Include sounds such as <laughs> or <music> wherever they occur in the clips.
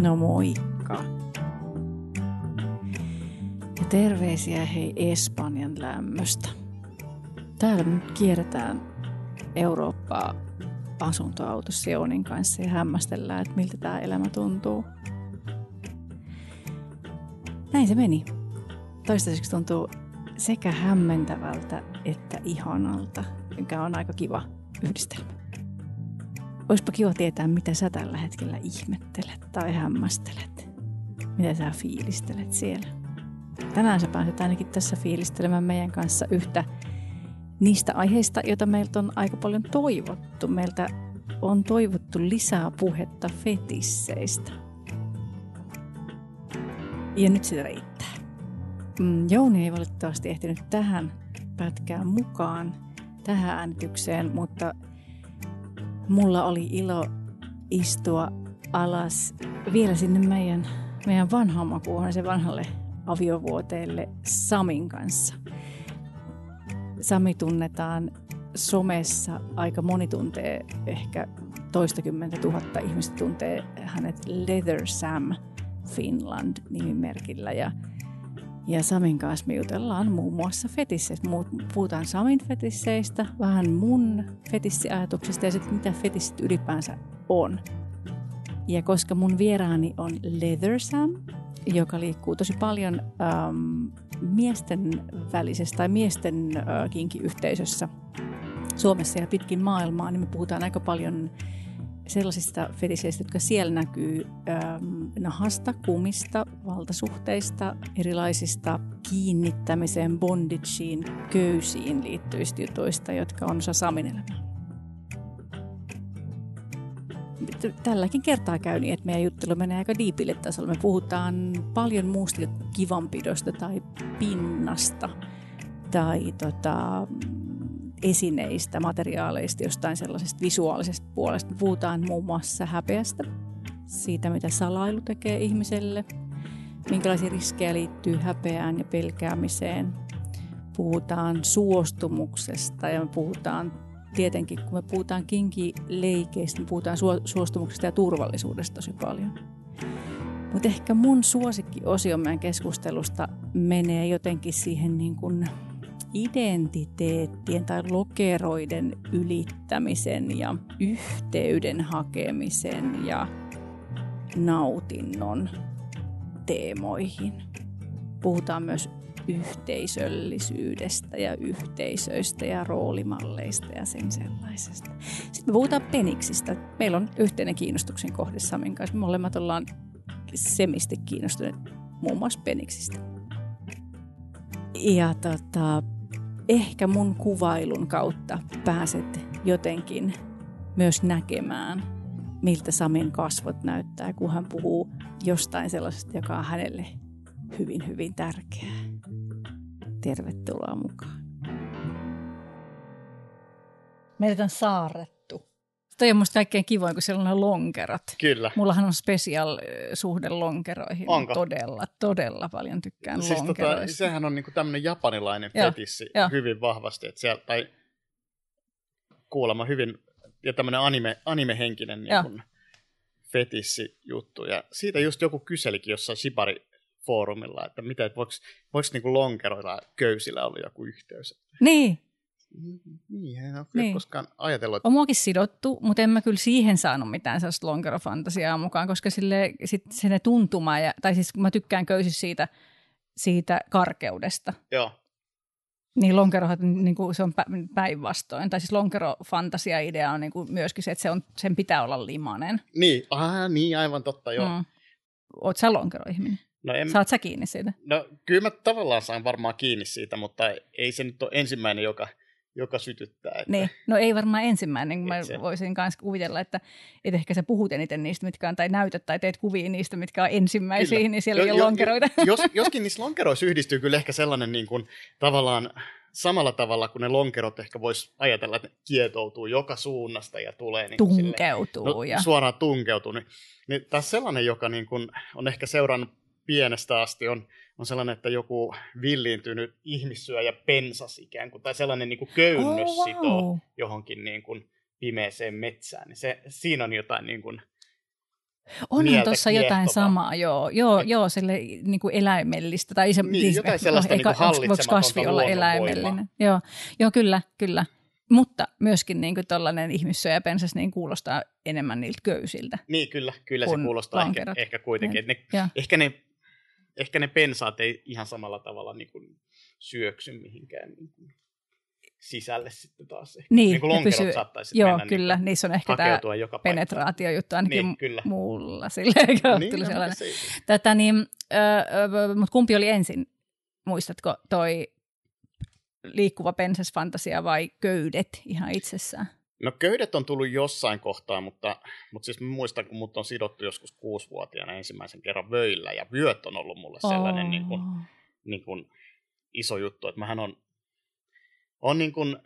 No moikka. Ja terveisiä hei Espanjan lämmöstä. Täällä nyt kierretään Eurooppaa asuntoautossa Joonin kanssa ja hämmästellään, että miltä tämä elämä tuntuu. Näin se meni. Toistaiseksi tuntuu sekä hämmentävältä että ihanalta, mikä on aika kiva yhdistelmä. Olisipa kiva tietää, mitä sä tällä hetkellä ihmettelet tai hämmästelet. Mitä sä fiilistelet siellä. Tänään sä pääset ainakin tässä fiilistelemään meidän kanssa yhtä niistä aiheista, joita meiltä on aika paljon toivottu. Meiltä on toivottu lisää puhetta fetisseistä. Ja nyt sitä riittää. Mm, Jouni ei valitettavasti ehtinyt tähän pätkään mukaan, tähän äänitykseen, mutta mulla oli ilo istua alas vielä sinne meidän, meidän vanhaan makuuhuoneeseen vanhalle aviovuoteelle Samin kanssa. Sami tunnetaan somessa, aika moni tuntee, ehkä toistakymmentä tuhatta ihmistä tuntee hänet Leather Sam Finland nimimerkillä ja ja Samin kanssa me jutellaan muun muassa fetisseistä. Puhutaan Samin fetisseistä, vähän mun fetissiajatuksista ja sitten mitä fetissit ylipäänsä on. Ja koska mun vieraani on Leather Sam, joka liikkuu tosi paljon ähm, miesten välisessä tai miesten äh, kinkiyhteisössä Suomessa ja pitkin maailmaa, niin me puhutaan aika paljon sellaisista fetiseistä, jotka siellä näkyy ähm, nahasta, kumista, valtasuhteista, erilaisista kiinnittämiseen, bondageen, köysiin liittyvistä jutuista, jotka on osa Samin elämää. Tälläkin kertaa käy niin, että meidän juttelu menee aika diipille tasolla. Me puhutaan paljon muusta kivanpidosta tai pinnasta tai tota, esineistä, materiaaleista, jostain sellaisesta visuaalisesta puolesta. Puhutaan muun muassa häpeästä, siitä mitä salailu tekee ihmiselle, minkälaisia riskejä liittyy häpeään ja pelkäämiseen. Puhutaan suostumuksesta ja me puhutaan tietenkin, kun me puhutaan kinkileikeistä, me puhutaan suostumuksesta ja turvallisuudesta tosi paljon. Mutta ehkä mun suosikkiosio meidän keskustelusta menee jotenkin siihen niin kuin identiteettien tai lokeroiden ylittämisen ja yhteyden hakemisen ja nautinnon teemoihin. Puhutaan myös yhteisöllisyydestä ja yhteisöistä ja roolimalleista ja sen sellaisesta. Sitten me puhutaan peniksistä. Meillä on yhteinen kiinnostuksen kohde Samin kanssa. Me molemmat ollaan semisti kiinnostuneet muun muassa peniksistä. Ja tota, ehkä mun kuvailun kautta pääset jotenkin myös näkemään, miltä Samin kasvot näyttää, kun hän puhuu jostain sellaisesta, joka on hänelle hyvin, hyvin tärkeää. Tervetuloa mukaan. Meidät on saaret Toi on musta kaikkein kivoin, kun siellä on lonkerot. Kyllä. Mullahan on special suhde lonkeroihin. Onko? Todella, todella paljon tykkään siis tota, lonkeroista. Tota, sehän on niinku tämmöinen japanilainen fetissi ja. hyvin vahvasti. Että siellä, tai kuulemma hyvin, ja tämmöinen anime, animehenkinen niin fetissi juttu. Ja siitä just joku kyselikin jossain Shibari foorumilla, että mitä, voiko, voiko niinku lonkeroilla köysillä olla joku yhteys. Niin, niin, en ole niin. koskaan ajatellut. On muakin sidottu, mutta en mä kyllä siihen saanut mitään sellaista lonkerofantasiaa mukaan, koska sille, sit se ne tuntuma, ja, tai siis mä tykkään köysissä siitä, siitä karkeudesta. Joo. Niin lonkerohan niin kuin se on päinvastoin. Tai siis lonkerofantasia-idea on niin kuin myöskin se, että se on, sen pitää olla limanen. Niin, aha, niin aivan totta, joo. Mm. Oot sä lonkeroihminen? No en... Saat sä kiinni siitä? No kyllä mä tavallaan saan varmaan kiinni siitä, mutta ei se nyt ole ensimmäinen, joka – joka sytyttää. Että... Niin. No ei varmaan ensimmäinen, kun mä se... voisin myös kuvitella, että, että ehkä sä puhut eniten niistä, mitkä on, tai näytät tai teet kuvia niistä, mitkä on ensimmäisiä, kyllä. niin siellä jo, on jo, lonkeroita. Jos, joskin niissä lonkeroissa yhdistyy kyllä ehkä sellainen niin kuin, tavallaan samalla tavalla kuin ne lonkerot ehkä vois ajatella, että ne kietoutuu joka suunnasta ja tulee niin tunkeutuu. Sille, no, ja... Suoraan tunkeutuu. Niin, niin taas sellainen, joka niin kuin, on ehkä seurannut pienestä asti, on on sellainen, että joku villiintynyt ihmissyöjä pensas ikään kuin, tai sellainen niin kuin köynnös oh, wow. sitoo johonkin niin kuin pimeeseen metsään. Niin se, siinä on jotain niin kuin Onhan tuossa jotain samaa, joo, joo, joo sille niin kuin eläimellistä. Tai se, niin, siis, jotain sellaista niin voiko kasvi olla eläimellinen? Joo, joo, kyllä, kyllä. Mutta myöskin niin tuollainen ihmissyöjäpensas niin kuulostaa enemmän niiltä köysiltä. Niin, kyllä, kyllä se kuulostaa ehkä, ehkä kuitenkin. Ne, ehkä, ne, ehkä ne pensaat ei ihan samalla tavalla niin kuin syöksy mihinkään niin kuin sisälle sitten taas. Ehkä. Niin, niin kuin lonkerot pysyy, saattaisi joo, mennä kyllä, niin niissä on ehkä tämä penetraatiojuttu ainakin niin, kyllä. muulla. Silleen, niin, no, se... Tätä, niin, äh, mutta kumpi oli ensin, muistatko, toi liikkuva pensasfantasia vai köydet ihan itsessään? No köydet on tullut jossain kohtaa, mutta, mutta siis muistan, kun mut on sidottu joskus kuusivuotiaana ensimmäisen kerran vöillä, ja vyöt on ollut mulle sellainen oh. niin kuin, niin kuin iso juttu, että mähän on, on niin kuin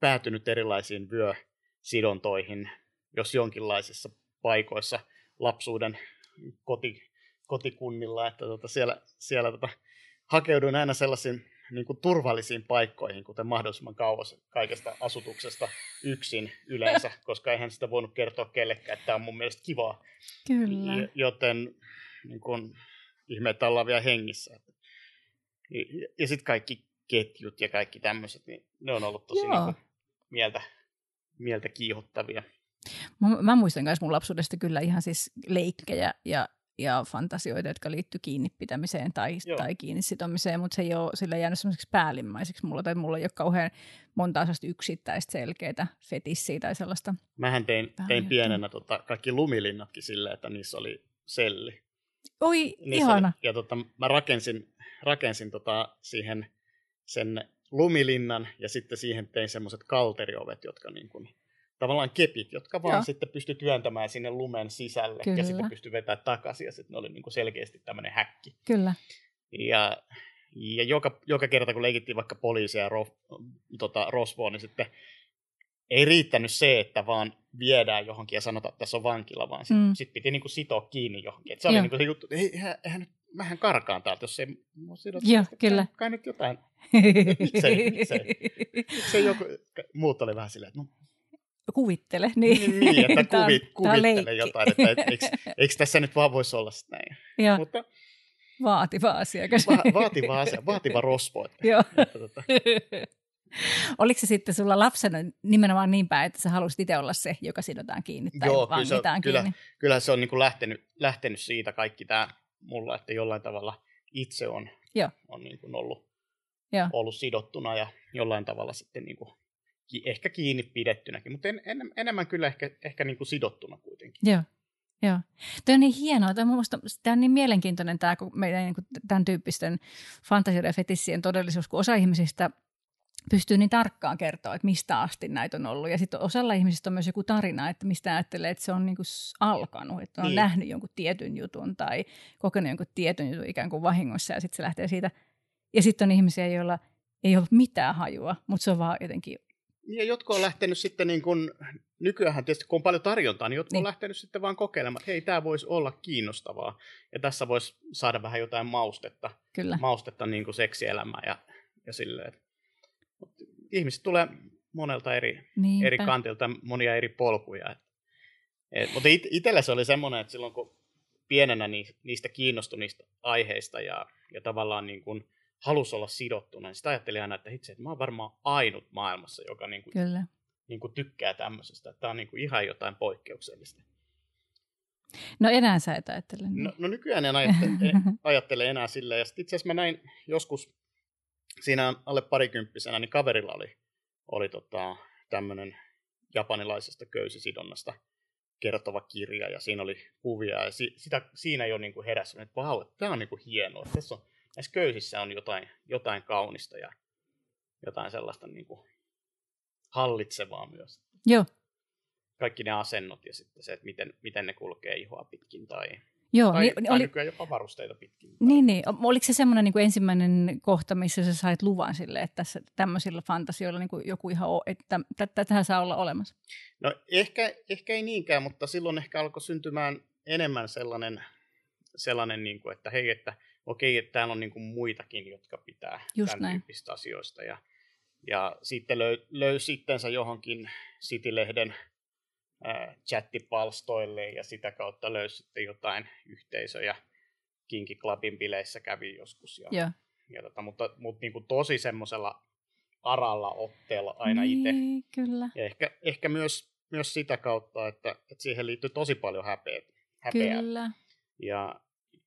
päätynyt erilaisiin vyösidontoihin, jos jonkinlaisissa paikoissa lapsuuden koti, kotikunnilla, että tota siellä, siellä tota, hakeudun aina sellaisiin niin kuin turvallisiin paikkoihin, kuten mahdollisimman kauas kaikesta asutuksesta yksin yleensä, <laughs> koska eihän sitä voinut kertoa kellekään, että tämä on mun mielestä kivaa. Kyllä. Joten niin kuin, ihme, että ollaan vielä hengissä. Ja, ja sitten kaikki ketjut ja kaikki tämmöiset, niin ne on ollut tosi niin kuin, mieltä, mieltä kiihottavia. Mä, mä muistan myös mun lapsuudesta kyllä ihan siis leikkejä ja ja fantasioita, jotka liittyy kiinni pitämiseen tai, tai kiinni sitomiseen, mutta se ei ole sillä jäänyt semmoiseksi päällimmäiseksi mulla, tai mulla ei ole kauhean monta sellaista yksittäistä selkeitä fetissiä tai sellaista. Mähän tein, tein pienenä tota, kaikki lumilinnatkin silleen, että niissä oli selli. Oi, niissä ihana. Oli, ja tota, mä rakensin, rakensin tota, siihen sen lumilinnan ja sitten siihen tein semmoiset kalteriovet, jotka niin kuin tavallaan kepit, jotka vaan Joo. sitten pystyi työntämään sinne lumen sisälle Kyllä. ja sitten pystyi vetämään takaisin ja sitten ne oli niin kuin selkeästi tämmöinen häkki. Kyllä. Ja, ja joka, joka kerta kun leikittiin vaikka poliisia ja ro, tota, rosvoa, niin sitten ei riittänyt se, että vaan viedään johonkin ja sanotaan, että tässä on vankila, vaan sitten mm. sit piti niin kuin sitoa kiinni johonkin. Et se Joo. oli niin kuin se juttu, että eihän, eihän nyt, mähän karkaan täältä, jos ei mua sidota. Joo, kyllä. Kai nyt jotain. <laughs> miksei, miksei, miksei joku, muut oli vähän silleen, että no kuvittele. Niin, niin, että kuvi, <laughs> kuvittele jotain, että et, eikö, eikö tässä nyt vaan voisi olla näin. Joo. Mutta, vaativa asia. Va- vaativa asia, vaativa. Että, Joo. Että, tota. <laughs> Oliko se sitten sulla lapsena nimenomaan niin päin, että sä halusit itse olla se, joka sidotaan kiinni tai Joo, kyllä se, on, kyllä, kiinni? kyllä se on niin kuin lähtenyt, lähtenyt siitä kaikki tämä mulla, että jollain tavalla itse on, Joo. on niin kuin ollut, Joo. ollut sidottuna ja jollain tavalla sitten niin kuin ehkä kiinni pidettynäkin, mutta en, en, enemmän kyllä ehkä, ehkä niin kuin sidottuna kuitenkin. Joo. Joo. Tämä on niin hienoa. Tämä on, tämä on niin mielenkiintoinen tämä, kun meidän niin kuin tämän tyyppisten fantasioiden ja fetissien todellisuus, kun osa ihmisistä pystyy niin tarkkaan kertoa, että mistä asti näitä on ollut. Ja sitten osalla ihmisistä on myös joku tarina, että mistä ajattelee, että se on niin kuin alkanut, että on niin. nähnyt jonkun tietyn jutun tai kokenut jonkun tietyn jutun ikään kuin vahingossa ja sitten se lähtee siitä. Ja sitten on ihmisiä, joilla ei ole mitään hajua, mutta se on vaan jotenkin ja jotkut on lähtenyt sitten, niin kun, nykyään tietysti kun on paljon tarjontaa, niin jotkut niin. on lähtenyt sitten vaan kokeilemaan, että hei, tämä voisi olla kiinnostavaa. Ja tässä voisi saada vähän jotain maustetta, Kyllä. maustetta niin kuin seksielämään ja, ja silleen. Mut ihmiset tulee monelta eri, eri kantilta, monia eri polkuja. Et, et, mutta it, itsellä se oli semmoinen, että silloin kun pienenä niistä kiinnostui niistä aiheista ja, ja tavallaan niin kuin, halusi olla sidottuna, niin sitä ajattelin aina, että itse, että mä oon varmaan ainut maailmassa, joka niin kuin, Kyllä. Niin kuin tykkää tämmöisestä. Tämä on niin kuin ihan jotain poikkeuksellista. No enää sä et ajattele. Niin. No, no nykyään en ajattele, <laughs> ajattele enää silleen. Ja sitten itse asiassa mä näin joskus siinä alle parikymppisenä, niin kaverilla oli, oli tota, tämmöinen japanilaisesta köysisidonnasta kertova kirja ja siinä oli kuvia ja si, sitä, siinä jo niin kuin heräsi, että vau, tämä on niin kuin hienoa. Tässä on näissä köysissä on jotain, jotain kaunista ja jotain sellaista niin kuin hallitsevaa myös. Joo. Kaikki ne asennot ja sitten se, että miten, miten ne kulkee ihoa pitkin tai, Joo, tai, niin, tai oli, nykyään jopa varusteita pitkin. Tai... Niin, niin. Oliko se semmoinen niin kuin ensimmäinen kohta, missä sä sait luvan sille, että tässä, tämmöisillä fantasioilla niin kuin joku ihan, o, että tätä saa olla olemassa? No ehkä, ehkä ei niinkään, mutta silloin ehkä alkoi syntymään enemmän sellainen, sellainen niin kuin, että hei, että – okei, että täällä on niin kuin muitakin, jotka pitää Just tämän näin. tyyppistä asioista. Ja, ja sitten löy, löysi itsensä johonkin City-lehden ää, chattipalstoille ja sitä kautta löysi sitten jotain yhteisöjä. Kinky Clubin bileissä kävi joskus. Ja, ja. ja tota, mutta mutta niin kuin tosi semmoisella aralla otteella aina niin, itse. kyllä. Ja ehkä, ehkä myös, myös sitä kautta, että, että siihen liittyy tosi paljon häpeä, häpeää. Kyllä. Ja,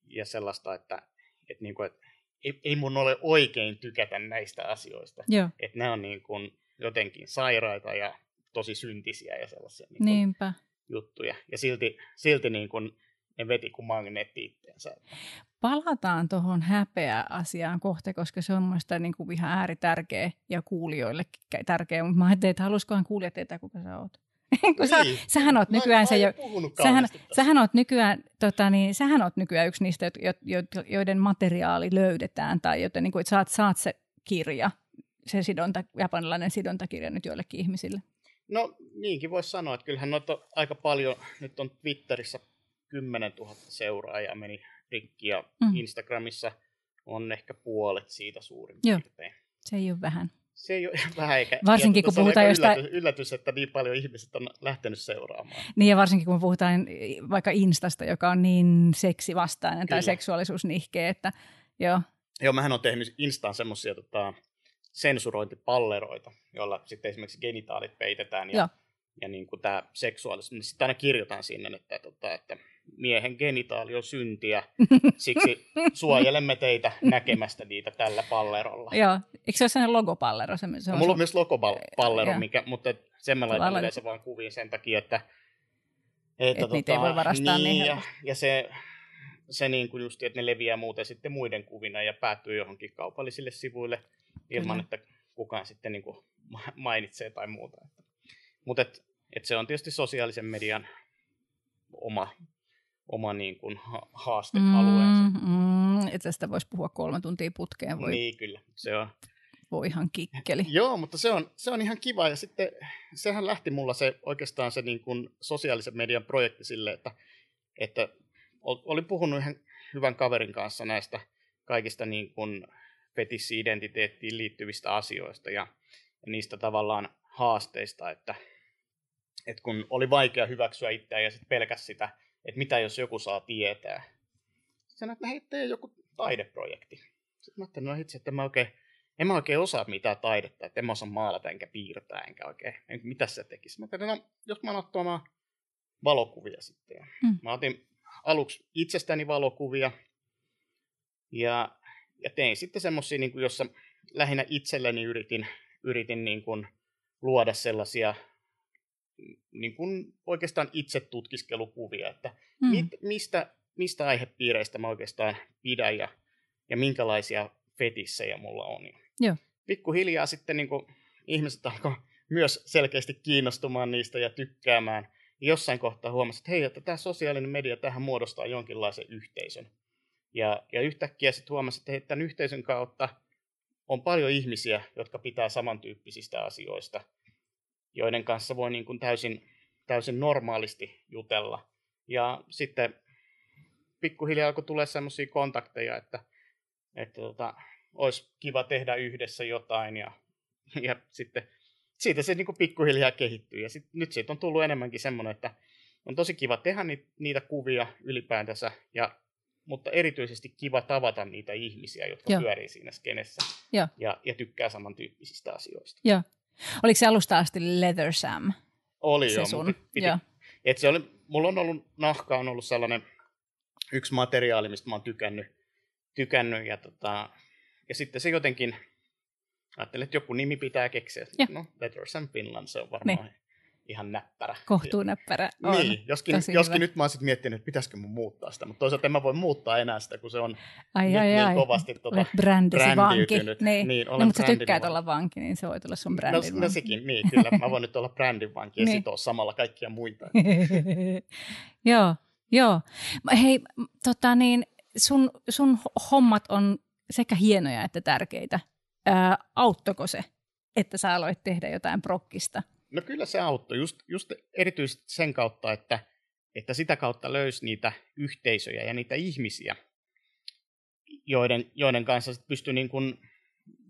ja sellaista, että, että, niin kuin, että ei, ei mun ole oikein tykätä näistä asioista. Joo. Että ne on niin kuin jotenkin sairaita ja tosi syntisiä ja sellaisia niin kuin Niinpä. juttuja. Ja silti, silti niin kuin ne veti kuin magneetti itteensä. Palataan tuohon häpeä-asiaan kohta, koska se on mielestäni niin kuin ihan ääritärkeä ja kuulijoillekin tärkeä. Mutta mä ajattelin, että haluaisikohan kuulijat tietää, kuka sä oot. <laughs> Kun sä, Niin. sähän oot nykyään se, jo, sähän, sähän oot nykyään, tota, niin, sähän oot nykyään yksi niistä, jo, jo, joiden materiaali löydetään, tai joten niin kuin, että saat, saat se kirja, se sidonta, japanilainen sidontakirja nyt joillekin ihmisille. No niinkin voisi sanoa, että kyllähän noita on aika paljon, nyt on Twitterissä 10 000 seuraajaa meni rikki ja Mm. mm. Instagramissa on ehkä puolet siitä suurin Joo. piirtein. Se ei ole vähän. Se ei ole <laughs> vähän eikä. Varsinkin, ja kun puhutaan aika jostain- Yllätys, yllätys, että niin paljon ihmiset on lähtenyt seuraamaan. Niin ja varsinkin kun puhutaan vaikka Instasta, joka on niin seksivastainen tai Kyllä. seksuaalisuusnihkeä, että joo, Joo, mähän on tehnyt Instaan semmoisia tota, sensurointipalleroita, joilla sitten esimerkiksi genitaalit peitetään ja, Joo. ja niin kuin tämä seksuaalisuus, niin sitten aina kirjoitan sinne, että, tota, että miehen genitaali on syntiä, <laughs> siksi suojelemme teitä näkemästä niitä tällä pallerolla. joo. Eikö se ole sellainen logopallero? Se, se No, on mulla su- on myös logopallero, mikä, mutta sen mä laitan yleensä vaan kuviin sen takia, että, Et niitä ei voi varastaa niin ja, helposti. ja se, se niin kuin just, että ne leviää muuten sitten muiden kuvina ja päätyy johonkin kaupallisille sivuille ilman, Kyllä. että kukaan sitten niin kuin ma- mainitsee tai muuta. Mutta et, et se on tietysti sosiaalisen median oma, oma niin kuin ha- haastealueensa. Mm, mm, että tästä voisi puhua kolme tuntia putkeen, voi, Niin, kyllä. Se on, voi ihan kikkeli. Joo, mutta se on, se on ihan kiva. Ja sitten sehän lähti mulla se oikeastaan se niin kuin sosiaalisen median projekti sille, että, että ol- olin puhunut ihan hyvän kaverin kanssa näistä kaikista niin kuin fetissi-identiteettiin liittyvistä asioista ja, ja niistä tavallaan haasteista, että, että kun oli vaikea hyväksyä itseään ja sitten pelkäs sitä, että mitä jos joku saa tietää. Sanoin, että hei, tee joku taideprojekti. Sitten mä ajattelin, no itse, että mä oikein en mä oikein osaa mitään taidetta, että en mä osaa maalata enkä piirtää enkä oikein, en, mitä se tekisi. Mä ajattelin, no, jos mä alan ottamaan valokuvia sitten. Mm. Mä otin aluksi itsestäni valokuvia ja, ja tein sitten semmoisia, niin jossa lähinnä itselleni yritin, yritin niin kuin luoda sellaisia niin kuin oikeastaan itse tutkiskelukuvia, että Mm. mit, mistä, mistä aihepiireistä mä oikeastaan pidän ja, ja minkälaisia fetissejä mulla on. Joo. Pikkuhiljaa sitten niin kuin, ihmiset alkoi myös selkeästi kiinnostumaan niistä ja tykkäämään. Ja jossain kohtaa huomasi, että hei, että tämä sosiaalinen media tähän muodostaa jonkinlaisen yhteisön. Ja, ja yhtäkkiä sitten huomasi, että hei, tämän yhteisön kautta on paljon ihmisiä, jotka pitää samantyyppisistä asioista, joiden kanssa voi niin kuin täysin, täysin normaalisti jutella. Ja sitten pikkuhiljaa alkoi tulla sellaisia kontakteja, että, että tota, olisi kiva tehdä yhdessä jotain ja, <laughs> ja sitten siitä se niin kuin pikkuhiljaa kehittyy. Ja sit, nyt siitä on tullut enemmänkin semmoinen, että on tosi kiva tehdä ni, niitä kuvia ylipäätänsä, ja, mutta erityisesti kiva tavata niitä ihmisiä, jotka Joo. pyörii siinä skenessä Joo. ja, ja tykkää samantyyppisistä asioista. Joo. Oliko se alusta asti Leather Sam? Oli Se jo, sun, piti, joo. et se oli, mulla on ollut, nahka on ollut sellainen yksi materiaali, mistä mä oon tykännyt, tykännyt ja, tota, ja sitten se jotenkin, ajattelin, että joku nimi pitää keksiä. Joo. No, Letters and Finland, se on varmaan ihan näppärä. Kohtuunäppärä on. Niin, joskin, tosi joskin hyvä. nyt mä oon sitten miettinyt, että pitäisikö mun muuttaa sitä, mutta toisaalta en mä voi muuttaa enää sitä, kun se on Ai, nyt ai, niin ai. kovasti tota, Olet brändisi vanki. Niin. Niin, no, olen mutta sä tykkäät vanki. olla vanki, niin se voi tulla sun no, brändin no vanki. sekin, niin kyllä. Mä voin nyt olla brändin vanki ja Niin. sitoa samalla kaikkia muita. <laughs> joo, joo. Hei, tota niin, sun, sun ho- hommat on sekä hienoja että tärkeitä. Ää, auttoiko se, että sä aloit tehdä jotain prokkista? No kyllä se auttoi, just, just erityisesti sen kautta, että, että sitä kautta löysi niitä yhteisöjä ja niitä ihmisiä, joiden, joiden kanssa sit pystyi niin kuin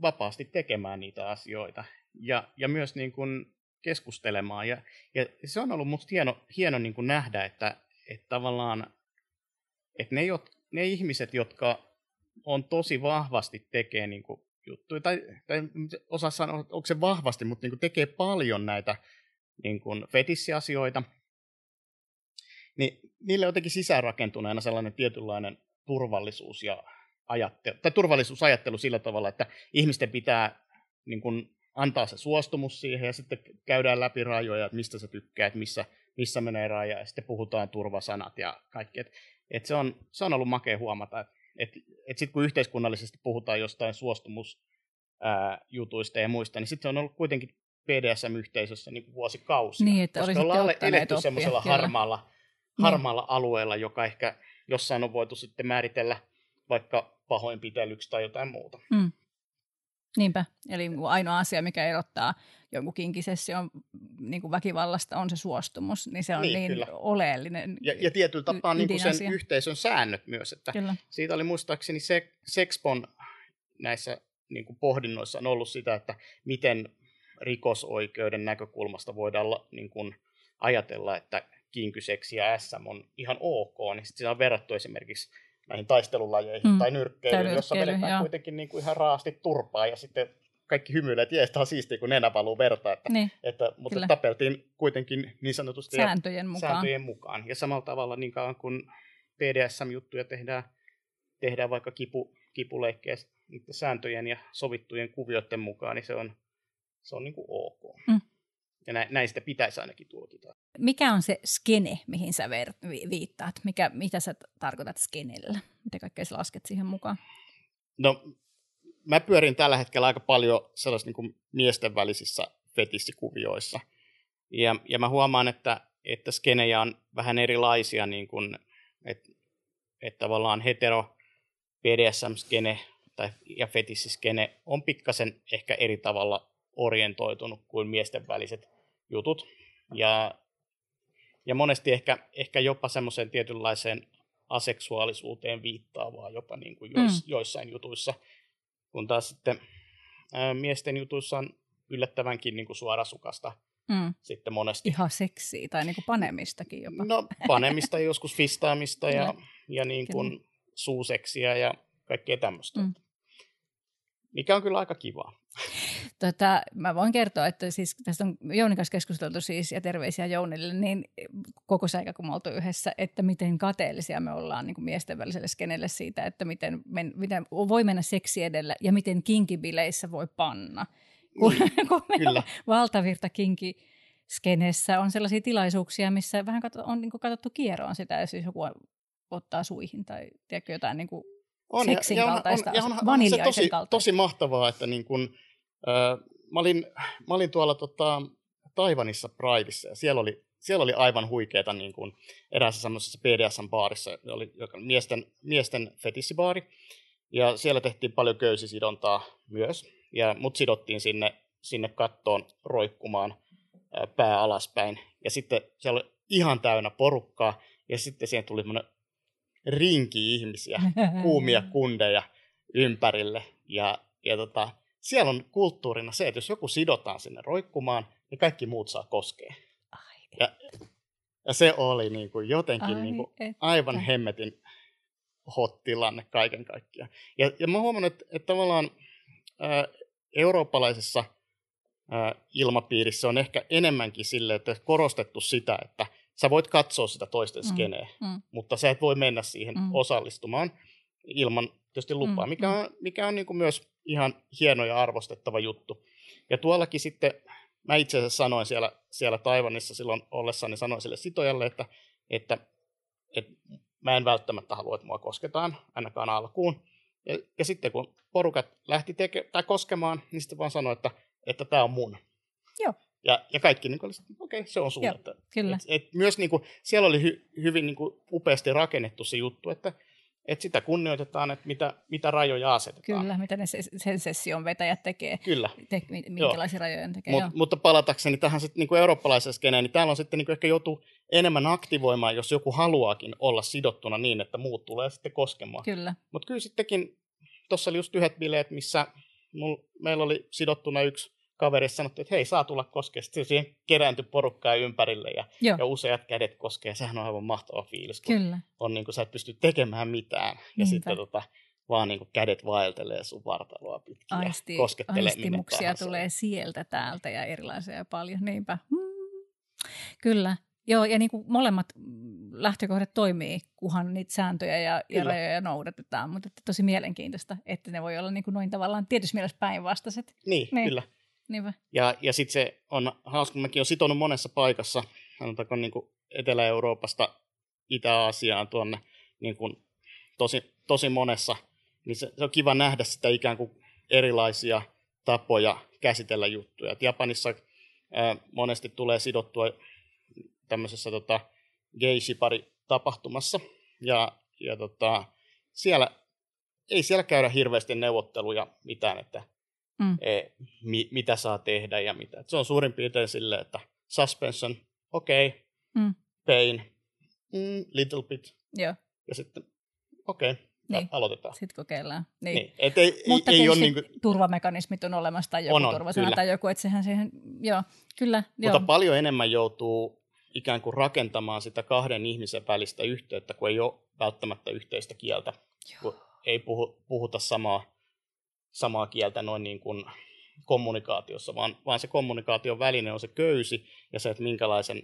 vapaasti tekemään niitä asioita. Ja, ja myös niin kuin keskustelemaan. Ja, ja se on ollut musta hieno, hieno niin kuin nähdä, että, että tavallaan että ne, ne ihmiset, jotka on tosi vahvasti tekee niin kuin juttuja, tai, tai osaa sanoa, onko se vahvasti, mutta niin kuin tekee paljon näitä niin kuin fetissiasioita, niin niille jotenkin sisäänrakentuneena sellainen tietynlainen turvallisuus ja ajattelu, tai turvallisuusajattelu sillä tavalla, että ihmisten pitää niin kuin, antaa se suostumus siihen ja sitten käydään läpi rajoja, että mistä sä tykkäät, missä, missä menee raja ja sitten puhutaan turvasanat ja kaikki. Et, et se, on, se on ollut makea huomata, että et, et sitten kun yhteiskunnallisesti puhutaan jostain suostumusjutuista ja muista, niin sitten se on ollut kuitenkin BDSM-yhteisössä niin vuosikausia. Niin, että koska ollaan eletty semmoisella harmaalla, harmaalla niin. alueella, joka ehkä jossain on voitu sitten määritellä vaikka pahoinpitelyksi tai jotain muuta. Mm. Niinpä. Eli ainoa asia, mikä erottaa jonkun kinkisession niin kuin väkivallasta, on se suostumus. Niin se on niin, niin oleellinen Ja, ja tietyllä tapaa niin kuin sen yhteisön säännöt myös. Että kyllä. Siitä oli muistaakseni se, Sexpon näissä niin kuin pohdinnoissa on ollut sitä, että miten rikosoikeuden näkökulmasta voidaan niin kuin ajatella, että kinkyseksi ja SM on ihan ok, niin sitten on verrattu esimerkiksi näihin taistelulajeihin mm. tai nyrkkeilyyn, jossa vedetään joo. kuitenkin niin kuin ihan raasti turpaa ja sitten kaikki hymyilee, että jees, on siistiä, kun nenä valuu verta. Että, niin, että, mutta kyllä. tapeltiin kuitenkin niin sanotusti sääntöjen mukaan. sääntöjen mukaan. Ja samalla tavalla niin kauan kun PDSM-juttuja tehdään, tehdään vaikka kipu, kipuleikkejä sääntöjen ja sovittujen kuvioiden mukaan, niin se on, se on niin kuin ok. Mm. Ja nä, näistä pitäisi ainakin tulkita. Mikä on se skene, mihin sä ver- viittaat? Mikä, mitä sä tarkoitat skenellä? Mitä kaikkea sä lasket siihen mukaan? No, mä pyörin tällä hetkellä aika paljon sellaisissa niin kuin miesten välisissä fetissikuvioissa. Ja, ja mä huomaan, että, että skenejä on vähän erilaisia, niin kuin, että, että tavallaan hetero BDSM-skene tai, ja fetissiskene on pikkasen ehkä eri tavalla orientoitunut kuin miesten väliset jutut. Ja, ja monesti ehkä, ehkä jopa semmoiseen tietynlaiseen aseksuaalisuuteen viittaavaa jopa niin kuin jois, mm. joissain jutuissa, kun taas sitten ää, miesten jutuissa on yllättävänkin niin kuin suorasukasta mm. sitten monesti. Ihan seksiä tai niin kuin panemistakin jopa. No panemista joskus fistaamista ja, <laughs> ja niin kuin suuseksiä ja kaikkea tämmöistä. Mm. Mikä on kyllä aika kivaa. Tota, mä voin kertoa, että siis tästä on Jounin kanssa keskusteltu siis ja terveisiä Jounille, niin koko se aika kun me oltu yhdessä, että miten kateellisia me ollaan niin kuin miesten väliselle skenelle siitä, että miten, men, miten voi mennä seksi edellä ja miten kinkibileissä voi panna. Kun, mm, <laughs> kun kyllä. valtavirta kinki skenessä on sellaisia tilaisuuksia, missä vähän on niin katsottu kieroon sitä, jos joku ottaa suihin tai tiedätkö, jotain niin kuin on, seksin ja, kaltaista, on, ja on, on, on se tosi, kaltaista. tosi mahtavaa, että niin kun, äh, mä, olin, mä olin tuolla tota, Taivanissa Prideissa ja siellä oli, siellä oli aivan huikeeta niin kuin eräässä semmoisessa BDSM-baarissa, oli, joka oli miesten, miesten fetissibaari. Ja siellä tehtiin paljon köysisidontaa myös. Ja mut sidottiin sinne, sinne kattoon roikkumaan ää, pää alaspäin. Ja sitten siellä oli ihan täynnä porukkaa. Ja sitten siihen tuli rinki ihmisiä, <laughs> kuumia kundeja ympärille. Ja, ja tota, siellä on kulttuurina se, että jos joku sidotaan sinne roikkumaan, niin kaikki muut saa koskea. Ai, ja, ja se oli niin kuin jotenkin Ai, niin kuin aivan hemmetin hot tilanne kaiken kaikkiaan. Ja, ja mä huomannut, että, että tavallaan ää, eurooppalaisessa ää, ilmapiirissä on ehkä enemmänkin sille, että korostettu sitä, että sä voit katsoa sitä toisten mm, skeneä, mm. mutta sä et voi mennä siihen mm. osallistumaan ilman tietysti lupaa, mm. mikä mm. on, mikä on niin kuin myös ihan hieno ja arvostettava juttu. Ja tuollakin sitten, mä itse asiassa sanoin siellä, siellä Taivanissa silloin ollessani, sanoin sille sitojalle, että, että, että mä en välttämättä halua, että mua kosketaan, ainakaan alkuun. Ja, ja sitten kun porukat lähti teke, tai koskemaan, niin sitten vaan sanoi, että, että tämä on mun. Joo. Ja, ja kaikki niin okei, okay, se on sun. Joo, että, kyllä. Et, et myös niin kuin, siellä oli hy, hyvin niin kuin, upeasti rakennettu se juttu, että että sitä kunnioitetaan, että mitä, mitä rajoja asetetaan. Kyllä, mitä ne sen session vetäjät tekee. Kyllä. Te, minkälaisia Joo. rajoja ne tekee. Mut, mutta palatakseni tähän sitten niin eurooppalaisessa skeneen, niin täällä on sitten niin ehkä joutu enemmän aktivoimaan, jos joku haluaakin olla sidottuna niin, että muut tulee sitten koskemaan. Kyllä. Mutta kyllä sittenkin, tuossa oli just yhdet bileet, missä mul, meillä oli sidottuna yksi kaverissa sanottu, että hei, saa tulla koskea. Sitten siihen kerääntyi porukkaa ympärille ja, ja useat kädet koskee. Sehän on aivan mahtava fiilis, kun Kyllä. on niin kuin, sä et pysty tekemään mitään. Ja Niinpä. sitten tota, vaan niin kuin kädet vaeltelee sun vartaloa pitkin Aisti, ja koskettelee Aistimuksia tulee sieltä täältä ja erilaisia paljon. Niinpä. Hmm. Kyllä. Joo, ja niin kuin molemmat lähtökohdat toimii, kunhan niitä sääntöjä ja, ja rajoja noudatetaan, mutta että tosi mielenkiintoista, että ne voi olla niin kuin noin tavallaan tietysti mielessä päinvastaiset. Niin, niin. kyllä. Niinpä. Ja, ja sitten se on hauska, mäkin olen sitonut monessa paikassa, sanotaanko niin kuin Etelä-Euroopasta Itä-Aasiaan tuonne niin kuin tosi, tosi monessa, niin se, se on kiva nähdä sitä ikään kuin erilaisia tapoja käsitellä juttuja. Et Japanissa ää, monesti tulee sidottua tämmöisessä tota, geishipari tapahtumassa ja, ja tota, siellä ei siellä käydä hirveästi neuvotteluja mitään, että mm. e, mi, mitä saa tehdä ja mitä. Et se on suurin piirtein silleen, että suspension, okei, okay, mm. pain, mm, little bit. Joo. Ja sitten, okei, okay, niin. aloitetaan. Sitten kokeillaan. Niin. Niin. Et ei, Mutta ei, ei ole niin kuin... turvamekanismit on olemassa tai joku on, on, turvasana kyllä. tai joku, että sehän siihen, joo, kyllä. Mutta joo. paljon enemmän joutuu ikään kuin rakentamaan sitä kahden ihmisen välistä yhteyttä, kun ei ole välttämättä yhteistä kieltä, Joo. kun ei puhu, puhuta samaa, samaa kieltä noin niin kuin kommunikaatiossa, vaan, vaan se kommunikaation väline on se köysi ja se, että minkälaisen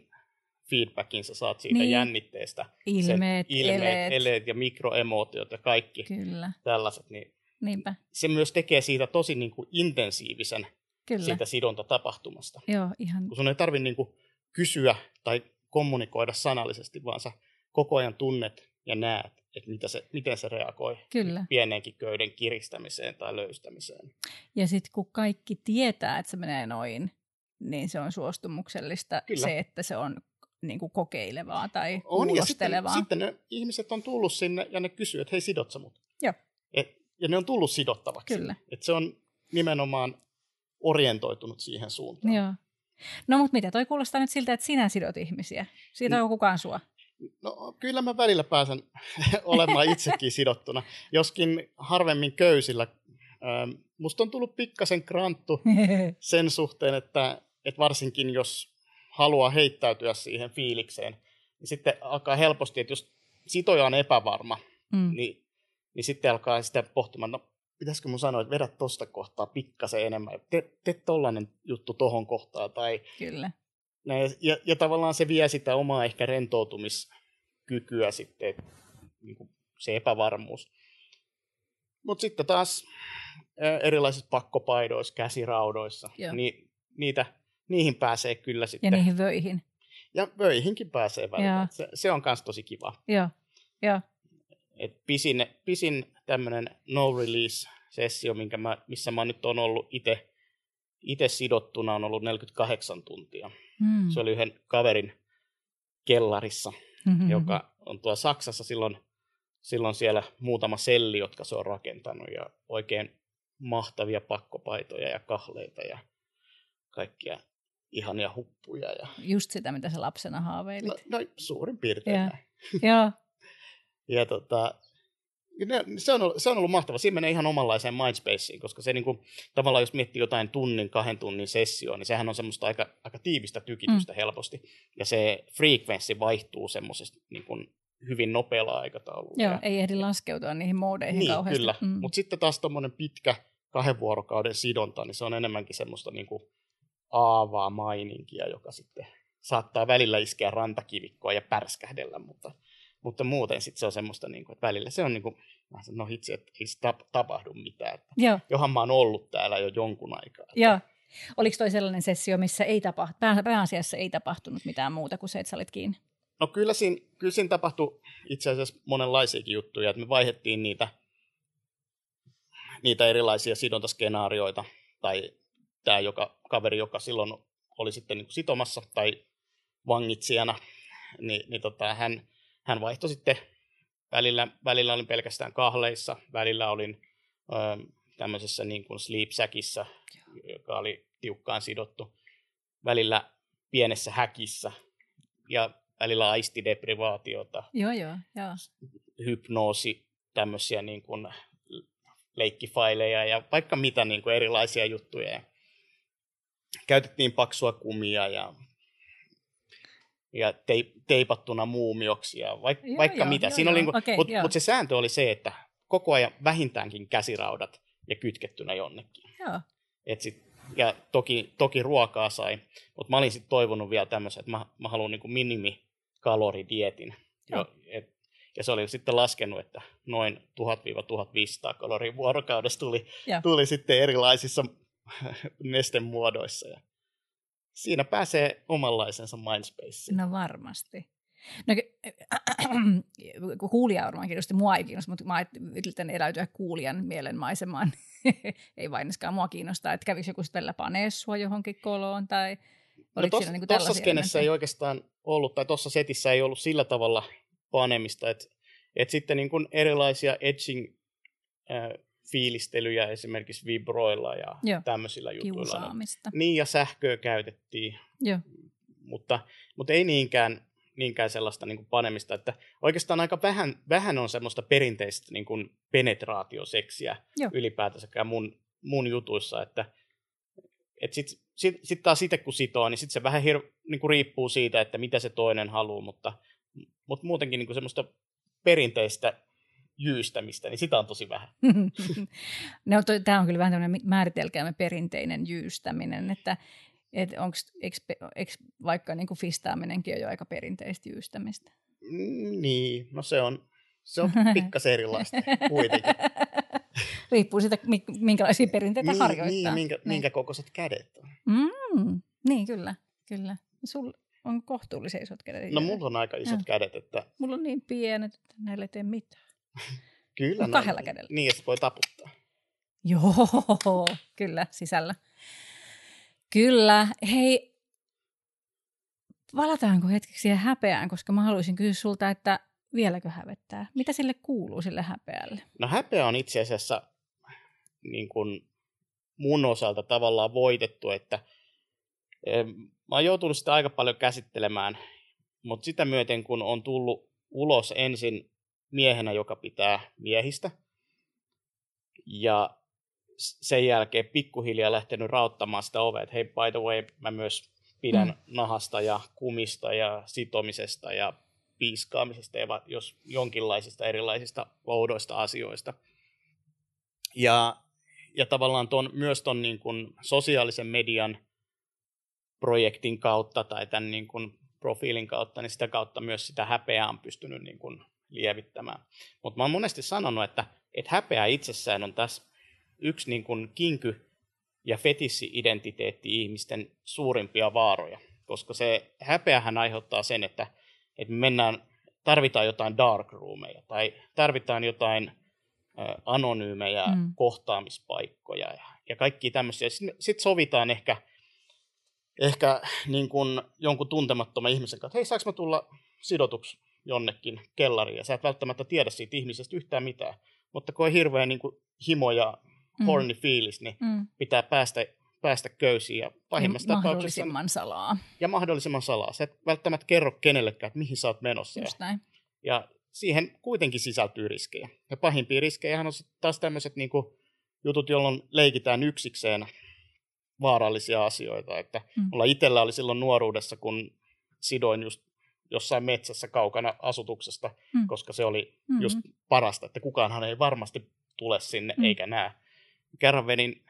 feedbackin sä saat siitä niin. jännitteestä. Ilmeet, ilmeet eleet. eleet ja mikroemootiot ja kaikki Kyllä. tällaiset. Niin Niinpä. Se myös tekee siitä tosi niin kuin intensiivisen Kyllä. siitä sidontatapahtumasta. Joo, ihan. Kun sun ei tarvitse niin kuin kysyä tai kommunikoida sanallisesti, vaan sä koko ajan tunnet ja näet, että mitä se, miten se reagoi Kyllä. pienenkin köyden kiristämiseen tai löystämiseen. Ja sitten kun kaikki tietää, että se menee noin, niin se on suostumuksellista Kyllä. se, että se on niin kuin kokeilevaa tai on. Ja sitten, sitten ne ihmiset on tullut sinne ja ne kysyy, että hei sidot sä mut? Joo. Et, ja ne on tullut sidottavaksi. Kyllä. Et se on nimenomaan orientoitunut siihen suuntaan. Joo. No mutta mitä, toi kuulostaa nyt siltä, että sinä sidot ihmisiä. Siitä on kukaan sua. No kyllä mä välillä pääsen <laughs> olemaan itsekin sidottuna, joskin harvemmin köysillä. Musta on tullut pikkasen kranttu <laughs> sen suhteen, että, että varsinkin jos haluaa heittäytyä siihen fiilikseen, niin sitten alkaa helposti, että jos sitoja on epävarma, mm. niin, niin sitten alkaa sitä pohtimaan, no pitäisikö mun sanoa, että vedä tosta kohtaa pikkasen enemmän, te, te tollanen juttu tohon kohtaan. Tai, Kyllä. Ja, ja tavallaan se vie sitä omaa ehkä rentoutumiskykyä sitten, niin kuin se epävarmuus. Mutta sitten taas erilaisissa pakkopaidoissa, käsiraudoissa, niin niitä, niihin pääsee kyllä sitten. Ja niihin vöihin. Ja vöihinkin pääsee välillä. Se, se on myös tosi kiva. Joo, joo. Et pisin, pisin tämmöinen no-release-sessio, minkä mä, missä mä nyt on ollut itse itse sidottuna on ollut 48 tuntia. Mm. Se oli yhden kaverin kellarissa, mm-hmm. joka on tuolla Saksassa silloin, silloin siellä muutama selli, jotka se on rakentanut ja oikein mahtavia pakkopaitoja ja kahleita ja kaikkia ihania huppuja. Ja... Just sitä, mitä sä lapsena haaveilit. No, no suurin piirtein ja. Joo. <laughs> Ja tota, se on, ollut, se on ollut mahtava. Siinä menee ihan omanlaiseen mindspaceen, koska se niin kuin, tavallaan jos miettii jotain tunnin, kahden tunnin sessioa, niin sehän on semmoista aika, aika tiivistä tykitystä mm. helposti. Ja se frekvenssi vaihtuu semmoisesta niin kuin, hyvin nopealla aikataululla. Joo, ja, ei ehdi laskeutua niihin moodeihin niin, kauheasti. kyllä. Mm. Mutta sitten taas tuommoinen pitkä kahden vuorokauden sidonta, niin se on enemmänkin semmoista niin kuin, aavaa maininkia, joka sitten saattaa välillä iskeä rantakivikkoa ja pärskähdellä, mutta mutta muuten sitten se on semmoista, niin kuin, että välillä se on niin kuin, no hitsi, että ei tap, tapahdu mitään. Että Joo. Johan mä oon ollut täällä jo jonkun aikaa. Että... Joo. Oliko toi sellainen sessio, missä ei tapahtu, pääasiassa ei tapahtunut mitään muuta kuin se, että sä olit kiinni? No kyllä siinä, kyllä siinä tapahtui itse asiassa monenlaisiakin juttuja, että me vaihdettiin niitä, niitä erilaisia sidontaskenaarioita, tai tämä joka, kaveri, joka silloin oli sitten niin sitomassa tai vangitsijana, niin, niin tota, hän, hän vaihtoi sitten, välillä, välillä olin pelkästään kahleissa, välillä olin ö, tämmöisessä niin kuin sleep säkissä, joka oli tiukkaan sidottu, välillä pienessä häkissä ja välillä aistideprivaatiota, joo, joo, joo. hypnoosi, tämmöisiä niin kuin leikkifaileja ja vaikka mitä niin kuin erilaisia juttuja. käytettiin paksua kumia ja, ja teipattuna muumioksi ja vaik, joo, vaikka joo, mitä. Joo, Siinä joo. oli, okay, Mutta mut se sääntö oli se, että koko ajan vähintäänkin käsiraudat ja kytkettynä jonnekin. Joo. Et sit, ja toki, toki ruokaa sai, mutta mä olin sitten toivonut vielä tämmöisen, että mä, mä haluan niin minimikaloridietin. Jo, et, ja se oli sitten laskenut, että noin 1000-1500 kaloria vuorokaudessa tuli, tuli sitten erilaisissa <laughs> nestemuodoissa. Ja siinä pääsee omanlaisensa mindspace. No varmasti. No, kuulija <clears throat> varmaan kiinnosti, mua ei kiinnosta, mutta mä yritän eläytyä kuulijan mielenmaisemaan. <laughs> ei vain mua kiinnostaa, että kävisi joku sitten paneessua johonkin koloon tai no tos, niin Tuossa skenessä ei oikeastaan ollut, tai tuossa setissä ei ollut sillä tavalla panemista, että, että sitten niin kuin erilaisia edging äh, fiilistelyjä esimerkiksi vibroilla ja Joo. tämmöisillä jutuilla. Kiusaamista. Niin, ja sähköä käytettiin, Joo. Mutta, mutta ei niinkään, niinkään sellaista niin kuin panemista, että oikeastaan aika vähän, vähän on semmoista perinteistä niin kuin penetraatioseksiä Joo. ylipäätänsäkään mun, mun jutuissa, että et sitten sit, sit taas itse kun sitoo, niin sitten se vähän hir, niin kuin riippuu siitä, että mitä se toinen haluaa, mutta, mutta muutenkin niin kuin semmoista perinteistä jyystämistä, niin sitä on tosi vähän. <laughs> no, tämä on kyllä vähän tämmöinen määritelkäämme perinteinen jyystäminen, että et onks, eikö vaikka niin kuin fistaaminenkin on jo aika perinteistä jyystämistä? Mm, niin, no se on, se on <laughs> pikkasen erilaista kuitenkin. <laughs> Riippuu siitä, minkälaisia perinteitä niin, harjoittaa. Niin, minkä, niin. minkä kokoiset kädet on. Mm, niin, kyllä. kyllä. Sul on kohtuullisen isot kädet. No mulla on aika isot ja. kädet. Että... Mulla on niin pienet, että näille ei tee mitään. <laughs> kyllä. No, kahdella kädellä. Niin, että voi taputtaa. Joo, <laughs> kyllä, sisällä. Kyllä. Hei, valataanko hetkeksi siihen häpeään, koska mä haluaisin kysyä sulta, että vieläkö hävettää? Mitä sille kuuluu, sille häpeälle? No häpeä on itse asiassa niin kuin mun osalta tavallaan voitettu, että mä oon joutunut sitä aika paljon käsittelemään, mutta sitä myöten kun on tullut ulos ensin miehenä, joka pitää miehistä, ja sen jälkeen pikkuhiljaa lähtenyt rauttamaan sitä ovea, että hei by the way, mä myös pidän mm. nahasta ja kumista ja sitomisesta ja piiskaamisesta ja jos jonkinlaisista erilaisista oudoista asioista. Ja, ja tavallaan ton, myös tuon niin sosiaalisen median projektin kautta tai tämän niin kuin profiilin kautta, niin sitä kautta myös sitä häpeää on pystynyt niin kuin lievittämään. Mutta mä oon monesti sanonut, että, että häpeä itsessään on tässä yksi niin kuin kinky- ja fetissi-identiteetti ihmisten suurimpia vaaroja, koska se häpeähän aiheuttaa sen, että, että me mennään, tarvitaan jotain dark roomeja tai tarvitaan jotain anonyymejä mm. kohtaamispaikkoja ja, ja kaikki tämmöisiä. Sitten sit sovitaan ehkä, ehkä niin kuin jonkun tuntemattoman ihmisen kanssa, että hei, saanko mä tulla sidotuksi jonnekin kellariin, ja sä et välttämättä tiedä siitä ihmisestä yhtään mitään. Mutta kun on hirveä niin kuin himo ja mm. horny fiilis, niin mm. pitää päästä, päästä köysiin. Ja pahimmassa ja mahdollisimman salaa. Ja mahdollisimman salaa. Sä et välttämättä kerro kenellekään, että mihin sä oot menossa. Just näin. Ja siihen kuitenkin sisältyy riskejä. Ja pahimpia riskejä on taas tämmöiset niin jutut, jolloin leikitään yksikseen vaarallisia asioita. Että mm. mulla itsellä oli silloin nuoruudessa, kun sidoin just jossain metsässä kaukana asutuksesta, mm. koska se oli mm-hmm. just parasta, että kukaanhan ei varmasti tule sinne mm. eikä näe. Kerran venin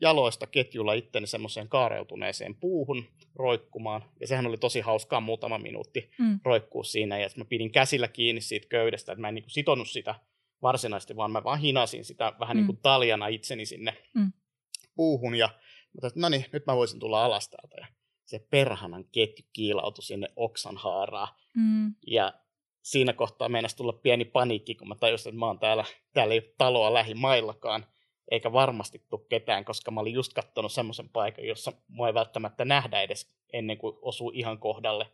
jaloista ketjulla itteni semmoiseen kaareutuneeseen puuhun roikkumaan, ja sehän oli tosi hauskaa muutama minuutti mm. roikkuu siinä, ja mä pidin käsillä kiinni siitä köydestä, että mä en niin kuin sitonut sitä varsinaisesti, vaan mä vaan hinasin sitä vähän mm. niin kuin taljana itseni sinne mm. puuhun, ja mä no niin, nyt mä voisin tulla alas täältä, ja se perhanan ketju kiilautui sinne oksan haaraan, mm. ja siinä kohtaa meinasi tulla pieni paniikki, kun mä tajusin, että mä oon täällä, täällä ei ole taloa lähimaillakaan, eikä varmasti tule ketään, koska mä olin just katsonut semmoisen paikan, jossa mua ei välttämättä nähdä edes ennen kuin osuu ihan kohdalle.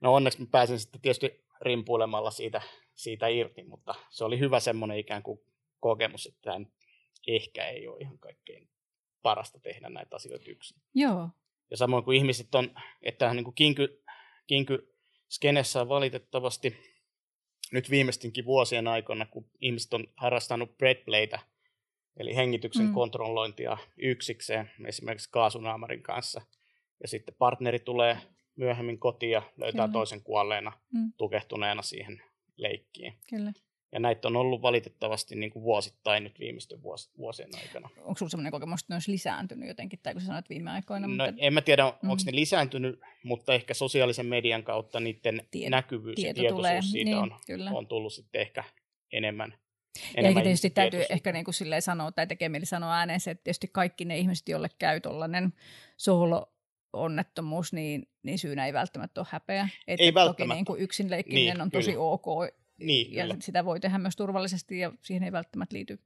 No onneksi mä pääsin sitten tietysti rimpuilemalla siitä, siitä irti, mutta se oli hyvä semmoinen ikään kuin kokemus, että ehkä ei ole ihan kaikkein parasta tehdä näitä asioita yksin. Joo. Ja samoin kuin ihmiset on, että niin kuin kinky, kinky skenessä on valitettavasti nyt viimeistinkin vuosien aikana, kun ihmiset on harrastanut breadplaytä Eli hengityksen mm. kontrollointia yksikseen, esimerkiksi kaasunaamarin kanssa. Ja sitten partneri tulee myöhemmin kotiin ja löytää Kyllä. toisen kuolleena, mm. tukehtuneena siihen leikkiin. Kyllä. Ja näitä on ollut valitettavasti niin kuin vuosittain nyt viimeisten vuosien aikana. Onko sinulla sellainen kokemus, että ne olisi lisääntynyt jotenkin, tai kun sä sanoit viime aikoina? No, mutta... En mä tiedä, onko mm. ne lisääntynyt, mutta ehkä sosiaalisen median kautta niiden Tiet- näkyvyys ja tietoisuus tulee. siitä niin, on, kyllä. on tullut sitten ehkä enemmän. Ja eikä tietysti täytyy ehkä niin kuin sanoa tai tekee mieli sanoa ääneen se, että tietysti kaikki ne ihmiset, joille käy tuollainen solo onnettomuus, niin, niin syynä ei välttämättä ole häpeä. Että ei välttämättä. Toki niin kuin yksin leikkiminen niin, on tosi kyllä. ok niin, ja kyllä. sitä voi tehdä myös turvallisesti ja siihen ei välttämättä liity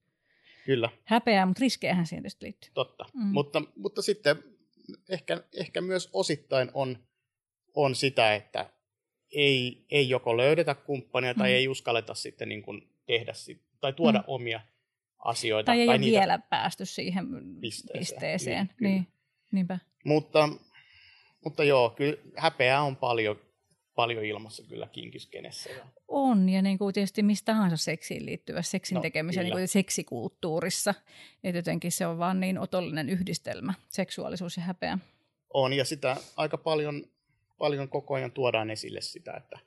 kyllä. häpeää, mutta riskejähän siihen tietysti liittyy. Totta, mm. mutta, mutta sitten ehkä, ehkä myös osittain on, on sitä, että ei, ei joko löydetä kumppania tai mm. ei uskalleta sitten niin kuin tehdä sit, tai tuoda mm. omia asioita. Tai ei tai ole niitä vielä päästy siihen pisteeseen. pisteeseen. Niin, niin, niinpä. Mutta, mutta joo, kyllä häpeää on paljon, paljon ilmassa kyllä kinkiskenessä. On, ja niin kuin tietysti mistä tahansa seksiin liittyvä seksin no, tekemisen niin kuin seksikulttuurissa. Että jotenkin se on vaan niin otollinen yhdistelmä, seksuaalisuus ja häpeä. On, ja sitä aika paljon, paljon koko ajan tuodaan esille sitä, että,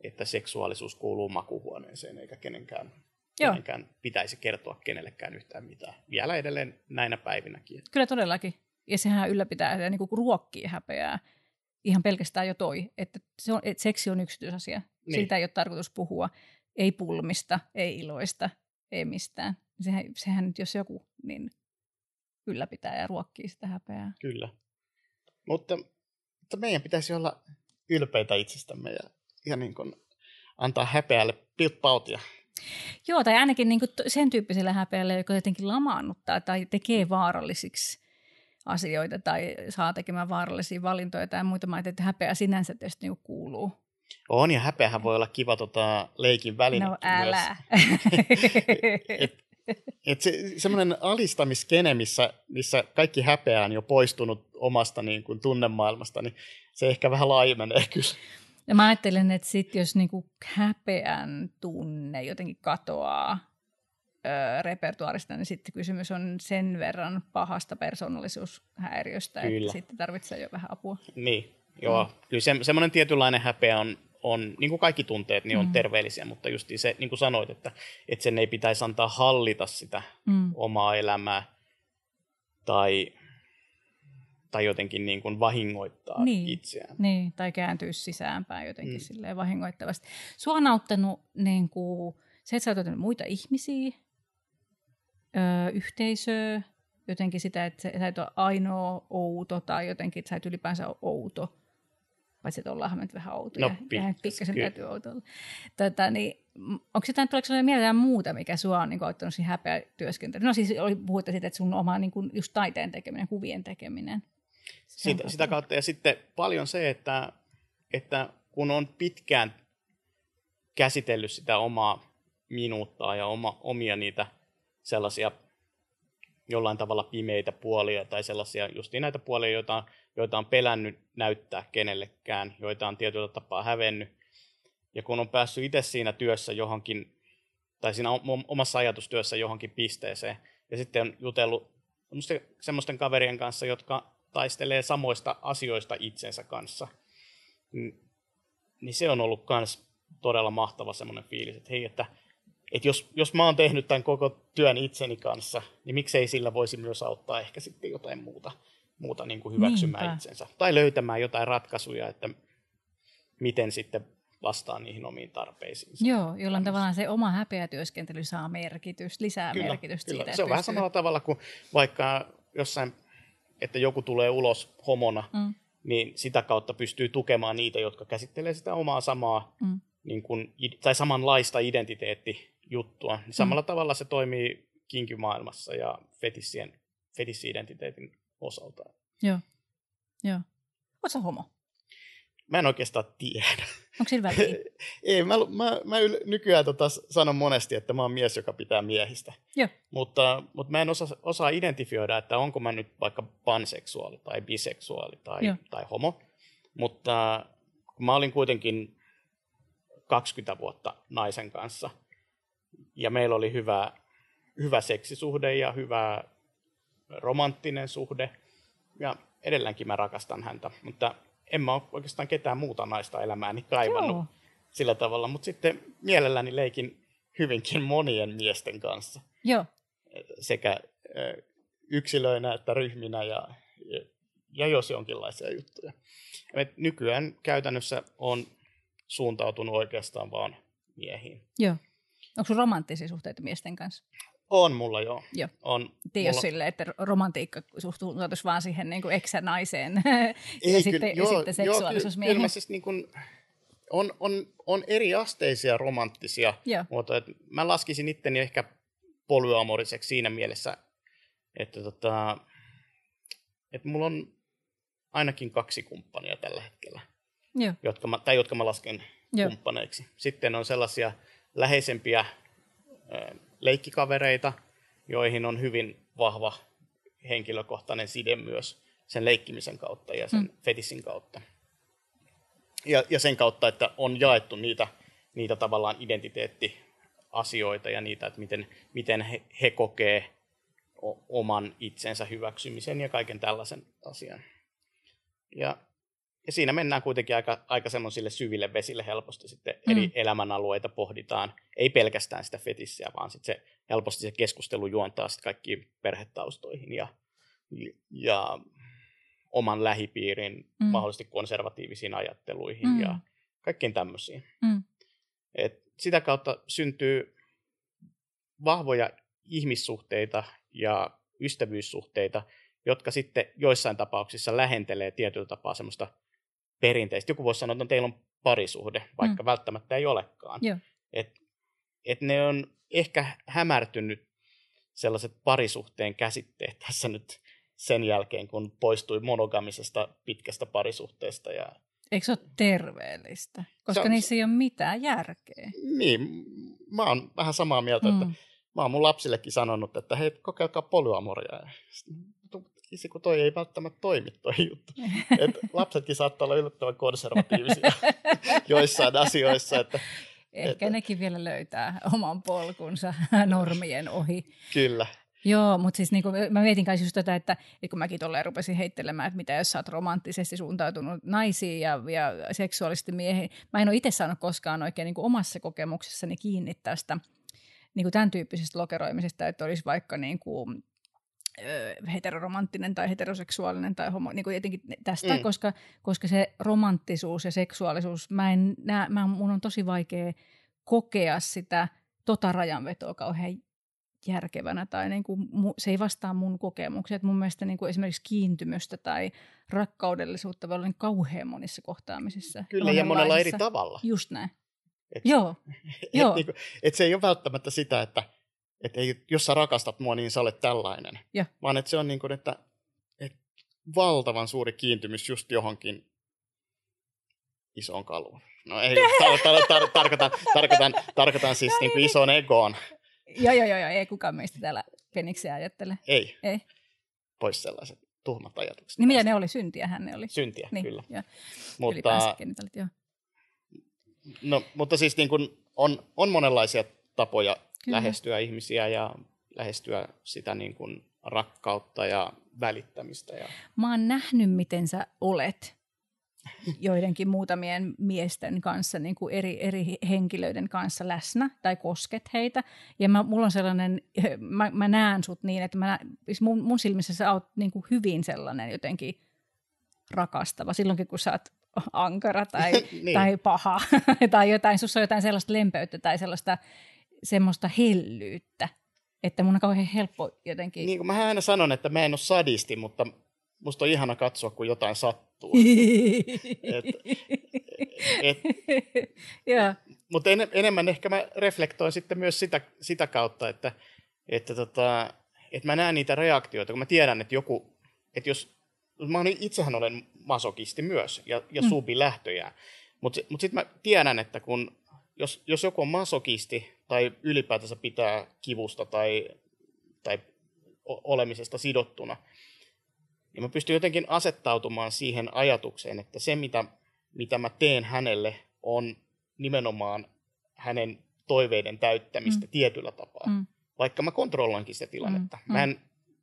että seksuaalisuus kuuluu makuhuoneeseen, eikä kenenkään, kenenkään pitäisi kertoa kenellekään yhtään mitään. Vielä edelleen näinä päivinäkin. Kyllä todellakin. Ja sehän ylläpitää ja niin kuin ruokkii häpeää ihan pelkästään jo toi, että, se on, että seksi on yksityisasia. Niin. Siitä ei ole tarkoitus puhua, ei pulmista, ei iloista, ei mistään. Sehän, sehän nyt jos joku, niin ylläpitää ja ruokkii sitä häpeää. Kyllä. Mutta, mutta meidän pitäisi olla ylpeitä itsestämme ja, ja niin kuin antaa häpeälle pilppautia. Joo, tai ainakin niin kuin sen tyyppiselle häpeälle, joka jotenkin lamaannuttaa tai tekee vaarallisiksi asioita tai saa tekemään vaarallisia valintoja tai muita maita, että häpeä sinänsä tietysti niin kuuluu. On, ja häpeähän voi olla kiva tota, leikin väline. No älä. <laughs> et, et se, semmoinen alistamiskene, missä, missä kaikki häpeä on jo poistunut omasta niin kuin, tunnemaailmasta, niin se ehkä vähän laimenee kyllä. Ja mä ajattelen, että sit jos niinku häpeän tunne jotenkin katoaa ö, repertuarista, niin sitten kysymys on sen verran pahasta persoonallisuushäiriöstä, Kyllä. että sitten tarvitsee jo vähän apua. Niin, joo. Mm. Kyllä se, semmoinen tietynlainen häpeä on, on, niin kuin kaikki tunteet, niin on mm. terveellisiä, mutta just se, niin kuin sanoit, että, että sen ei pitäisi antaa hallita sitä mm. omaa elämää tai, tai jotenkin niin kuin vahingoittaa niin, itseään. Niin, tai kääntyä sisäänpäin jotenkin mm. silleen vahingoittavasti. Sua on auttanut niin kuin, se, että sä oot muita ihmisiä, ö, yhteisöä, jotenkin sitä, että sä et ole ainoa outo tai jotenkin, että sä et ylipäänsä ole outo. Paitsi, että ollaan nyt vähän outoja. No, ja pikkasen täytyy outoilla. Tota, niin, onko jotain, tuleeko sinulle mieleen muuta, mikä sua on niin ottanut siihen häpeä työskentelyyn? No siis oli, puhuitte siitä, että sun oma niin kuin, just taiteen tekeminen, kuvien tekeminen. Sitä, sitä kautta. Ja sitten paljon se, että, että kun on pitkään käsitellyt sitä omaa minuuttaa ja oma, omia niitä – sellaisia jollain tavalla pimeitä puolia tai sellaisia just näitä puolia, joita on, joita on pelännyt näyttää kenellekään, joita on tietyllä tapaa hävennyt. Ja kun on päässyt itse siinä työssä johonkin, tai siinä omassa ajatustyössä johonkin pisteeseen, ja sitten on jutellut semmoisten kaverien kanssa, jotka taistelee samoista asioista itsensä kanssa, niin, niin se on ollut myös todella mahtava semmoinen fiilis, että hei, että että jos, jos mä oon tehnyt tämän koko työn itseni kanssa, niin miksei sillä voisi myös auttaa ehkä sitten jotain muuta, muuta niin kuin hyväksymään Niinpä. itsensä. Tai löytämään jotain ratkaisuja, että miten sitten vastaa niihin omiin tarpeisiin. Joo, jolloin tavallaan se oma häpeätyöskentely saa merkitystä, lisää kyllä, merkitystä kyllä. siitä. Se on vähän samalla tavalla kuin vaikka jossain, että joku tulee ulos homona, mm. niin sitä kautta pystyy tukemaan niitä, jotka käsittelee sitä omaa samaa mm. Niin kuin, tai samanlaista identiteetti juttua. Niin samalla mm. tavalla se toimii kinkymaailmassa ja fetissien, fetissi-identiteetin osalta. Joo. Joo. Oletko homo? Mä en oikeastaan tiedä. Onko sillä väliä? <laughs> Ei, mä, mä, mä yl, nykyään tota sanon monesti, että mä oon mies, joka pitää miehistä. Joo. Mutta, mutta mä en osaa, osaa identifioida, että onko mä nyt vaikka panseksuaali tai biseksuaali tai, tai homo. Mutta mä olin kuitenkin 20 vuotta naisen kanssa – ja meillä oli hyvä, hyvä seksisuhde ja hyvä romanttinen suhde. Ja edelleenkin mä rakastan häntä, mutta en mä ole oikeastaan ketään muuta naista elämääni kaivannut Joo. sillä tavalla. Mutta sitten mielelläni leikin hyvinkin monien miesten kanssa. Joo. Sekä yksilöinä että ryhminä ja, ja, jos jonkinlaisia juttuja. Et nykyään käytännössä on suuntautunut oikeastaan vaan miehiin. Joo. Onko sinulla romanttisia suhteita miesten kanssa? On mulla joo. joo. On, Tiedä mulla... sille, että romantiikka suhtautuisi vaan siihen niin kuin eksä-naiseen <laughs> Ei, ja, sitten, joo, ja sitten seksuaalisuus joo, kyllä, siis niin kuin, on, on, on eri asteisia romanttisia joo. muotoja. Mä laskisin itteni ehkä polyamoriseksi siinä mielessä, että, tota, että mulla on ainakin kaksi kumppania tällä hetkellä, joo. Jotka mä, tai jotka mä lasken joo. kumppaneiksi. Sitten on sellaisia läheisempiä leikkikavereita, joihin on hyvin vahva henkilökohtainen side myös sen leikkimisen kautta ja sen mm. fetissin kautta. Ja, ja sen kautta, että on jaettu niitä, niitä tavallaan identiteettiasioita ja niitä, että miten, miten he, he kokee oman itsensä hyväksymisen ja kaiken tällaisen asian. Ja ja siinä mennään kuitenkin aika, aika semmoisille syville vesille helposti sitten mm. eri elämänalueita pohditaan. Ei pelkästään sitä fetissiä, vaan sitten se helposti se keskustelu juontaa sitten kaikkiin perhetaustoihin ja, ja oman lähipiirin mm. mahdollisesti konservatiivisiin ajatteluihin mm. ja kaikkiin tämmöisiin. Mm. Et sitä kautta syntyy vahvoja ihmissuhteita ja ystävyyssuhteita, jotka sitten joissain tapauksissa lähentelee tietyllä tapaa semmoista perinteistä. Joku voisi sanoa, että no, teillä on parisuhde, vaikka mm. välttämättä ei olekaan. Et, et ne on ehkä hämärtynyt sellaiset parisuhteen käsitteet <laughs> tässä nyt sen jälkeen, kun poistui monogamisesta pitkästä parisuhteesta. Ja... Eikö se ole terveellistä? Koska se on... niissä ei ole mitään järkeä. Niin, mä oon vähän samaa mieltä, mm. että mä oon mun lapsillekin sanonut, että hei, kokeilkaa polyamoria isä, kun toi ei välttämättä toimi toi juttu. <laughs> Et lapsetkin saattaa olla yllättävän konservatiivisia <laughs> joissain asioissa. Että, Ehkä että... nekin vielä löytää oman polkunsa <laughs> normien ohi. Kyllä. Joo, mutta siis niin kuin, mä mietin kanssa just tätä, että, että kun mäkin tolleen rupesin heittelemään, että mitä jos sä oot romanttisesti suuntautunut naisiin ja, ja seksuaalisesti miehiin. Mä en ole itse saanut koskaan oikein niin kuin omassa kokemuksessani kiinni tästä niin kuin tämän tyyppisestä lokeroimisesta, että olisi vaikka niin kuin heteroromanttinen tai heteroseksuaalinen tai homo, niin kuin jotenkin tästä, mm. koska, koska se romanttisuus ja seksuaalisuus, mä en näe, mä, mun on tosi vaikea kokea sitä tota rajanvetoa kauhean järkevänä tai niin kuin, se ei vastaa mun kokemuksia. Et mun mielestä niin kuin esimerkiksi kiintymystä tai rakkaudellisuutta voi olla niin kauhean monissa kohtaamisissa. Kyllä ja monella eri tavalla. Just näin. Et, joo. <laughs> Et, joo. Niin kuin, et se ei ole välttämättä sitä, että – että ei, jos sä rakastat mua, niin sä olet tällainen. Ja. Vaan että se on niin kuin, että, että valtavan suuri kiintymys just johonkin isoon kalvoon. No ei, tar- tar- tar- tarkoitan, tarkoitan, tarkoitan siis niin kuin isoon egoon. Joo, joo, joo, joo, ei kukaan meistä täällä peniksiä ajattele. Ei. ei. Pois sellaiset tuhmat ajatukset. Niin mitä ne oli? Syntiä hän ne oli. Syntiä, niin, kyllä. Ja. Mutta, joo. No, mutta siis niin kuin on, on monenlaisia tapoja Kyllä. lähestyä ihmisiä ja lähestyä sitä niin kuin rakkautta ja välittämistä. Ja... Mä oon nähnyt, miten sä olet joidenkin muutamien miesten kanssa, niin kuin eri, eri henkilöiden kanssa läsnä tai kosket heitä. Ja mä, mulla on sellainen, mä, mä näen sut niin, että mä, siis mun, mun silmissä sä oot niin kuin hyvin sellainen jotenkin rakastava. Silloinkin, kun sä oot ankara tai, <laughs> niin. tai paha <laughs> tai jotain, sussa on jotain sellaista lempeyttä tai sellaista semmoista hellyyttä, että mun on kauhean helppo jotenkin... Niin kuin mä aina sanon, että mä en ole sadisti, mutta musta on ihana katsoa, kun jotain sattuu. <laughs> et, et, <laughs> yeah. Mutta en, enemmän ehkä mä reflektoin sitten myös sitä, sitä kautta, että, että, tota, että mä näen niitä reaktioita, kun mä tiedän, että joku, että jos, mä itsehän olen masokisti myös ja, ja mm. suupi lähtöjään, mutta mut sitten mä tiedän, että kun jos, jos joku on masokisti tai ylipäätänsä pitää kivusta tai, tai olemisesta sidottuna, niin mä pystyn jotenkin asettautumaan siihen ajatukseen, että se mitä, mitä mä teen hänelle on nimenomaan hänen toiveiden täyttämistä mm. tietyllä tapaa. Mm. vaikka mä kontrolloinkin sitä tilannetta. Mm. Mä en,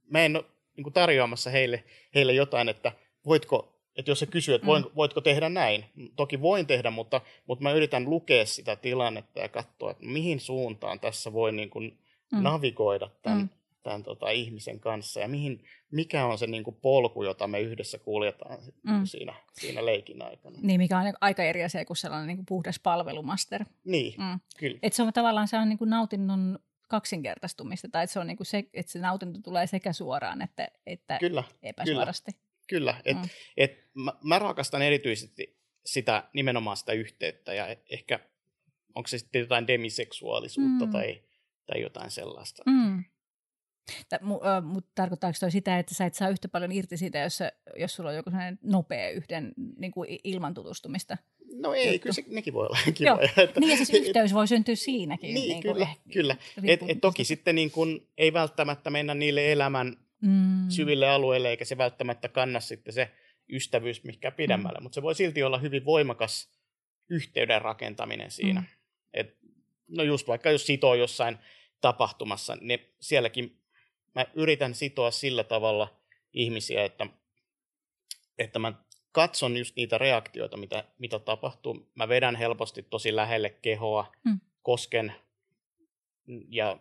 mä en ole niin tarjoamassa heille, heille jotain, että voitko että jos se kysyy, että voin, mm. voitko tehdä näin, toki voin tehdä, mutta, mutta mä yritän lukea sitä tilannetta ja katsoa, että mihin suuntaan tässä voi niin kuin mm. navigoida tämän, mm. tämän tota, ihmisen kanssa ja mihin, mikä on se niin kuin polku, jota me yhdessä kuljetaan mm. siinä, siinä leikin aikana. Niin, mikä on aika eri asia kuin sellainen niin kuin puhdas palvelumaster. Niin, mm. kyllä. Et se on tavallaan se on niin kuin nautinnon kaksinkertaistumista, tai että se, on niin kuin se, että se nautinto tulee sekä suoraan että, että kyllä, epäsuorasti. Kyllä. Kyllä, että mm. et mä, mä rakastan erityisesti sitä nimenomaan sitä yhteyttä ja ehkä onko se sitten jotain demiseksuaalisuutta mm. tai, tai jotain sellaista. Mm. Mutta tarkoittaako toi sitä, että sä et saa yhtä paljon irti siitä, jos, jos sulla on joku sellainen nopea yhden niin kuin ilman tutustumista? No ei, juttu. kyllä se, nekin voi olla <laughs> kivoja. Että, niin ja siis <laughs> yhteys voi syntyä siinäkin. Niin, niin kyllä, kyllä. Et, et toki sitten niin kun, ei välttämättä mennä niille elämän mm. syville alueille, eikä se välttämättä kanna sitten se ystävyys mikä pidemmälle, mm. mutta se voi silti olla hyvin voimakas yhteyden rakentaminen siinä. Mm. Et, no just vaikka jos sitoo jossain tapahtumassa, niin sielläkin mä yritän sitoa sillä tavalla ihmisiä, että, että mä katson just niitä reaktioita, mitä, mitä tapahtuu. Mä vedän helposti tosi lähelle kehoa, mm. kosken ja,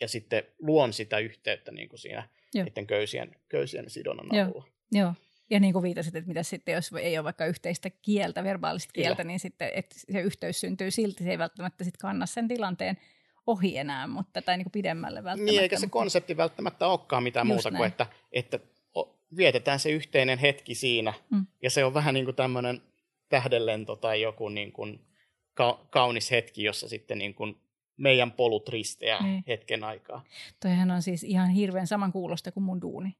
ja sitten luon sitä yhteyttä niin kuin siinä Joo. niiden köysien, köysien sidonnan Joo. avulla. Joo. Ja niin kuin viitasit, että mitä sitten, jos ei ole vaikka yhteistä kieltä, verbaalista Kyllä. kieltä, niin sitten että se yhteys syntyy silti, se ei välttämättä sitten kanna sen tilanteen ohi enää, mutta tai niin kuin pidemmälle välttämättä. Niin, eikä se konsepti välttämättä olekaan mitään Just muuta näin. kuin, että, että vietetään se yhteinen hetki siinä, mm. ja se on vähän niin kuin tämmöinen tähdenlento tai joku niin kuin ka- kaunis hetki, jossa sitten niin kuin meidän polut risteää niin. hetken aikaa. Toihan on siis ihan hirveän saman kuulosta kuin mun duuni.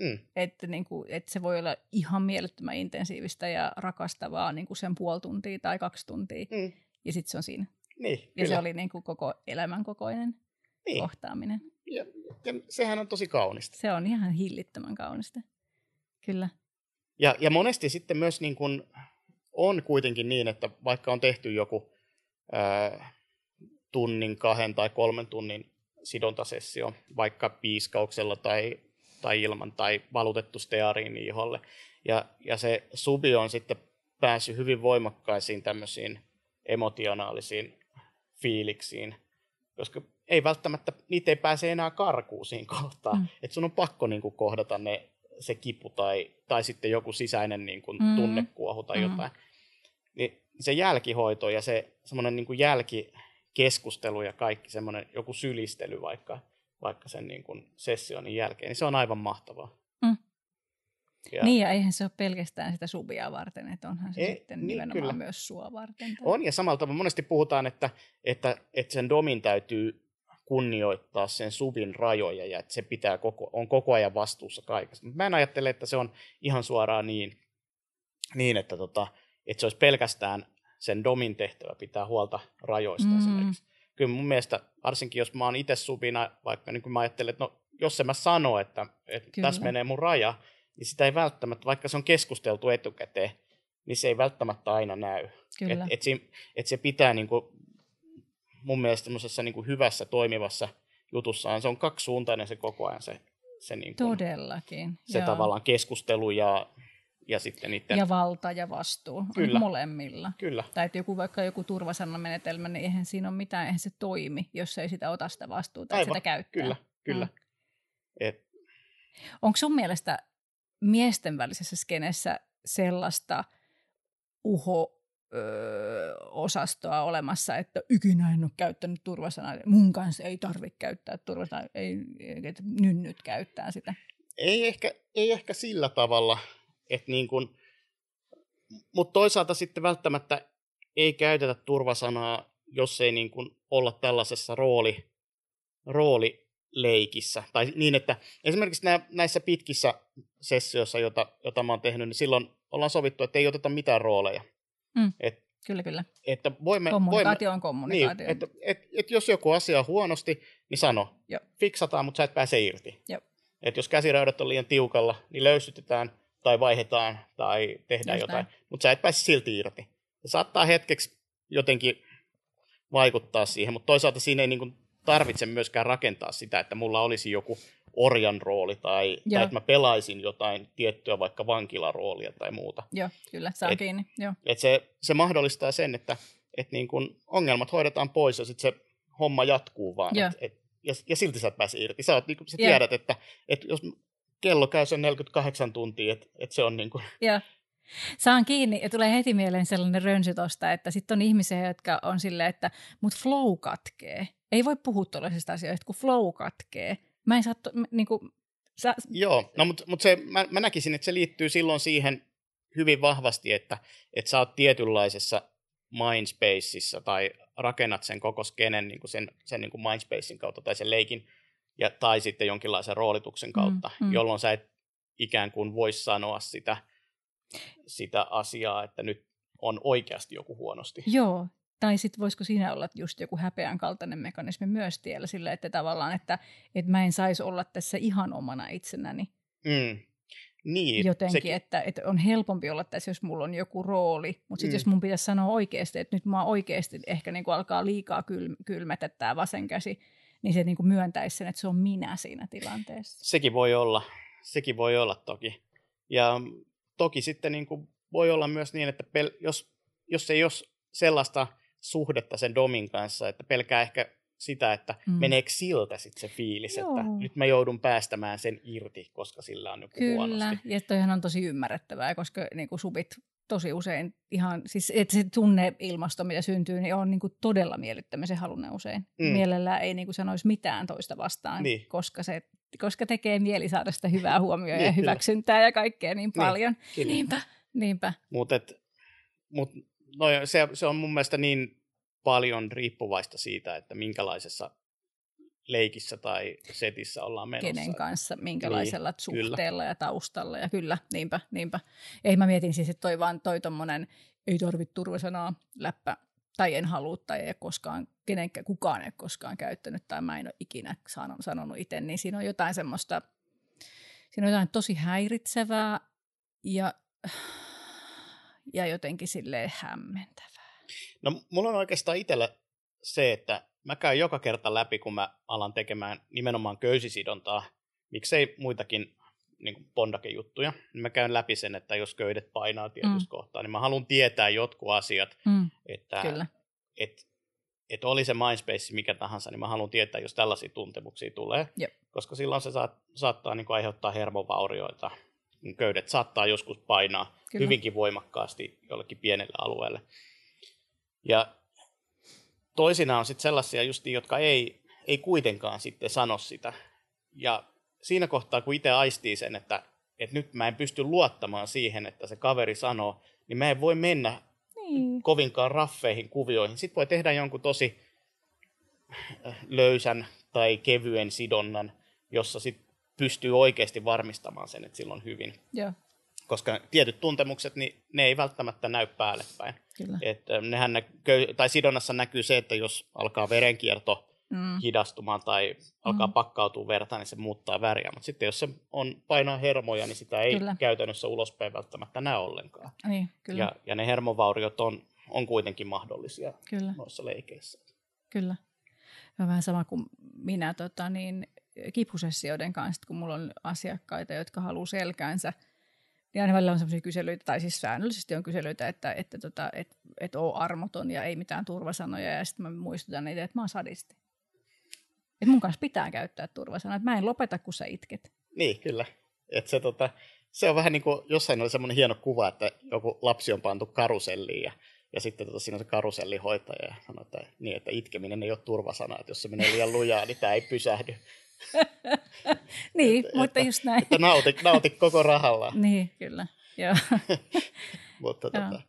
Mm. Että, niin kuin, että se voi olla ihan mielettömän intensiivistä ja rakastavaa niin kuin sen puoli tuntia tai kaksi tuntia. Mm. Ja sitten se on siinä. Niin, ja kyllä. se oli niin kuin koko elämän kokoinen niin. kohtaaminen. Ja, ja sehän on tosi kaunista. Se on ihan hillittömän kaunista. Kyllä. Ja, ja monesti sitten myös niin kuin on kuitenkin niin, että vaikka on tehty joku ää, tunnin, kahden tai kolmen tunnin sidontasessio, vaikka piiskauksella tai, tai ilman, tai valutettu steariin iholle. Ja, ja se subi on sitten päässyt hyvin voimakkaisiin tämmöisiin emotionaalisiin fiiliksiin, koska ei välttämättä, niitä ei pääse enää karkuun siinä kohtaa. Mm. Että sun on pakko niin kuin, kohdata ne, se kipu tai, tai sitten joku sisäinen niin kuin, mm. tunnekuohu tai mm. jotain. Niin se jälkihoito ja se semmoinen niin jälki, keskustelu ja kaikki semmoinen joku sylistely vaikka, vaikka sen niin kuin sessionin jälkeen, niin se on aivan mahtavaa. Mm. Ja, niin, ja eihän se ole pelkästään sitä subia varten, että onhan se ei, sitten niin, nimenomaan kyllä. myös sua varten. Tai... On, ja samalla tavalla monesti puhutaan, että, että, että sen domin täytyy kunnioittaa sen subin rajoja ja että se pitää koko, on koko ajan vastuussa kaikesta. Mutta mä en ajattele, että se on ihan suoraan niin, niin että, tota, että se olisi pelkästään sen domin tehtävä pitää huolta rajoista mm. esimerkiksi. Kyllä mun mielestä, varsinkin jos mä oon itse subina, vaikka niin kuin mä ajattelen, että no, jos se mä sano, että, että tässä menee mun raja, niin sitä ei välttämättä, vaikka se on keskusteltu etukäteen, niin se ei välttämättä aina näy. Että et se, et se pitää niin kuin, mun mielestä niin kuin hyvässä toimivassa jutussaan, se on kaksisuuntainen se koko ajan se, se, niin kuin, Todellakin. se Joo. tavallaan keskustelu ja ja sitten niiden... Ja valta ja vastuu Kyllä. molemmilla. Kyllä. Tai että joku, vaikka joku turvasanamenetelmä, niin eihän siinä ole mitään, eihän se toimi, jos ei sitä ota sitä vastuuta, Aivan. että sitä käyttää. Kyllä, kyllä. Mm. Et... Onko sun mielestä miesten välisessä skenessä sellaista uho osastoa olemassa, että ikinä en ole käyttänyt turvasanaa. Mun kanssa ei tarvitse käyttää turvasanaa, ei, että nynnyt käyttää sitä. Ei ehkä, ei ehkä sillä tavalla, et niin kun, mutta toisaalta sitten välttämättä ei käytetä turvasanaa, jos ei niin kun olla tällaisessa rooli, roolileikissä. Tai niin, että esimerkiksi nä, näissä pitkissä sessioissa, joita, joita mä oon tehnyt, niin silloin ollaan sovittu, että ei oteta mitään rooleja. Mm. Et, kyllä, kyllä. Että voimme, kommunikaatio voimme, on kommunikaatio. Niin, että et, et jos joku asia on huonosti, niin sano. Joo. Fiksataan, mutta sä et pääse irti. Joo. Et jos käsiraudat on liian tiukalla, niin löysytetään tai vaihdetaan tai tehdään Just jotain, mutta sä et pääse silti irti. Se saattaa hetkeksi jotenkin vaikuttaa siihen, mutta toisaalta siinä ei niin kuin tarvitse myöskään rakentaa sitä, että mulla olisi joku orjan rooli tai, tai että mä pelaisin jotain tiettyä vaikka vankilaroolia tai muuta. Joo, kyllä, saa et, kiinni. Joo. Et se, se mahdollistaa sen, että et niin kun ongelmat hoidetaan pois ja sitten se homma jatkuu vaan. Et, et, ja, ja silti sä et pääse irti. Sä, oot, niin kun, sä tiedät, että, että jos kello käy sen 48 tuntia, että, että se on niin kuin... Joo. Saan kiinni ja tulee heti mieleen sellainen rönsy tosta, että sitten on ihmisiä, jotka on silleen, että mut flow katkee. Ei voi puhua tuollaisista asioista, kun flow katkee. Mä en saa, to, niin kuin, sä... Joo, no mutta mut se, mä, mä näkisin, että se liittyy silloin siihen hyvin vahvasti, että, että sä oot tietynlaisessa mindspaceissa tai rakennat sen koko skenen niin kuin sen, sen niin kuin mindspacein kautta tai sen leikin, ja, tai sitten jonkinlaisen roolituksen mm, kautta, mm, mm. jolloin sä et ikään kuin voi sanoa sitä, sitä asiaa, että nyt on oikeasti joku huonosti. Joo, tai sitten voisiko siinä olla just joku häpeän kaltainen mekanismi myös tiellä sille, että tavallaan, että, että mä en saisi olla tässä ihan omana itsenäni. Mm. Niin, Jotenkin, sekin. että, että on helpompi olla tässä, jos mulla on joku rooli. Mutta sitten mm. jos mun pitäisi sanoa oikeasti, että nyt mä oikeasti ehkä niin kuin alkaa liikaa kyl, kylmetä tämä vasen käsi, niin se niin kuin myöntäisi sen, että se on minä siinä tilanteessa. Sekin voi olla. Sekin voi olla toki. Ja toki sitten niin kuin voi olla myös niin, että pel- jos, jos ei ole sellaista suhdetta sen domin kanssa, että pelkää ehkä sitä, että mm. meneekö siltä sitten se fiilis, Joo. että nyt mä joudun päästämään sen irti, koska sillä on joku Kyllä, huonosti. ja toihan on tosi ymmärrettävää, koska niin kuin subit tosi usein ihan, siis että se tunneilmasto, mitä syntyy, niin on niin kuin todella miellyttämisen halunen usein. Mm. Mielellään ei niin kuin sanoisi mitään toista vastaan, niin. koska, se, koska tekee mieli saada sitä hyvää huomioon niin, ja hyväksyntää ja kaikkea niin, niin paljon. Niin, niinpä, niinpä. Mutta mut, no, se, se on mun mielestä niin paljon riippuvaista siitä, että minkälaisessa leikissä tai setissä ollaan menossa. Kenen kanssa, minkälaisella niin, suhteella kyllä. ja taustalla. Ja kyllä, niinpä, niinpä. Ei mä mietin siis, että toi vaan toi tommonen, ei tarvitse turvasanaa, läppä, tai en halua, tai ei koskaan, kenenkään, kukaan ei koskaan käyttänyt, tai mä en ole ikinä sanonut itse, niin siinä on jotain semmoista, siinä on jotain tosi häiritsevää ja, ja jotenkin silleen hämmentävää. No mulla on oikeastaan itsellä se, että mä käyn joka kerta läpi, kun mä alan tekemään nimenomaan köysisidontaa, miksei muitakin niin bondake-juttuja, niin mä käyn läpi sen, että jos köydet painaa tietysti mm. kohtaa, niin mä haluan tietää jotkut asiat, mm. että Kyllä. Et, et oli se Mindspace mikä tahansa, niin mä haluan tietää, jos tällaisia tuntemuksia tulee, Jep. koska silloin se saat, saattaa niin aiheuttaa hermovaurioita. Köydet saattaa joskus painaa Kyllä. hyvinkin voimakkaasti jollekin pienelle alueelle. Ja toisinaan on sitten sellaisia justi, jotka ei, ei kuitenkaan sitten sano sitä. Ja siinä kohtaa, kun itse aistii sen, että, että nyt mä en pysty luottamaan siihen, että se kaveri sanoo, niin mä en voi mennä niin. kovinkaan raffeihin kuvioihin. Sitten voi tehdä jonkun tosi äh, löysän tai kevyen sidonnan, jossa sit pystyy oikeasti varmistamaan sen, että silloin on hyvin. Joo koska tietyt tuntemukset, niin ne ei välttämättä näy päälle päin. Kyllä. Et, nehän näkyy, tai sidonnassa näkyy se, että jos alkaa verenkierto mm. hidastumaan tai alkaa mm. pakkautua verta, niin se muuttaa väriä. Mutta sitten jos se on painaa hermoja, niin sitä ei kyllä. käytännössä ulospäin välttämättä näe ollenkaan. Niin, kyllä. Ja, ja ne hermovauriot on, on kuitenkin mahdollisia kyllä. noissa leikeissä. Kyllä. Ja vähän sama kuin minä tota, niin, kipusessioiden kanssa, kun mulla on asiakkaita, jotka haluaa selkäänsä – niin aina välillä on sellaisia kyselyitä, tai siis säännöllisesti on kyselyitä, että, että tota, et, et ole armoton ja ei mitään turvasanoja. Ja sitten mä muistutan niitä, että mä oon sadisti. Että mun kanssa pitää käyttää turvasanoja, että mä en lopeta, kun sä itket. Niin, kyllä. Et se, tota, se on vähän niin kuin, jossain oli semmoinen hieno kuva, että joku lapsi on pantu karuselliin ja, ja sitten tota, siinä on se karusellihoitaja ja sanoo, että, niin, että itkeminen ei ole turvasana, että jos se menee liian lujaa, niin tämä ei pysähdy. <laughs> niin, että, mutta just näin. Että nauti, nauti koko rahalla. <laughs> niin, kyllä. Joo. <laughs> mutta Joo. Tota...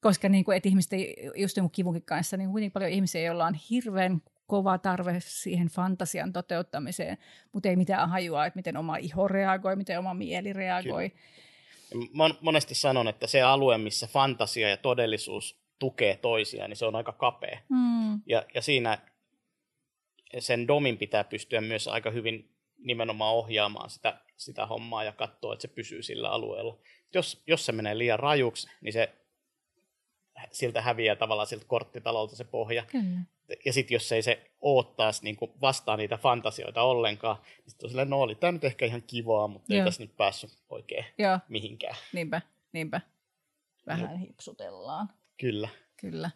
Koska niin kuin, että ihmiset, just jonkun kivunkin kanssa, niin kuitenkin paljon ihmisiä, joilla on hirveän kova tarve siihen fantasian toteuttamiseen, mutta ei mitään hajua, että miten oma iho reagoi, miten oma mieli reagoi. Kyllä. Monesti sanon, että se alue, missä fantasia ja todellisuus tukee toisiaan, niin se on aika kapea. Mm. Ja, ja siinä sen domin pitää pystyä myös aika hyvin nimenomaan ohjaamaan sitä, sitä hommaa ja katsoa, että se pysyy sillä alueella. Jos, jos se menee liian rajuksi, niin se siltä häviää tavallaan siltä korttitalolta se pohja. Kyllä. Ja sitten jos ei se oottaisi niin vastaan niitä fantasioita ollenkaan, niin sitten on silleen, no oli tämä nyt ehkä ihan kivaa, mutta Joo. ei tässä nyt päässyt oikein Joo. mihinkään. Niinpä, niinpä. Vähän no. hipsutellaan. Kyllä. Kyllä.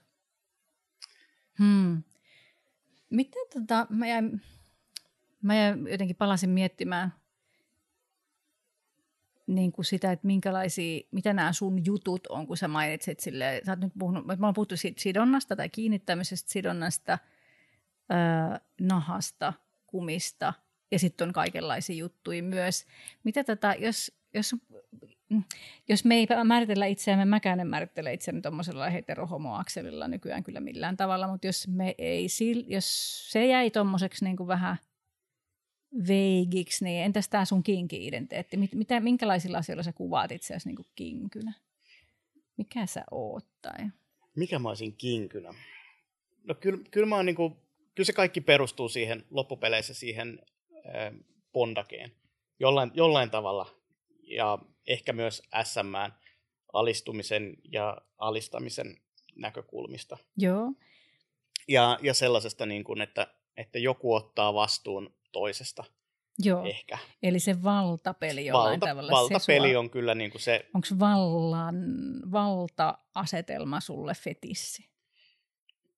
Hmm. Miten tota, mä jäin, mä jäin jotenkin palasin miettimään niin kuin sitä, että minkälaisia, mitä nämä sun jutut on, kun sä mainitsit silleen, sä oot nyt puhunut, mä oon puhuttu siitä sidonnasta tai kiinnittämisestä sidonnasta, öö, nahasta, kumista ja sitten on kaikenlaisia juttuja myös. Mitä tätä, jos, jos, jos me ei määritellä itseämme, mäkään en määrittele itseäni tuommoisella heterohomoakselilla nykyään kyllä millään tavalla, mutta jos, me ei, jos se jäi tuommoiseksi niin vähän – veigiksi, niin entäs tämä sun kinki-identiteetti? Mitä, minkälaisilla asioilla sä kuvaat itseäsi niin kinkynä? Mikä sä oot? Tai? Mikä mä olisin kinkynä? No kyllä, kyllä, mä oon niin kuin, kyllä se kaikki perustuu siihen loppupeleissä siihen äh, pondakeen jollain, jollain tavalla. Ja ehkä myös SM alistumisen ja alistamisen näkökulmista. Joo. Ja, ja sellaisesta, niin kuin, että, että joku ottaa vastuun toisesta. Joo. Ehkä. Eli se valtapeli jollain Valta, tavalla. Valtapeli on kyllä niin kuin se... Onko vallan, valta-asetelma sulle fetissi?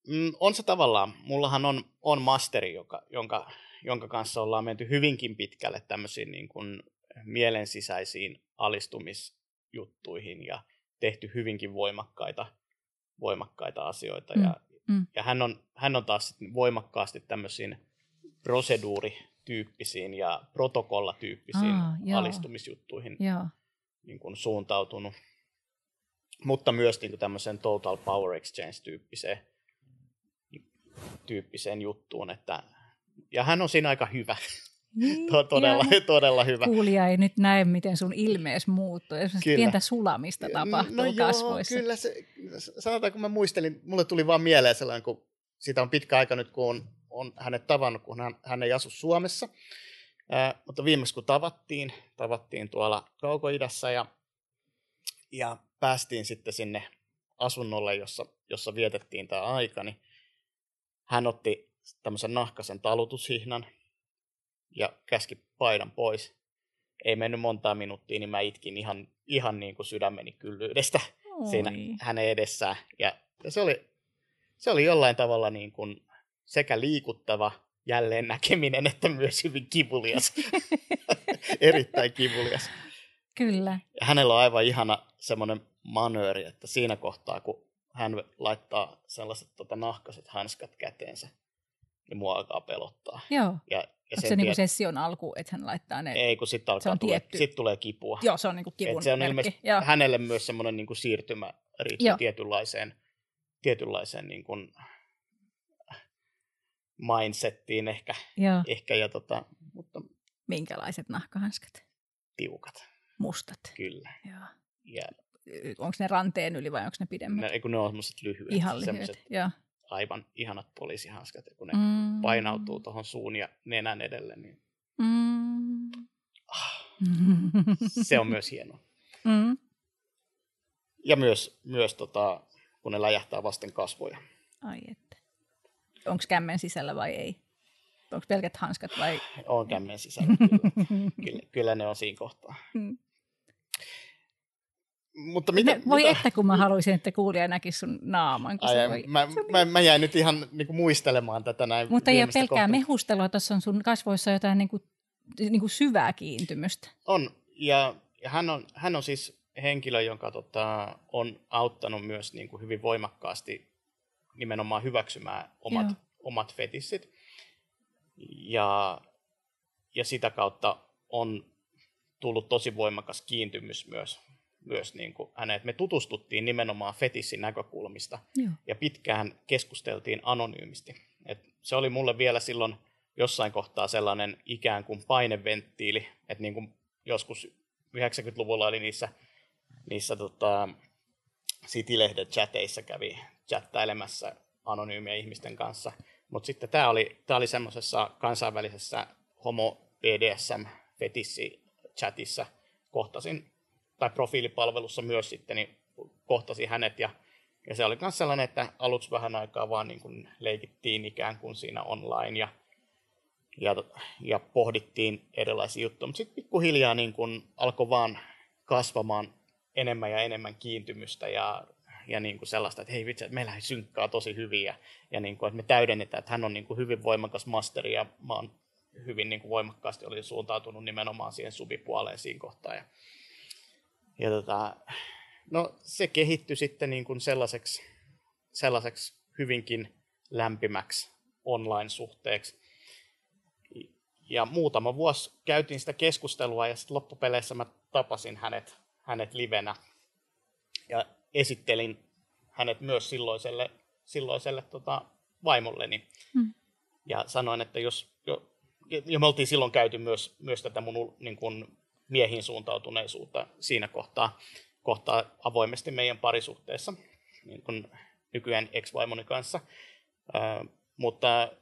Mm, on se tavallaan. Mullahan on, on masteri, joka, jonka, jonka kanssa ollaan menty hyvinkin pitkälle tämmöisiin niin kuin mielensisäisiin alistumisjuttuihin ja tehty hyvinkin voimakkaita, voimakkaita asioita. Mm. Ja, mm. ja hän, on, hän on taas voimakkaasti tämmöisiin proseduurityyppisiin ja protokollatyyppisiin Aa, alistumisjuttuihin joo. Niin kuin suuntautunut. Mutta myös niin kuin tämmöisen total power exchange-tyyppiseen tyyppiseen juttuun. Että, ja hän on siinä aika hyvä. Niin, todella, todella hyvä. Kuulija ei nyt näe, miten sun ilmees muuttuu. Kyllä. Pientä sulamista tapahtuu no kasvoissa. Joo, kyllä se, sanotaan kun mä muistelin, mulle tuli vaan mieleen sellainen, kun siitä on pitkä aika nyt, kun on on hänet tavannut, kun hän, hän ei asu Suomessa. Ää, mutta viimeksi kun tavattiin, tavattiin tuolla Kaukoidässä ja, ja päästiin sitten sinne asunnolle, jossa, jossa vietettiin tämä aika, niin hän otti tämmöisen nahkasen talutushihnan ja käski paidan pois. Ei mennyt montaa minuuttia, niin mä itkin ihan, ihan niin kuin sydämeni kyllyydestä Oi. siinä hänen edessään. Ja, se, oli, se oli jollain tavalla niin kuin sekä liikuttava jälleen näkeminen, että myös hyvin kivulias. <laughs> Erittäin kivulias. Kyllä. Ja hänellä on aivan ihana semmoinen manööri, että siinä kohtaa, kun hän laittaa sellaiset tota, nahkaset hanskat käteensä, niin mua alkaa pelottaa. Joo. Ja, ja Onko se niinku session alku, että hän laittaa ne? Ei, kun sitten alkaa tulee, sit tulee kipua. Joo, se on niinku kivun Et se on ilmeisesti hänelle myös semmoinen niinku siirtymä riittää tietynlaiseen, tietynlaiseen niinku, mindsettiin ehkä. Joo. ehkä ja tota, mutta Minkälaiset nahkahanskat? Tiukat. Mustat? Kyllä. Joo. Ja, onko ne ranteen yli vai onko ne pidemmät? Ne, kun ne on semmoiset lyhyet. Ihan lyhyet, joo. Aivan ihanat poliisihanskat, kun ne mm. painautuu tuohon suun ja nenän edelle, niin mm. ah, se on myös hienoa. <laughs> Mm. Ja myös, myös tota, kun ne läjähtää vasten kasvoja. Ai et onko kämmen sisällä vai ei? Onko pelkät hanskat vai? On kämmen sisällä, kyllä. <laughs> kyllä, kyllä ne on siinä kohtaa. Hmm. Mutta mitä, ne, voi mitä? että kun mä haluaisin, että kuulija näkisi sun naaman. Kun Ai, se voi, mä, se mä, mä jäin nyt ihan niin kuin muistelemaan tätä näin Mutta ei ole pelkää kohtaa. mehustelua, tuossa on sun kasvoissa jotain niin kuin, niin kuin syvää kiintymystä. On, ja, ja hän, on, hän on siis henkilö, joka tota, on auttanut myös niin kuin hyvin voimakkaasti nimenomaan hyväksymään omat, Joo. omat fetissit. Ja, ja sitä kautta on tullut tosi voimakas kiintymys myös, myös niin kuin häneen. Me tutustuttiin nimenomaan fetissin näkökulmista Joo. ja pitkään keskusteltiin anonyymisti. Et se oli mulle vielä silloin jossain kohtaa sellainen ikään kuin paineventtiili, että niin kuin joskus 90-luvulla oli niissä, niissä tota, City-lehden chateissa kävi chattailemassa anonyymien ihmisten kanssa. Mutta sitten tämä oli, tää oli semmoisessa kansainvälisessä homo BDSM fetissi chatissa kohtasin, tai profiilipalvelussa myös sitten, niin kohtasin hänet ja, Ja se oli myös sellainen, että aluksi vähän aikaa vaan niin kuin leikittiin ikään kuin siinä online ja, ja, ja pohdittiin erilaisia juttuja. Mutta sitten pikkuhiljaa niin kuin alkoi vaan kasvamaan enemmän ja enemmän kiintymystä ja, ja niin kuin sellaista, että hei vitsi, että meillä synkkaa tosi hyvin ja, ja niin kuin, että me täydennetään, että hän on niin kuin hyvin voimakas masteri ja mä oon hyvin niin kuin voimakkaasti oli suuntautunut nimenomaan siihen subipuoleen siinä kohtaa. Ja, ja tota, no, se kehittyi sitten niin kuin sellaiseksi, sellaiseksi hyvinkin lämpimäksi online-suhteeksi. Ja muutama vuosi käytiin sitä keskustelua ja sitten loppupeleissä mä tapasin hänet, hänet livenä ja esittelin hänet myös silloiselle, silloiselle tota, vaimolleni. Hmm. Ja sanoin, että jos, jo, ja me oltiin silloin käyty myös, myös tätä mun niin kuin, miehiin suuntautuneisuutta siinä kohtaa, kohtaa avoimesti meidän parisuhteessa, niin kuin nykyään ex-vaimoni kanssa. Ää, mutta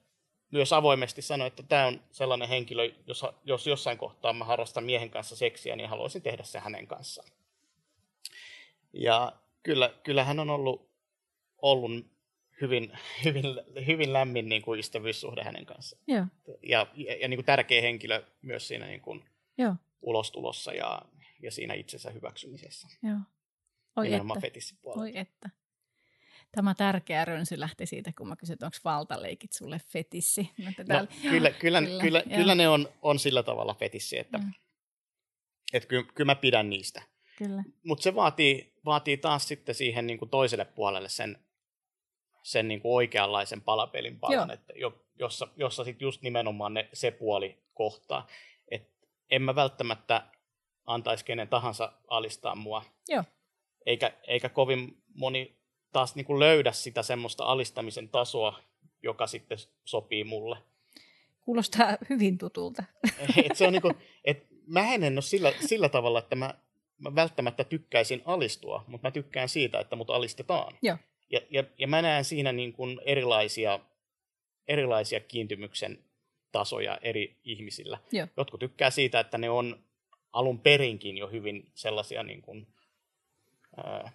myös avoimesti sanoi, että tämä on sellainen henkilö, jos, jos jossain kohtaa mä harrastan miehen kanssa seksiä, niin haluaisin tehdä se hänen kanssaan. Ja kyllä, kyllä hän on ollut, ollut hyvin, hyvin, hyvin lämmin niin kuin ystävyyssuhde hänen kanssaan. Joo. Ja, ja, ja niin kuin tärkeä henkilö myös siinä niin kuin Joo. Ulostulossa ja, ja siinä itsensä hyväksymisessä. Joo. Oi että. Oi että. Tämä tärkeä rönsy lähti siitä, kun mä kysyin, että onko valtaleikit sulle fetissi. No, kyllä, kyllä, kyllä, kyllä, kyllä ne on, on sillä tavalla fetissi, että, että kyllä, kyllä mä pidän niistä. Mutta se vaatii, vaatii taas sitten siihen niin kuin toiselle puolelle sen, sen niin kuin oikeanlaisen palapelin palan, että jo, jossa, jossa sitten just nimenomaan ne, se puoli kohtaa. En mä välttämättä antaisi kenen tahansa alistaa mua. Joo. Eikä, eikä kovin moni taas niin kuin löydä sitä semmoista alistamisen tasoa, joka sitten sopii mulle. Kuulostaa hyvin tutulta. <laughs> Et se on niin kuin, <laughs> et mä en ole sillä, sillä tavalla, että mä, mä välttämättä tykkäisin alistua, mutta mä tykkään siitä, että mut alistetaan. Joo. Ja, ja, ja mä näen siinä niin kuin erilaisia, erilaisia kiintymyksen tasoja eri ihmisillä. Joo. Jotkut tykkää siitä, että ne on alun perinkin jo hyvin sellaisia niin kuin, ää,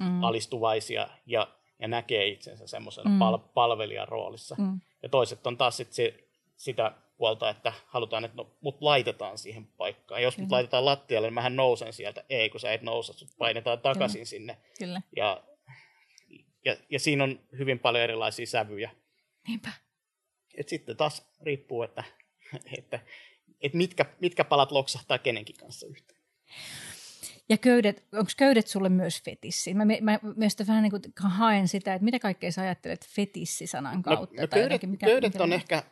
mm. alistuvaisia ja, ja näkee itsensä semmoisena mm. pal- palvelijan roolissa. Mm. Ja toiset on taas sit se, sitä puolta, että halutaan, että no, mut laitetaan siihen paikkaan. Jos Kyllä. mut laitetaan lattialle, niin mähän nousen sieltä. Ei, kun sä et nouse, sut painetaan takaisin Kyllä. sinne. Kyllä. Ja, ja, ja siinä on hyvin paljon erilaisia sävyjä. Niinpä. Et sitten taas riippuu, että, että, että mitkä, mitkä palat loksahtaa kenenkin kanssa yhteen. Ja köydet, onko köydet sulle myös fetissi? Mä, mä myös vähän niin kuin haen sitä, että mitä kaikkea sä ajattelet fetissi-sanan kautta? No, no köydet, mikä, köydet mikä on ehkä,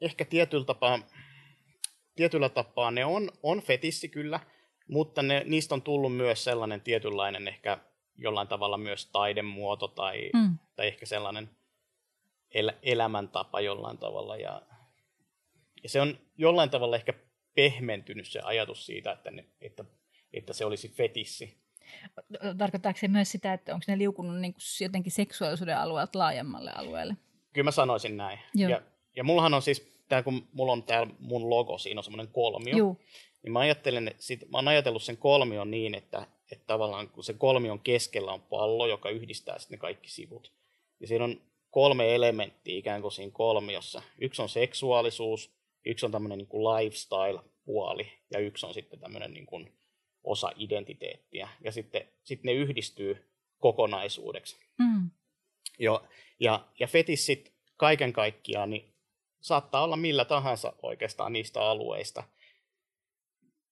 ehkä tietyllä tapaa, tietyllä tapaa ne on, on fetissi kyllä, mutta ne, niistä on tullut myös sellainen tietynlainen ehkä jollain tavalla myös taidemuoto tai, mm. tai ehkä sellainen el, elämäntapa jollain tavalla. Ja, ja se on jollain tavalla ehkä pehmentynyt se ajatus siitä, että, ne, että että se olisi fetissi. Tarkoittaako se myös sitä, että onko ne liukunut niin kuin jotenkin seksuaalisuuden alueelta laajemmalle alueelle? Kyllä mä sanoisin näin. Joo. Ja, ja mullahan on siis, tää, kun mulla on täällä mun logo, siinä on semmoinen kolmio, Joo. niin mä, ajattelen, sit, mä oon ajatellut sen kolmion niin, että, että tavallaan kun se kolmion keskellä on pallo, joka yhdistää sitten ne kaikki sivut. Ja siinä on kolme elementtiä ikään kuin siinä kolmiossa. Yksi on seksuaalisuus, yksi on tämmöinen niin lifestyle-puoli ja yksi on sitten tämmöinen niin kuin osa identiteettiä. Ja sitten, sitten ne yhdistyy kokonaisuudeksi. Mm. Jo, ja, ja fetissit kaiken kaikkiaan niin saattaa olla millä tahansa oikeastaan niistä alueista.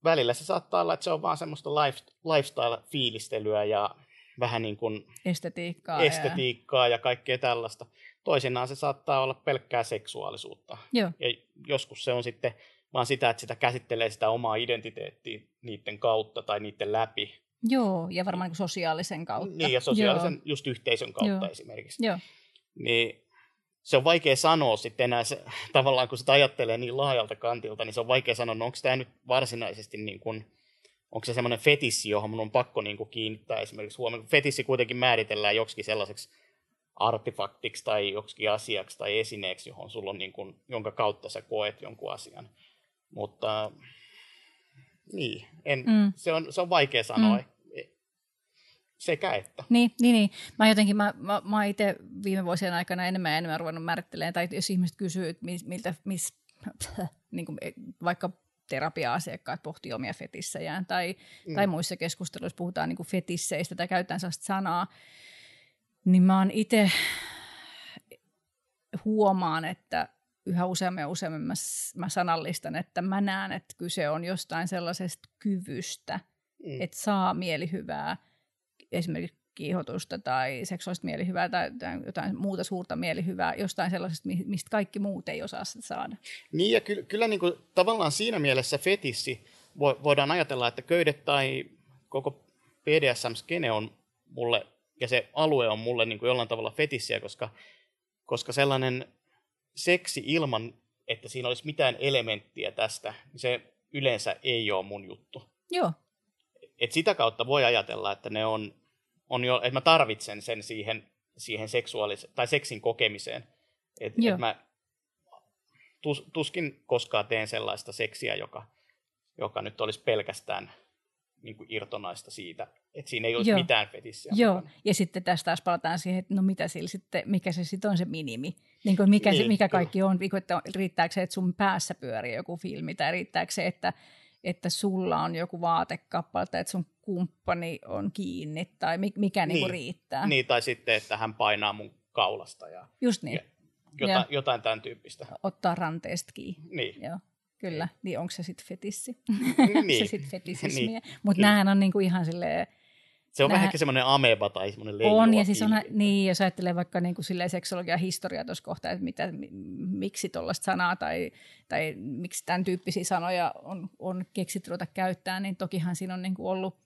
Välillä se saattaa olla, että se on vaan semmoista life, lifestyle-fiilistelyä ja vähän niin kuin estetiikkaa, estetiikkaa ja... ja kaikkea tällaista. Toisinaan se saattaa olla pelkkää seksuaalisuutta. Joo. Ja joskus se on sitten vaan sitä, että sitä käsittelee sitä omaa identiteettiä niiden kautta tai niiden läpi. Joo, ja varmaan niin sosiaalisen kautta. Niin, ja sosiaalisen Joo. just yhteisön kautta Joo. esimerkiksi. Joo. Niin se on vaikea sanoa sitten enää, se, tavallaan kun sitä ajattelee niin laajalta kantilta, niin se on vaikea sanoa, no onko tämä nyt varsinaisesti niin kuin, onko se semmoinen fetissi, johon mun on pakko niin kuin kiinnittää esimerkiksi huomioon. Fetissi kuitenkin määritellään joksikin sellaiseksi artefaktiksi tai joksikin asiaksi tai esineeksi, johon sulla on niin kuin, jonka kautta sä koet jonkun asian. Mutta niin, en, mm. se, on, se on vaikea sanoa. Mm. sekä että. Niin, niin, niin. Mä jotenkin, mä, mä, mä itse viime vuosien aikana enemmän ja enemmän ruvennut määrittelemään, tai jos ihmiset kysyy, että miltä, mis, <laughs> niin kuin vaikka terapia-asiakkaat pohtii omia fetissejään, tai, mm. tai muissa keskusteluissa puhutaan niin kuin fetisseistä tai käytetään sellaista sanaa, niin mä oon itse huomaan, että yhä useammin ja useammin mä, mä sanallistan, että mä näen, että kyse on jostain sellaisesta kyvystä, mm. että saa mielihyvää, esimerkiksi kiihotusta tai seksuaalista mielihyvää tai jotain muuta suurta mielihyvää jostain sellaisesta, mistä kaikki muut ei osaa sitä saada. Niin ja kyllä, kyllä niin kuin, tavallaan siinä mielessä fetissi voidaan ajatella, että köydet tai koko BDSM-skene on mulle, ja se alue on mulle niin kuin jollain tavalla fetissiä, koska, koska sellainen seksi ilman, että siinä olisi mitään elementtiä tästä, niin se yleensä ei ole mun juttu. Joo. Et sitä kautta voi ajatella, että ne on, on jo, että mä tarvitsen sen siihen, siihen seksuaalis- tai seksin kokemiseen. Että et mä tus, tuskin koskaan teen sellaista seksiä, joka, joka nyt olisi pelkästään niin kuin irtonaista siitä, että siinä ei olisi Joo. mitään fetissiä. Joo, mukana. ja sitten tästä taas palataan siihen, että no mitä sillä sitten, mikä se sitten on se minimi. Niin kuin mikä, niin, se, mikä kaikki on, niin että riittääkö se, että sun päässä pyörii joku filmi, tai riittääkö se, että, että sulla on joku vaatekappale, tai että sun kumppani on kiinni, tai mikä niin. Niin kuin riittää. Niin, tai sitten, että hän painaa mun kaulasta. Ja, Just niin. Jotain, ja. jotain tämän tyyppistä. Ottaa ranteesta kiinni. Niin. Joo. Kyllä, niin onko se sitten fetissi? Niin. <laughs> se sitten fetisismiä. niin. Mutta nämähän on niinku ihan silleen... Se on Nää... vähän semmoinen ameba tai semmoinen leijuva On, ja siis on, niin, jos ajattelee vaikka niin kuin seksologian historiaa tuossa kohtaa, että mitä, miksi tuollaista sanaa tai, tai miksi tämän tyyppisiä sanoja on, on keksitty ruveta käyttää, niin tokihan siinä on niin kuin ollut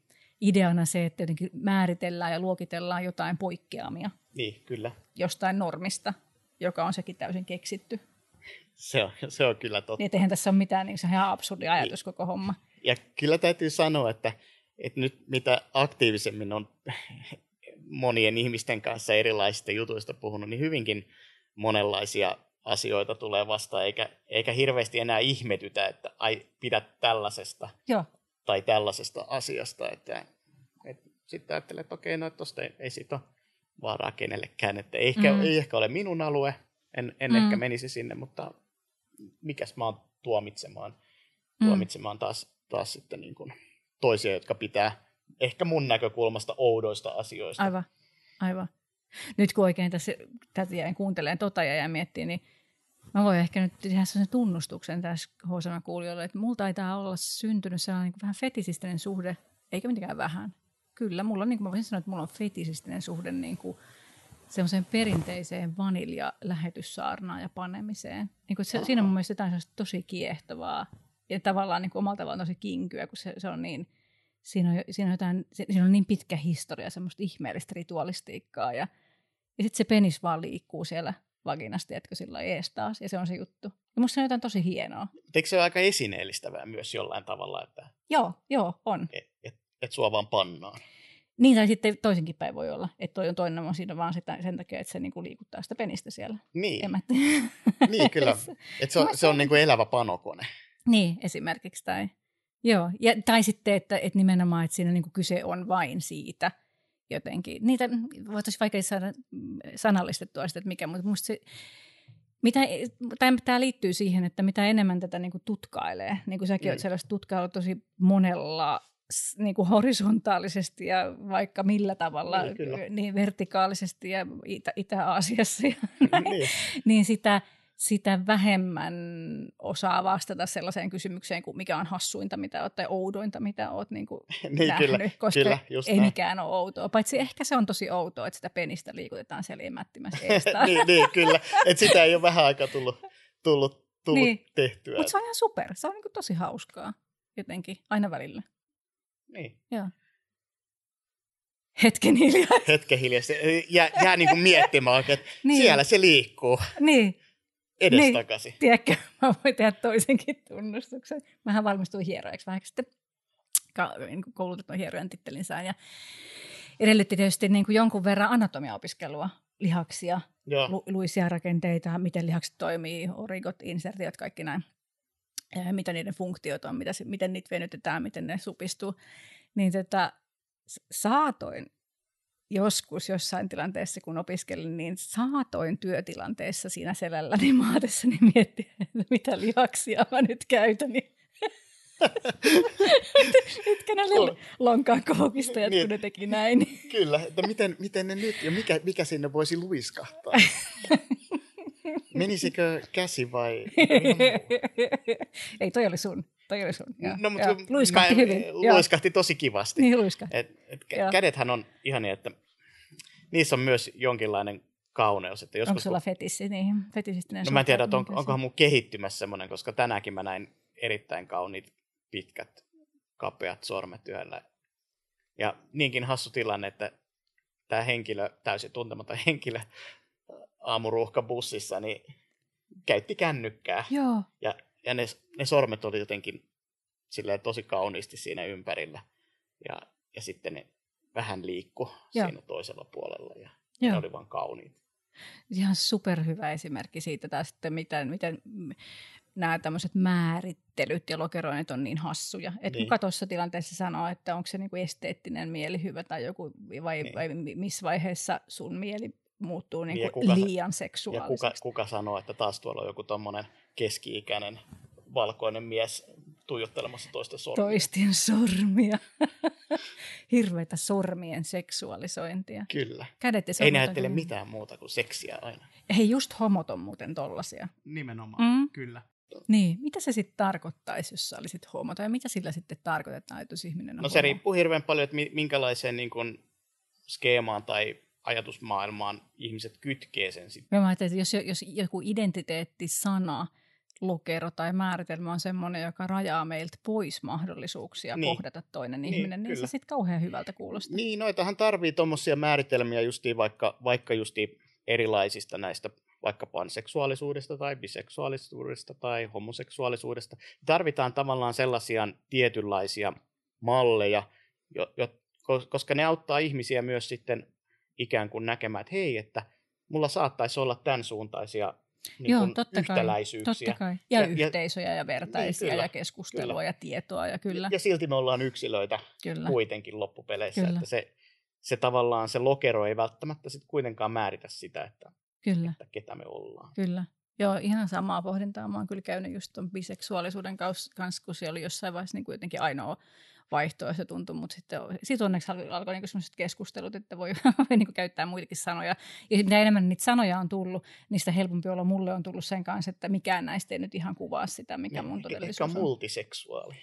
ideana se, että jotenkin määritellään ja luokitellaan jotain poikkeamia. Niin, kyllä. Jostain normista, joka on sekin täysin keksitty. Se on, se on kyllä totta. Niin, eihän tässä ole mitään, niin se on ihan absurdi ajatus koko homma. Ja kyllä täytyy sanoa, että, että nyt mitä aktiivisemmin on <laughs> monien ihmisten kanssa erilaisista jutuista puhunut, niin hyvinkin monenlaisia asioita tulee vastaan, eikä, eikä hirveästi enää ihmetytä, että ai, pidä tällaisesta Joo. tai tällaisesta asiasta. Että, että sitten ajattelee, että okei, no tuosta ei, ei siitä ole vaaraa kenellekään, että ei ehkä, mm. ei ehkä ole minun alue, en, en mm. ehkä menisi sinne, mutta mikäs mä oon tuomitsemaan, mm. tuomitsemaan taas, taas sitten niin kuin toisia, jotka pitää ehkä mun näkökulmasta oudoista asioista. Aivan, aivan. Nyt kun oikein tässä tätä jäin kuuntelemaan tota ja jäin miettimään, niin mä voin ehkä nyt tehdä sen tunnustuksen tässä Hosana kuulijoille, että mulla taitaa olla syntynyt sellainen niin vähän fetisistinen suhde, eikä mitenkään vähän. Kyllä, mulla on, niin kuin mä voisin sanoa, että mulla on fetisistinen suhde niin kuin semmoiseen perinteiseen vanilja-lähetyssaarnaan ja panemiseen. Niin kuin se, siinä on mun mielestä jotain tosi kiehtovaa ja tavallaan niin kuin omalla tavallaan tosi kinkyä, kun se, se on niin, siinä on, siinä, on jotain, siinä on niin pitkä historia, semmoista ihmeellistä ritualistiikkaa ja, ja sitten se penis vaan liikkuu siellä vaginasti, etkö sillä ees taas, ja se on se juttu. Ja musta se on jotain tosi hienoa. Eikö se ole aika esineellistävää myös jollain tavalla? Että joo, joo, on. Et, et, et sua vaan pannaan. Niin, tai sitten toisinkin päin voi olla, että toi on toinen on siinä vaan sitä, sen takia, että se niinku liikuttaa sitä penistä siellä. Niin, niin kyllä. <laughs> Että se on, se on niinku elävä panokone. Niin, esimerkiksi. Tai, joo. Ja, tai sitten, että, että nimenomaan, että siinä niinku kyse on vain siitä jotenkin. Niitä voitaisiin vaikea saada sanallistettua sitä, että mikä, mutta musta se, mitä, tämä liittyy siihen, että mitä enemmän tätä niin kuin tutkailee, niin kuin säkin mm. olet sellaista tutkailua tosi monella niin kuin horisontaalisesti ja vaikka millä tavalla, niin, niin vertikaalisesti ja Itä- Itä-Aasiassa, ja <laughs> niin. niin sitä, sitä vähemmän osaa vastata sellaiseen kysymykseen, kuin mikä on hassuinta, mitä olet, tai oudointa, mitä olet niin kuin <laughs> niin, nähnyt, kyllä, koska kyllä, ei näin. mikään ole outoa. Paitsi ehkä se on tosi outoa, että sitä penistä liikutetaan selimättimässä <laughs> niin, niin, kyllä. Että sitä ei ole vähän aikaa tullut, tullut, tullut niin. tehtyä. Mutta se on ihan super. Se on niin kuin tosi hauskaa jotenkin, aina välillä. Niin. Joo. Hetken hiljaa. Hetken hiljaa. Jää, jää niin kuin miettimään, että niin. siellä se liikkuu. Niin. Edestakaisin. Niin. Tiedätkö, <laughs> mä voin tehdä toisenkin tunnustuksen. Mähän valmistuin hieroiksi vähän sitten niin koulutetun hierojan tittelinsään ja edellytti tietysti niin kuin jonkun verran anatomiaopiskelua, lihaksia, lu, luisia rakenteita, miten lihakset toimii, origot, insertiot, kaikki näin mitä niiden funktiot on, mitä, miten niitä venytetään, miten ne supistuu, niin tota, saatoin joskus jossain tilanteessa, kun opiskelin, niin saatoin työtilanteessa siinä selälläni <laughs> maatessani miettiä, että mitä lihaksia mä nyt käytän. Niin <laughs> Mitkä ne oli lonkaan koukistajat, niin, kun ne teki näin. Kyllä, että miten, miten ne nyt ja mikä, mikä sinne voisi luiskahtaa? <laughs> Menisikö käsi vai? <laughs> Ei, toi oli sun. Toi oli sun. Ja, no, mutta ja, luiskahti mä, hyvin. Luiskahti tosi kivasti. Niin, luiskahti. Et, et kädethän on ihan niin, että niissä on myös jonkinlainen kauneus. Että joskus, Onko sulla fetissi niihin? No mä en tiedä, että on, onkohan mun kehittymässä semmoinen, koska tänäänkin mä näin erittäin kauniit pitkät kapeat sormet yhdellä. Ja niinkin hassu tilanne, että tämä henkilö, täysin tuntematon <laughs> henkilö aamuruuhkabussissa, niin käytti kännykkää. Joo. Ja, ja ne, ne sormet oli jotenkin silleen tosi kauniisti siinä ympärillä. Ja, ja sitten ne vähän liikku Joo. siinä toisella puolella ja Joo. ne oli vaan kauniit. Ihan superhyvä esimerkki siitä taas, että miten, miten nämä tämmöiset määrittelyt ja lokeroinnit on niin hassuja. Että niin. kuka tuossa tilanteessa sanoo, että onko se niinku esteettinen mieli hyvä tai joku, vai, niin. vai missä vaiheessa sun mieli muuttuu niinku niin, kuka, liian seksuaaliseksi. Ja kuka, kuka sanoo, että taas tuolla on joku tuommoinen keski-ikäinen valkoinen mies tuijottelemassa toisten sormia. Toisten sormia. <laughs> Hirveitä sormien seksuaalisointia. Kyllä. Kädet ja Ei näyttele kyllä. mitään muuta kuin seksiä aina. Hei, just homot on muuten tollasia. Nimenomaan, mm. kyllä. Niin, mitä se sitten tarkoittaisi, jos sä olisit homo, tai mitä sillä sitten tarkoitetaan, että jos ihminen on No homo? se riippuu hirveän paljon, että minkälaiseen niin kun, skeemaan tai ajatusmaailmaan ihmiset kytkee sen sitten. Mä ajattelin, että jos, jos joku identiteettisana, lokero tai määritelmä on semmoinen, joka rajaa meiltä pois mahdollisuuksia niin. kohdata toinen niin, ihminen, niin kyllä. se sitten kauhean hyvältä kuulostaa. Niin, noitahan tarvii tuommoisia määritelmiä justiin vaikka, vaikka justiin erilaisista näistä vaikka panseksuaalisuudesta tai biseksuaalisuudesta tai homoseksuaalisuudesta. Tarvitaan tavallaan sellaisia tietynlaisia malleja, jo, jo, koska ne auttaa ihmisiä myös sitten ikään kuin näkemään, että hei, että mulla saattaisi olla tämän suuntaisia niin Joo, totta yhtäläisyyksiä. Kai, totta kai. Ja, ja yhteisöjä ja vertaisia niin, ja keskustelua kyllä. ja tietoa. Ja, kyllä. ja silti me ollaan yksilöitä kyllä. kuitenkin loppupeleissä. Kyllä. Että se, se tavallaan se lokero ei välttämättä sit kuitenkaan määritä sitä, että Kyllä. että ketä me ollaan. Kyllä. Joo, ihan samaa pohdintaa. Mä oon kyllä käynyt just ton biseksuaalisuuden kanssa, kun se oli jossain vaiheessa niin kuitenkin ainoa vaihtoehto tuntui, mutta sitten sit onneksi alkoi niinku sellaiset keskustelut, että voi, <laughs> voi niinku käyttää muitakin sanoja. Ja mitä enemmän niitä sanoja on tullut, niin sitä helpompi olla mulle on tullut sen kanssa, että mikään näistä ei nyt ihan kuvaa sitä, mikä niin, mun todellisuus on. multiseksuaali.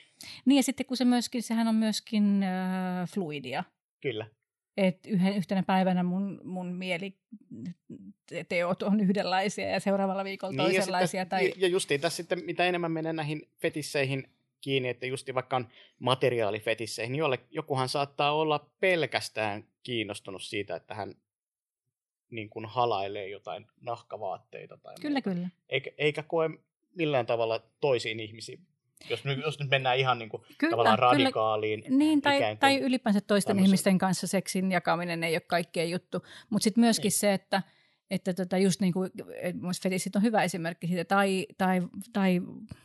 Niin ja sitten kun se myöskin, sehän on myöskin äh, fluidia. Kyllä että yhden, yhtenä päivänä mun, mun mieliteot on yhdenlaisia ja seuraavalla viikolla niin, toisenlaisia. Ja, sitten, tai... ja justiin tässä sitten, mitä enemmän menee näihin fetisseihin kiinni, että justi vaikka on materiaalifetisseihin, niin jolle, jokuhan saattaa olla pelkästään kiinnostunut siitä, että hän niin kuin halailee jotain nahkavaatteita. Tai kyllä, muuta. kyllä. Eikä, eikä koe millään tavalla toisiin ihmisiin jos nyt, jos nyt mennään ihan niin kuin kyllä, tavallaan radikaaliin. Kyllä. Niin, tai, tai ylipäänsä toisten tämmöisen. ihmisten kanssa seksin jakaminen ei ole kaikkea juttu. Mutta sitten myöskin niin. se, että, että tota just niin kuin, fetissit on hyvä esimerkki siitä, tai, tai, tai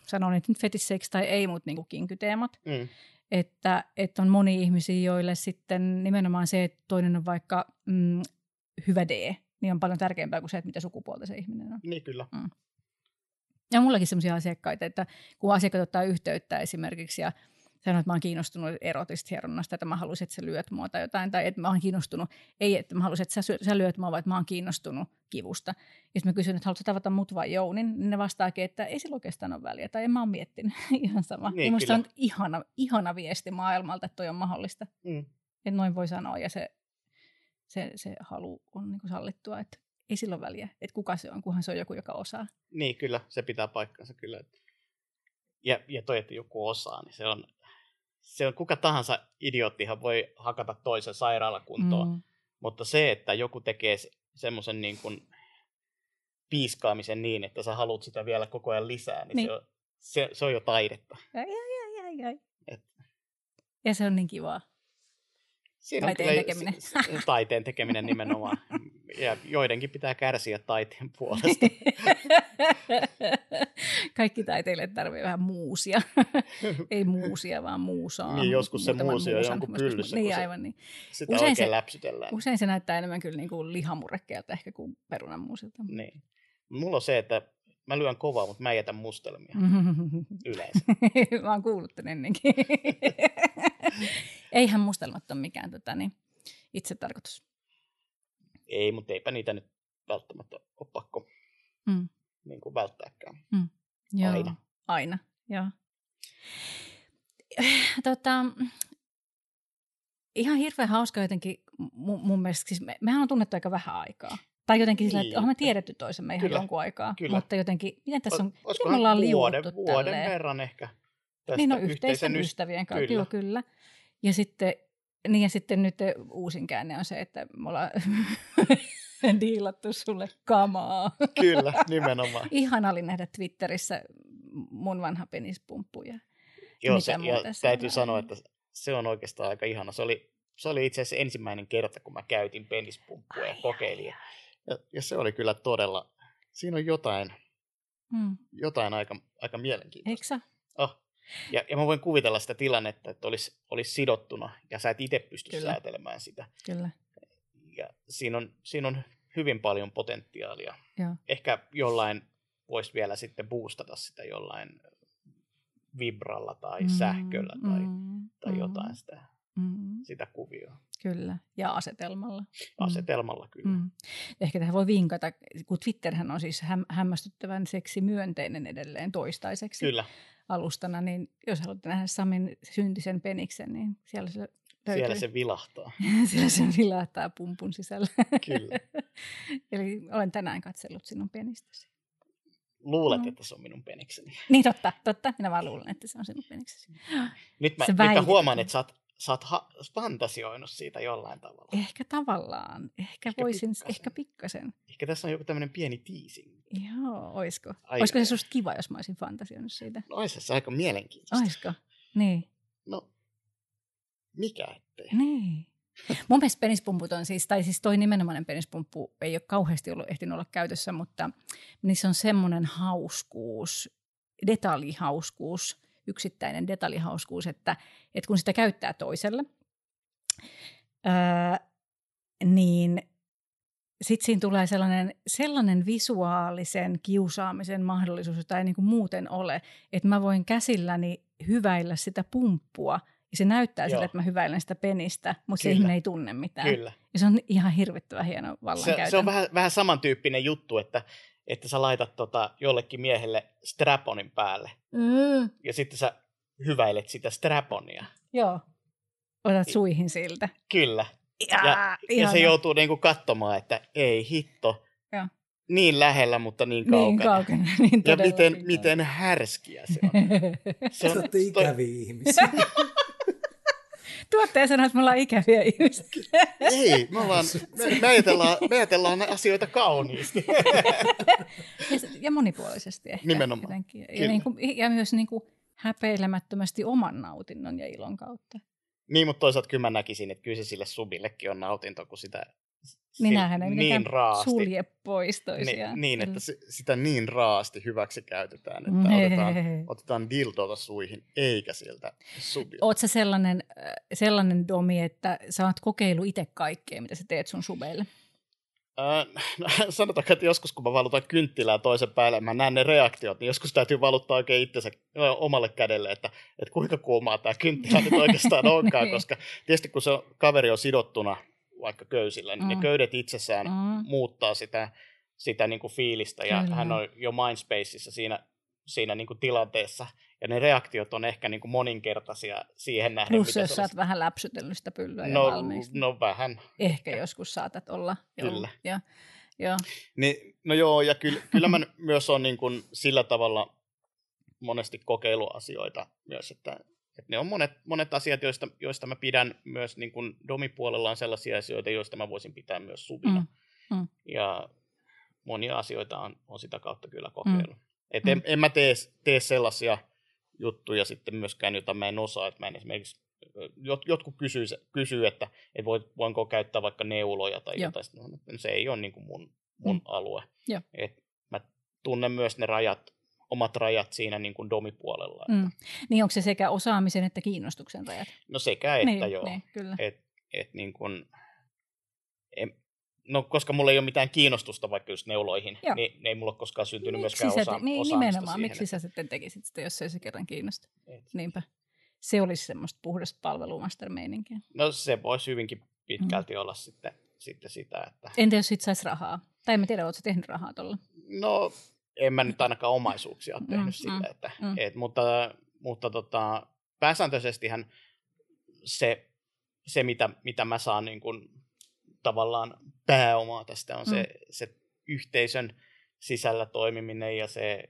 sanon, että nyt fetisseiksi tai ei, mutta niin kuin kinkyteemat. Mm. Että, että on moni ihmisiä, joille sitten nimenomaan se, että toinen on vaikka mm, hyvä D, niin on paljon tärkeämpää kuin se, että mitä sukupuolta se ihminen on. Niin kyllä. Mm. Ja mullakin sellaisia asiakkaita, että kun asiakkaat ottaa yhteyttä esimerkiksi ja sanoo, että mä oon kiinnostunut erotista hieronnasta, että mä haluaisin, että sä lyöt mua tai jotain, tai että mä oon kiinnostunut, ei, että mä haluaisin, että sä, sä lyöt mua, vaan että mä oon kiinnostunut kivusta. Ja sitten mä kysyn, että haluatko tavata mut vai Jounin, niin ne vastaakin, että ei sillä oikeastaan ole väliä, tai en mä oon miettinyt, <laughs> ihan sama. Niin, ja musta on ihana, ihana viesti maailmalta, että toi on mahdollista. Mm. Että noin voi sanoa, ja se, se, se halu on niin sallittua, että ei sillä ole väliä, että kuka se on, kunhan se on joku, joka osaa. Niin, kyllä, se pitää paikkansa kyllä. Ja, ja toi, että joku osaa, niin se on, se on kuka tahansa idioottihan voi hakata toisen sairaalakuntoon, mm. mutta se, että joku tekee semmoisen niin kuin piiskaamisen niin, että sä haluat sitä vielä koko ajan lisää, niin, niin. Se, on, se, se on jo taidetta. Ja, ja, ja, ja. Et. ja se on niin kivaa. Siinä taiteen kyllä, tekeminen. Taiteen tekeminen nimenomaan. Ja joidenkin pitää kärsiä taiteen puolesta. <laughs> Kaikki taiteilijat tarvitsevat vähän muusia. <laughs> Ei muusia, vaan muusaa. Niin, joskus se muusi on jonkun pyllyssä, niin, aivan niin. sitä usein oikein se, läpsytellään. Usein se näyttää enemmän kyllä niin kuin lihamurrekkeelta ehkä kuin perunanmuusilta. Niin. Mulla on se, että mä lyön kovaa, mutta mä en jätä mustelmia <laughs> yleensä. mä oon kuullut tämän ennenkin. Eihän mustelmat ole mikään tota, niin, itse tarkoitus. Ei, mutta eipä niitä nyt välttämättä ole pakko mm. niin kuin välttääkään. Mm. Joo, aina. Aina, joo. Tota, ihan hirveän hauska jotenkin mun, mun mielestä, siis me, mehän on tunnettu aika vähän aikaa. Tai jotenkin niin. sillä, että olemme tiedetty toisemme ihan kyllä, jonkun aikaa. Kyllä. Mutta jotenkin, miten tässä on, miten me ollaan vuoden, vuoden tälleen? verran ehkä tästä Niin, no yhteisen ystävien kanssa, kyllä. kyllä. Ja sitten, niin ja sitten nyt uusin käänne on se, että me ollaan <laughs> diilattu sulle kamaa. Kyllä, nimenomaan. Ihana oli nähdä Twitterissä mun vanha penispumppu ja Joo, se, ja täytyy sanoa, että se on oikeastaan aika ihana. Se oli, se oli itse asiassa ensimmäinen kerta, kun mä käytin penispumppua ja kokeilin. Ja, ja se oli kyllä todella, siinä on jotain, hmm. jotain aika, aika mielenkiintoista. Eikö oh. Ja, ja mä voin kuvitella sitä tilannetta, että olisi, olisi sidottuna ja sä et itse pysty Kyllä. säätelemään sitä. Kyllä. Ja siinä on, siinä on hyvin paljon potentiaalia. Joo. Ehkä jollain voisi vielä sitten boostata sitä jollain vibralla tai mm, sähköllä tai, mm, tai mm, jotain sitä, mm. sitä kuvioa. Kyllä, ja asetelmalla. Asetelmalla, kyllä. Mm. Ehkä tähän voi vinkata, kun Twitterhän on siis häm- hämmästyttävän seksimyönteinen edelleen toistaiseksi. Kyllä alustana, niin jos haluatte nähdä Samin syntisen peniksen, niin siellä se löytyy. Siellä se vilahtaa. <laughs> siellä se vilahtaa pumpun sisällä. Kyllä. <laughs> Eli olen tänään katsellut sinun penistäsi. Luulet, no. että se on minun penikseni. Niin totta, totta. Minä vaan luulen, että se on sinun peniksesi. Nyt mä, nyt mä huomaan, että sä oot sä oot ha- fantasioinut siitä jollain tavalla. Ehkä tavallaan. Ehkä, ehkä voisin, pikkasen. ehkä pikkasen. Ehkä tässä on joku tämmöinen pieni teasing. Joo, oisko? Ai, oisko se susta kiva, jos mä olisin fantasioinut siitä? No olisi se aika mielenkiintoista. Oisko? Niin. No, mikä ettei. Niin. Mun mielestä penispumput on siis, tai siis toi nimenomainen penispumppu ei ole kauheasti ollut, ehtinyt olla käytössä, mutta niissä on semmoinen hauskuus, detaljihauskuus, yksittäinen detaljihauskuus, että, että kun sitä käyttää toiselle, ää, niin sitten siinä tulee sellainen, sellainen visuaalisen kiusaamisen mahdollisuus, jota ei niin kuin muuten ole, että mä voin käsilläni hyväillä sitä pumppua, ja se näyttää sille, että mä hyväilen sitä penistä, mutta Kyllä. se ihminen ei tunne mitään. Kyllä. Ja se on ihan hirvittävän hieno vallankäytön. Se, se on vähän, vähän samantyyppinen juttu, että, että sä laitat tota jollekin miehelle straponin päälle. Mm. Ja sitten sä hyväilet sitä straponia. Joo. Otat suihin siltä. Kyllä. Ja, ja, se joutuu niinku katsomaan, että ei hitto. Ja. Niin lähellä, mutta niin kaukana. Niin kaukana. <laughs> Niin ja miten, miten härskiä se on. <laughs> Se on ikäviä ihmisiä. <laughs> Tuottaja sanoo, että me ollaan ikäviä ihmisiä. Ei, me, ollaan, me, me, ajatellaan, me ajatellaan asioita kauniisti. ja, ja monipuolisesti ehkä. Nimenomaan. Ja, niin kuin, ja myös niin kuin häpeilemättömästi oman nautinnon ja ilon kautta. Niin, mutta toisaalta kyllä mä näkisin, että kyllä se sille subillekin on nautinto, kun sitä Minähän ei niin raasti, sulje pois toisiaan. Niin, niin että se, sitä niin raasti hyväksi käytetään, että nee. otetaan, <laughs> otetaan dildota suihin, eikä sieltä subilta. Oletko sellainen, äh, sellainen domi, että sä oot kokeillut itse kaikkea, mitä sä teet sun subeille? Äh, no, <laughs> sanotaanko, että joskus kun mä valutan kynttilää toisen päälle, mä näen ne reaktiot, niin joskus täytyy valuttaa oikein itsensä omalle kädelle, että, että kuinka kuumaa tämä kynttilä nyt oikeastaan <laughs> onkaan, niin. koska tietysti kun se kaveri on sidottuna vaikka köysillä, niin mm. ne köydet itsessään mm. muuttaa sitä, sitä niin kuin fiilistä, ja Kyllä. hän on jo Mindspaceissa siinä, siinä niin kuin tilanteessa, ja ne reaktiot on ehkä niin kuin moninkertaisia siihen nähden. Plus jos sä oot vähän läpsytellyt sitä pyllyä no, valmiiksi. No vähän. Ehkä joskus saatat olla. Kyllä. Ja, ja. Niin, no joo, ja kyllä, kyllä mä myös on niin kuin sillä tavalla monesti kokeiluasioita myös, että, että ne on monet, monet asiat, joista, joista mä pidän myös niin kuin domipuolella on sellaisia asioita, joista mä voisin pitää myös subina. Mm. Mm. Ja monia asioita on, on sitä kautta kyllä kokeillut. Mm. Et en, mm. en mä tee, tee sellaisia juttuja sitten myöskään, jota mä en osaa. Että mä en esimerkiksi, jot, jotkut kysyy, kysyy että et voinko käyttää vaikka neuloja tai Joo. jotain. Se ei ole niin kuin mun, mun mm. alue. Et mä tunnen myös ne rajat omat rajat siinä niin kuin domipuolella. Mm. Niin onko se sekä osaamisen että kiinnostuksen rajat? No sekä että niin, joo. Niin, kyllä. Et, et niin kuin, en, no koska mulla ei ole mitään kiinnostusta vaikka just neuloihin, Joo. niin ne ei mulla koskaan syntynyt miksi myöskään osa, te, niin, Nimenomaan, siihen, miksi sä sitten tekisit sitä, jos ei se kerran kiinnosta? Et. Niinpä. Se olisi semmoista puhdasta palvelumaster-meininkiä. No se voisi hyvinkin pitkälti mm. olla sitten, sitten sitä, että... Entä jos sitten saisi rahaa? Tai en tiedä, oletko tehnyt rahaa tuolla? No, en mä nyt ainakaan omaisuuksia ole tehnyt mm, sille, mm, että, mm. Et, mutta, mutta tota, pääsääntöisestihän se, se mitä, mitä mä saan niin kun, tavallaan pääomaa tästä on mm. se, se yhteisön sisällä toimiminen ja se,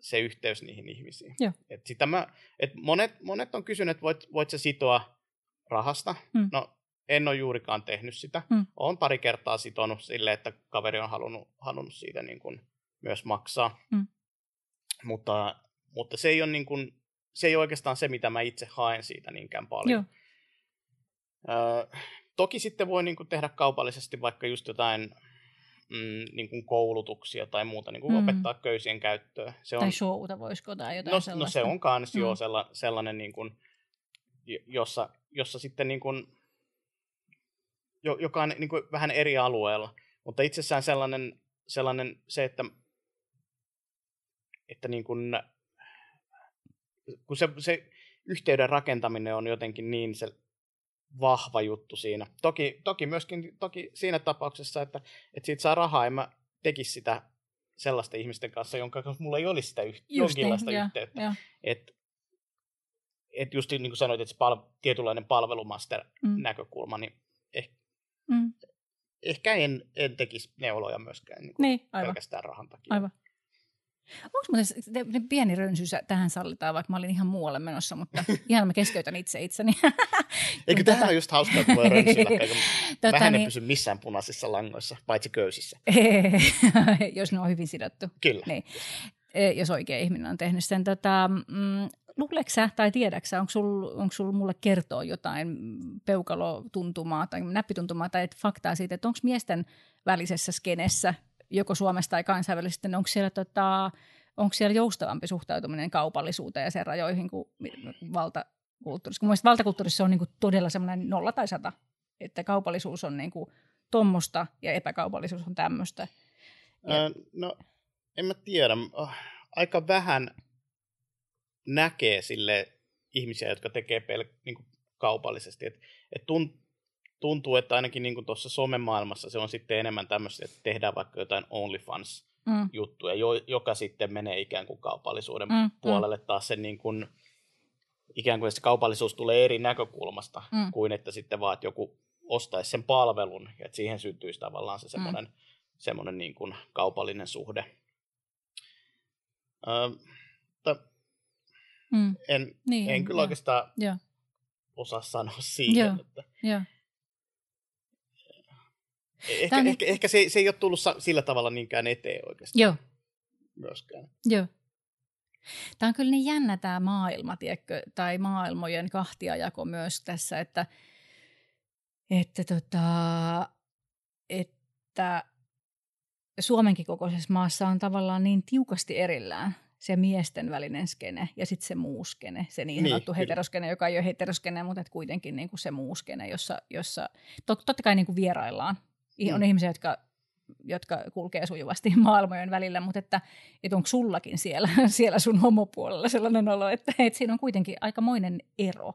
se yhteys niihin ihmisiin. Et sitä mä, et monet, monet on kysynyt, että voit, voit sä sitoa rahasta. Mm. No en ole juurikaan tehnyt sitä. Mm. Olen pari kertaa sitonut sille, että kaveri on halunnut, halunnut siitä niin kuin myös maksaa. Mm. Mutta, mutta se, ei ole niin kuin, se ei ole oikeastaan se, mitä mä itse haen siitä niinkään paljon. Joo. Öö, toki sitten voi niin kuin tehdä kaupallisesti vaikka just jotain mm, niin kuin koulutuksia tai muuta, niin kuin mm. opettaa köysien käyttöä. Se on, tai showta voisiko tai jotain no, sellaista. No se on kans mm. joo sella, sellainen, niin kuin, jossa, jossa sitten niin kuin, joka on niin kuin vähän eri alueella. Mutta itsessään sellainen, sellainen se, että, että niin kuin, kun se, se yhteyden rakentaminen on jotenkin niin se vahva juttu siinä. Toki, toki myöskin toki siinä tapauksessa, että, että siitä saa rahaa, en mä tekisi sitä sellaisten ihmisten kanssa, jonka kanssa mulla ei olisi sitä yh- jonkinlaista niin, yhteyttä. Ja, Et, et just niin kuin sanoit, että se pal- tietynlainen palvelumaster-näkökulma, mm. niin ehkä, mm. ehkä en, en tekisi neuloja myöskään niin niin, aivan. pelkästään rahan takia. Aivan. Onko muuten pieni rönsyys tähän sallitaan, vaikka mä olin ihan muualle menossa, mutta <laughs> ihan mä keskeytän itse itseni. Eikö tähän on just hauskaa, että voi rönsyillä, <laughs> tota, vähän niin... pysy missään punaisissa langoissa, paitsi köysissä. <laughs> jos ne on hyvin sidottu. Kyllä. Niin. E, jos oikea ihminen on tehnyt sen. Tota, mm, luuleeko sä tai tiedäksä, onko sulla sul mulle kertoa jotain peukalotuntumaa tai näppituntumaa tai faktaa siitä, että onko miesten välisessä skenessä joko Suomessa tai kansainvälisesti, niin onko siellä, tota, onko siellä joustavampi suhtautuminen kaupallisuuteen ja sen rajoihin kuin valtakulttuurissa? Kun mielestäni valtakulttuurissa on niin kuin todella semmoinen nolla tai sata, että kaupallisuus on niin kuin tommosta ja epäkaupallisuus on tämmöistä. Ja... no, en mä tiedä. Ah, aika vähän näkee sille ihmisiä, jotka tekee pel- niin kuin kaupallisesti. Et, et tunt, tuntuu, että ainakin niin tuossa somemaailmassa se on sitten enemmän tämmöistä, että tehdään vaikka jotain OnlyFans-juttuja, mm. jo, joka sitten menee ikään kuin kaupallisuuden mm, mm. puolelle taas sen niin kuin, ikään kuin se kaupallisuus tulee eri näkökulmasta mm. kuin että sitten vaan, että joku ostaisi sen palvelun ja että siihen syntyisi tavallaan se semmoinen, mm. semmoinen niin kuin kaupallinen suhde. Ö, mutta mm. en, niin, en kyllä jo. oikeastaan jo. osaa sanoa siihen. Joo. Että, jo. Ehkä, ehkä, nyt... ehkä se, se ei ole tullut sillä tavalla niinkään eteen oikeastaan. Joo. Myöskään. Joo. Tämä on kyllä niin jännä tämä maailma, tiedätkö, tai maailmojen kahtiajako myös tässä, että, että, tota, että Suomenkin kokoisessa maassa on tavallaan niin tiukasti erillään se miesten välinen skene ja sitten se muu skene, se niin, niin sanottu niin, heteroskene, joka ei ole heteroskene, mutta kuitenkin niin kuin se muu skene, jossa, jossa to, totta kai niin kuin vieraillaan Mm. On ihmisiä, jotka, jotka kulkee sujuvasti <laughs> maailmojen välillä, mutta että, että onko sullakin siellä, <laughs> siellä sun homopuolella sellainen olo, että, että siinä on kuitenkin aikamoinen ero,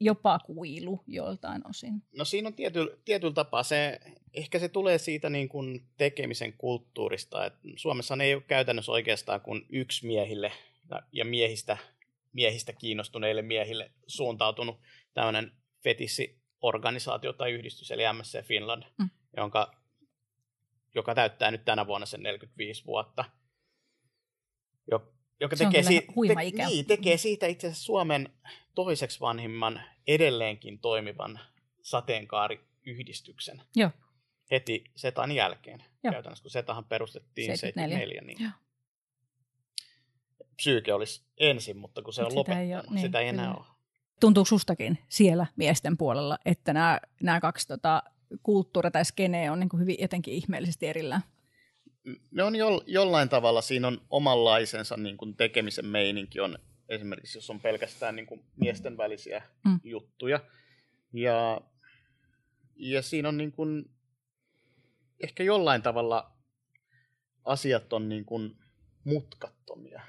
jopa kuilu joltain osin. No siinä on tiety, tietyllä tapaa se, ehkä se tulee siitä niin kuin tekemisen kulttuurista, että Suomessa ei ole käytännössä oikeastaan kuin yksi miehille ja miehistä, miehistä kiinnostuneille miehille suuntautunut tämmöinen fetissiorganisaatio tai yhdistys, eli MSC Finland, mm jonka, joka täyttää nyt tänä vuonna sen 45 vuotta. Joka tekee, siitä, te, niin, tekee siitä itse asiassa Suomen toiseksi vanhimman edelleenkin toimivan sateenkaariyhdistyksen. Joo. Heti Setan jälkeen. Joo. Käytännössä, kun Setahan perustettiin 74. 74 niin Joo. Psyyke olisi ensin, mutta kun se on sitä lopettanut, ei ole, niin, sitä ei enää kyllä. ole. Tuntuuko sustakin siellä miesten puolella, että nämä, nämä kaksi tota, kulttuuri tai skene on niin kuin hyvin jotenkin ihmeellisesti erillään? ne on jo, jollain tavalla, siinä on omanlaisensa niin kuin tekemisen meininki on esimerkiksi, jos on pelkästään niin kuin miesten välisiä mm. juttuja. Ja, ja siinä on niin kuin, ehkä jollain tavalla asiat on niin kuin mutkattomia.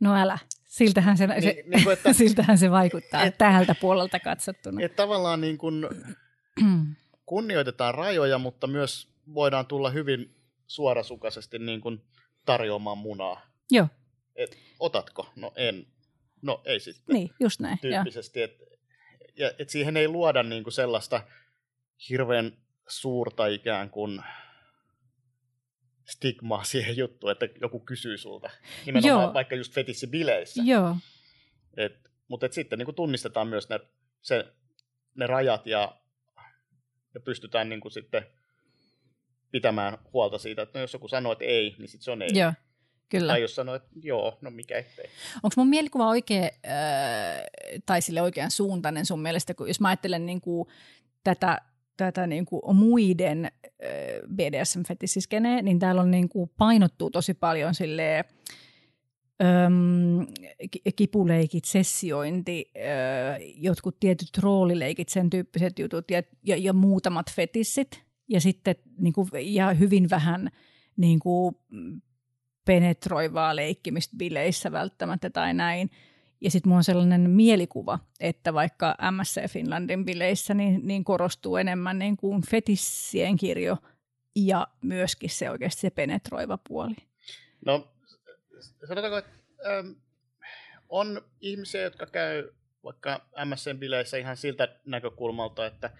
No älä. Siltähän se, niin, se, niin kuin, että, <laughs> siltähän se vaikuttaa et, täältä puolelta katsottuna. Et tavallaan niin kuin <clears throat> kunnioitetaan rajoja, mutta myös voidaan tulla hyvin suorasukaisesti niin kuin tarjoamaan munaa. Joo. Et, otatko? No en. No ei sitten. Niin, just näin. Tyyppisesti. Että ja, et siihen ei luoda niin kuin sellaista hirveän suurta ikään kuin stigmaa siihen juttuun, että joku kysyy sulta. Nimenomaan Joo. vaikka just fetissibileissä. Joo. Et, mutta et sitten niin kuin tunnistetaan myös ne, se, ne rajat ja, ja pystytään niin kuin sitten pitämään huolta siitä, että no jos joku sanoo, että ei, niin sitten se on ei. Joo. Kyllä. Tai jos sanoo, että joo, no mikä ettei. Onko mun mielikuva oikein, äh, tai sille oikean suuntainen sun mielestä, kun jos mä ajattelen niin kuin tätä, tätä niin kuin muiden äh, BDSM-fetisiskeneen, niin täällä on niin kuin painottuu tosi paljon silleen, Öm, kipuleikit, sessiointi, ö, jotkut tietyt roolileikit, sen tyyppiset jutut ja, ja, ja muutamat fetissit. Ja sitten niin kuin, ja hyvin vähän niin kuin, penetroivaa leikkimistä bileissä välttämättä tai näin. Ja sitten mulla on sellainen mielikuva, että vaikka MSC Finlandin bileissä niin, niin korostuu enemmän niin kuin fetissien kirjo ja myöskin se oikeasti se penetroiva puoli. No sanotaanko, että ähm, on ihmisiä, jotka käy vaikka MSN-bileissä ihan siltä näkökulmalta, että,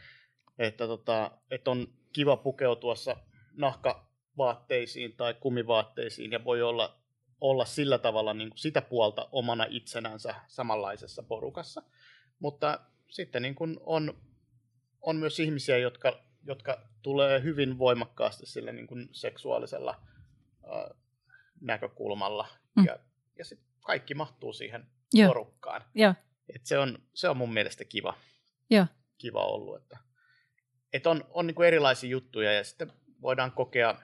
että, tota, että on kiva pukeutua nahkavaatteisiin tai kumivaatteisiin ja voi olla, olla sillä tavalla niin kuin sitä puolta omana itsenänsä samanlaisessa porukassa. Mutta sitten niin kuin on, on myös ihmisiä, jotka, jotka tulee hyvin voimakkaasti sille niin kuin seksuaalisella äh, näkökulmalla. Mm. Ja, ja sitten kaikki mahtuu siihen Joo. porukkaan. Ja. Et se, on, se on mun mielestä kiva, ja. kiva ollut. Että, et on, on niin kuin erilaisia juttuja ja sitten voidaan kokea,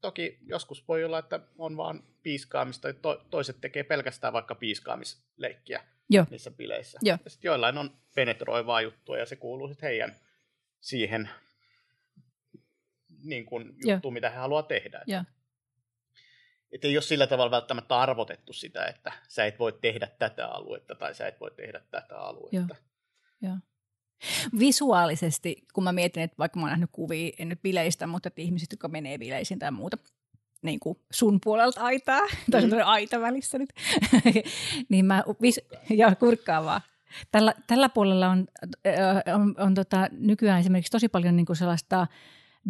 toki joskus voi olla, että on vaan piiskaamista, to, toiset tekee pelkästään vaikka piiskaamisleikkiä Joo. niissä bileissä. Joo. Ja sitten joillain on penetroivaa juttua ja se kuuluu sitten heidän siihen niin kuin juttuun, mitä he haluaa tehdä. Joo että ei ole sillä tavalla välttämättä arvotettu sitä, että sä et voi tehdä tätä aluetta tai sä et voi tehdä tätä aluetta. Joo. Joo. Visuaalisesti, kun mä mietin, että vaikka mä oon nähnyt kuvia, en nyt bileistä, mutta että ihmiset, jotka menee bileisiin tai muuta, niin kuin sun puolelta aitaa, <laughs> tai mm. aita välissä nyt, <laughs> niin mä, vis, ja kurkkaa vaan. Tällä, tällä puolella on, on, on, on tota, nykyään esimerkiksi tosi paljon niin kuin sellaista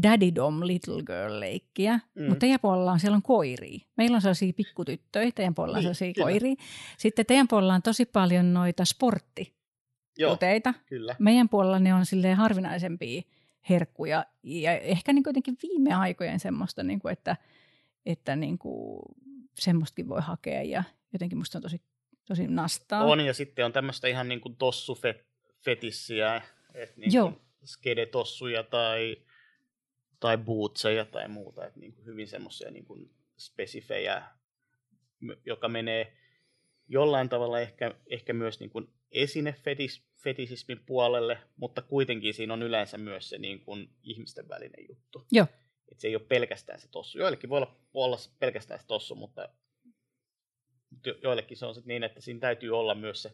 daddy dom little girl leikkiä, mm. mutta teidän puolella on siellä on koiria. Meillä on sellaisia pikkutyttöjä, teidän puolella on niin, sellaisia koiria. Sitten teidän puolella on tosi paljon noita sportti Oteita. Kyllä. Meidän puolella ne on silleen harvinaisempia herkkuja ja ehkä niin jotenkin viime aikojen semmoista, niin kuin, että, että niin kuin semmoistakin voi hakea ja jotenkin musta on tosi, tosi nastaa. On ja sitten on tämmöistä ihan niin kuin tossufetissiä, että niin kuin skede-tossuja tai tai bootseja tai muuta, että niin kuin hyvin semmoisia niin kuin spesifejä, joka menee jollain tavalla ehkä, ehkä myös niin kuin esinefetisismin puolelle, mutta kuitenkin siinä on yleensä myös se niin kuin ihmisten välinen juttu. Joo. Et se ei ole pelkästään se tossu. Joillekin voi olla, voi olla pelkästään se tossu, mutta joillekin se on niin, että siinä täytyy olla myös se,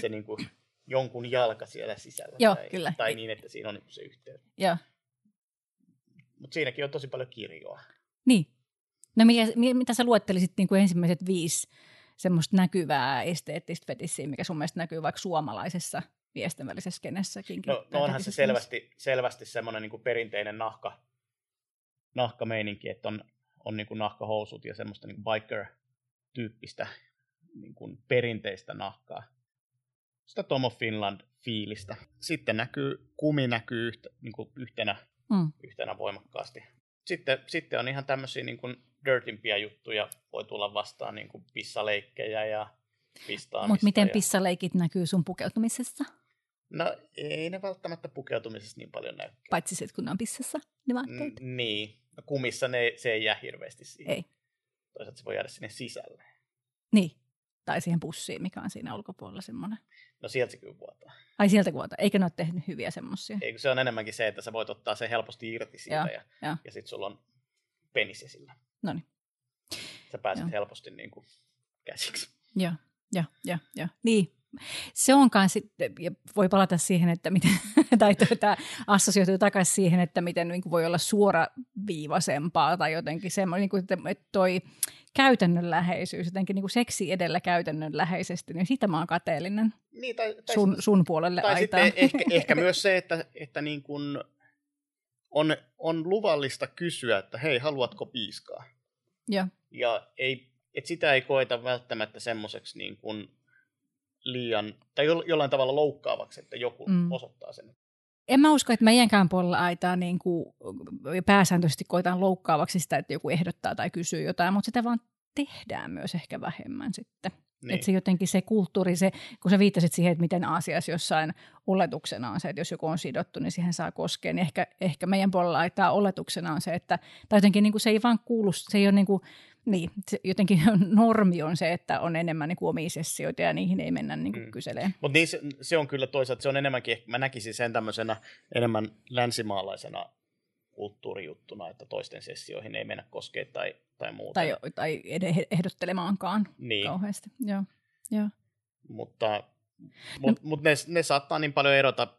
se niin kuin jonkun jalka siellä sisällä. Joo, tai, kyllä. tai niin, että siinä on niin se yhteys. Joo. Mutta siinäkin on tosi paljon kirjoa. Niin. No mikä, mitä sä luettelisit niin kuin ensimmäiset viisi semmoista näkyvää esteettistä fetissiä, mikä sun mielestä näkyy vaikka suomalaisessa viesten välisessä kenessäkin? No, no onhan se selvästi, selvästi semmoinen niin kuin perinteinen nahka, nahkameininki, että on, on niin kuin nahkahousut ja semmoista niin kuin biker-tyyppistä niin kuin perinteistä nahkaa. Sitä Tomo Finland-fiilistä. Sitten näkyy, kumi näkyy yhtä, niin kuin yhtenä mm. yhtenä voimakkaasti. Sitten, sitten on ihan tämmöisiä niin kuin dirtimpiä juttuja, voi tulla vastaan niin kuin pissaleikkejä ja pistaamista. Mutta miten ja... pissaleikit näkyy sun pukeutumisessa? No ei ne välttämättä pukeutumisessa niin paljon näy. Paitsi se, kun ne on pissassa, ne vaatteet. N- niin, No kumissa ne, se ei jää hirveästi siihen. Ei. Toisaalta se voi jäädä sinne sisälle. Niin. Tai siihen pussiin, mikä on siinä ulkopuolella semmoinen. No sieltä se kyllä vuotaa. Ai sieltä vuotaa. Eikö ne ole tehnyt hyviä semmoisia? Eikö se on enemmänkin se, että sä voit ottaa sen helposti irti siitä ja, ja, ja. ja sitten sulla on penis esillä. No niin. Sä pääset Joo. helposti niin kuin käsiksi. Joo, joo, joo, joo. Niin, se onkaan sitten, ja voi palata siihen, että miten, <laughs> tai tuota, assosioituu takaisin siihen, että miten niin kuin voi olla suoraviivaisempaa tai jotenkin semmoinen, niin kuin, että toi käytännönläheisyys, jotenkin niin kuin seksi edellä käytännönläheisesti, niin sitä mä oon kateellinen niin, tai, tai sun, sun puolelle tai aitaa. Sitten ehkä, <laughs> ehkä myös se, että, että niin kuin on, on luvallista kysyä, että hei, haluatko piiskaa? Ja, ja ei, et sitä ei koeta välttämättä semmoiseksi niin kuin liian, tai jollain tavalla loukkaavaksi, että joku mm. osoittaa sen. En mä usko, että meidänkään puolella aitaa niin kuin pääsääntöisesti koetaan loukkaavaksi sitä, että joku ehdottaa tai kysyy jotain, mutta sitä vaan tehdään myös ehkä vähemmän sitten. Niin. Että se jotenkin se kulttuuri, se, kun sä viittasit siihen, että miten asiassa jossain oletuksena on se, että jos joku on sidottu, niin siihen saa koskea, niin ehkä, ehkä meidän puolella aitaa oletuksena on se, että, tai jotenkin niin kuin se ei vaan kuulu, se ei ole niin kuin, niin, jotenkin <laughs> normi on se, että on enemmän niin omia sessioita ja niihin ei mennä niin kuin mm. kyseleen. Mutta niin se, se, on kyllä toisaalta, se on enemmänkin, mä näkisin sen tämmöisenä enemmän länsimaalaisena kulttuurijuttuna, että toisten sessioihin ei mennä koskee tai, tai muuta. Tai, tai ehdottelemaankaan niin. kauheasti. Joo. Joo. Mutta mut, no. mut ne, ne saattaa niin paljon erota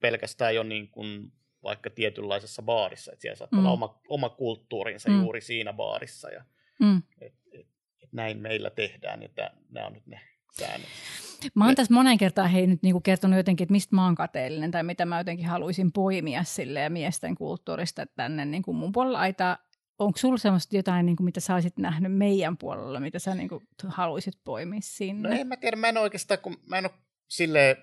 pelkästään jo niin kuin vaikka tietynlaisessa baarissa, että siellä saattaa mm. olla oma, oma kulttuurinsa mm. juuri siinä baarissa. Ja, mm. et, et, et näin meillä tehdään, että nämä on nyt ne säännöt. Mä oon tässä monen kertaan hei nyt niinku kertonut jotenkin, että mistä mä oon kateellinen tai mitä mä jotenkin haluaisin poimia sille ja miesten kulttuurista tänne niin kuin mun puolella aitaa. Onko sulla semmoista jotain, niin kuin, mitä sä olisit nähnyt meidän puolella, mitä sä niin kuin, haluaisit poimia sinne? No en mä tiedä, mä en oikeastaan, kun mä en ole sille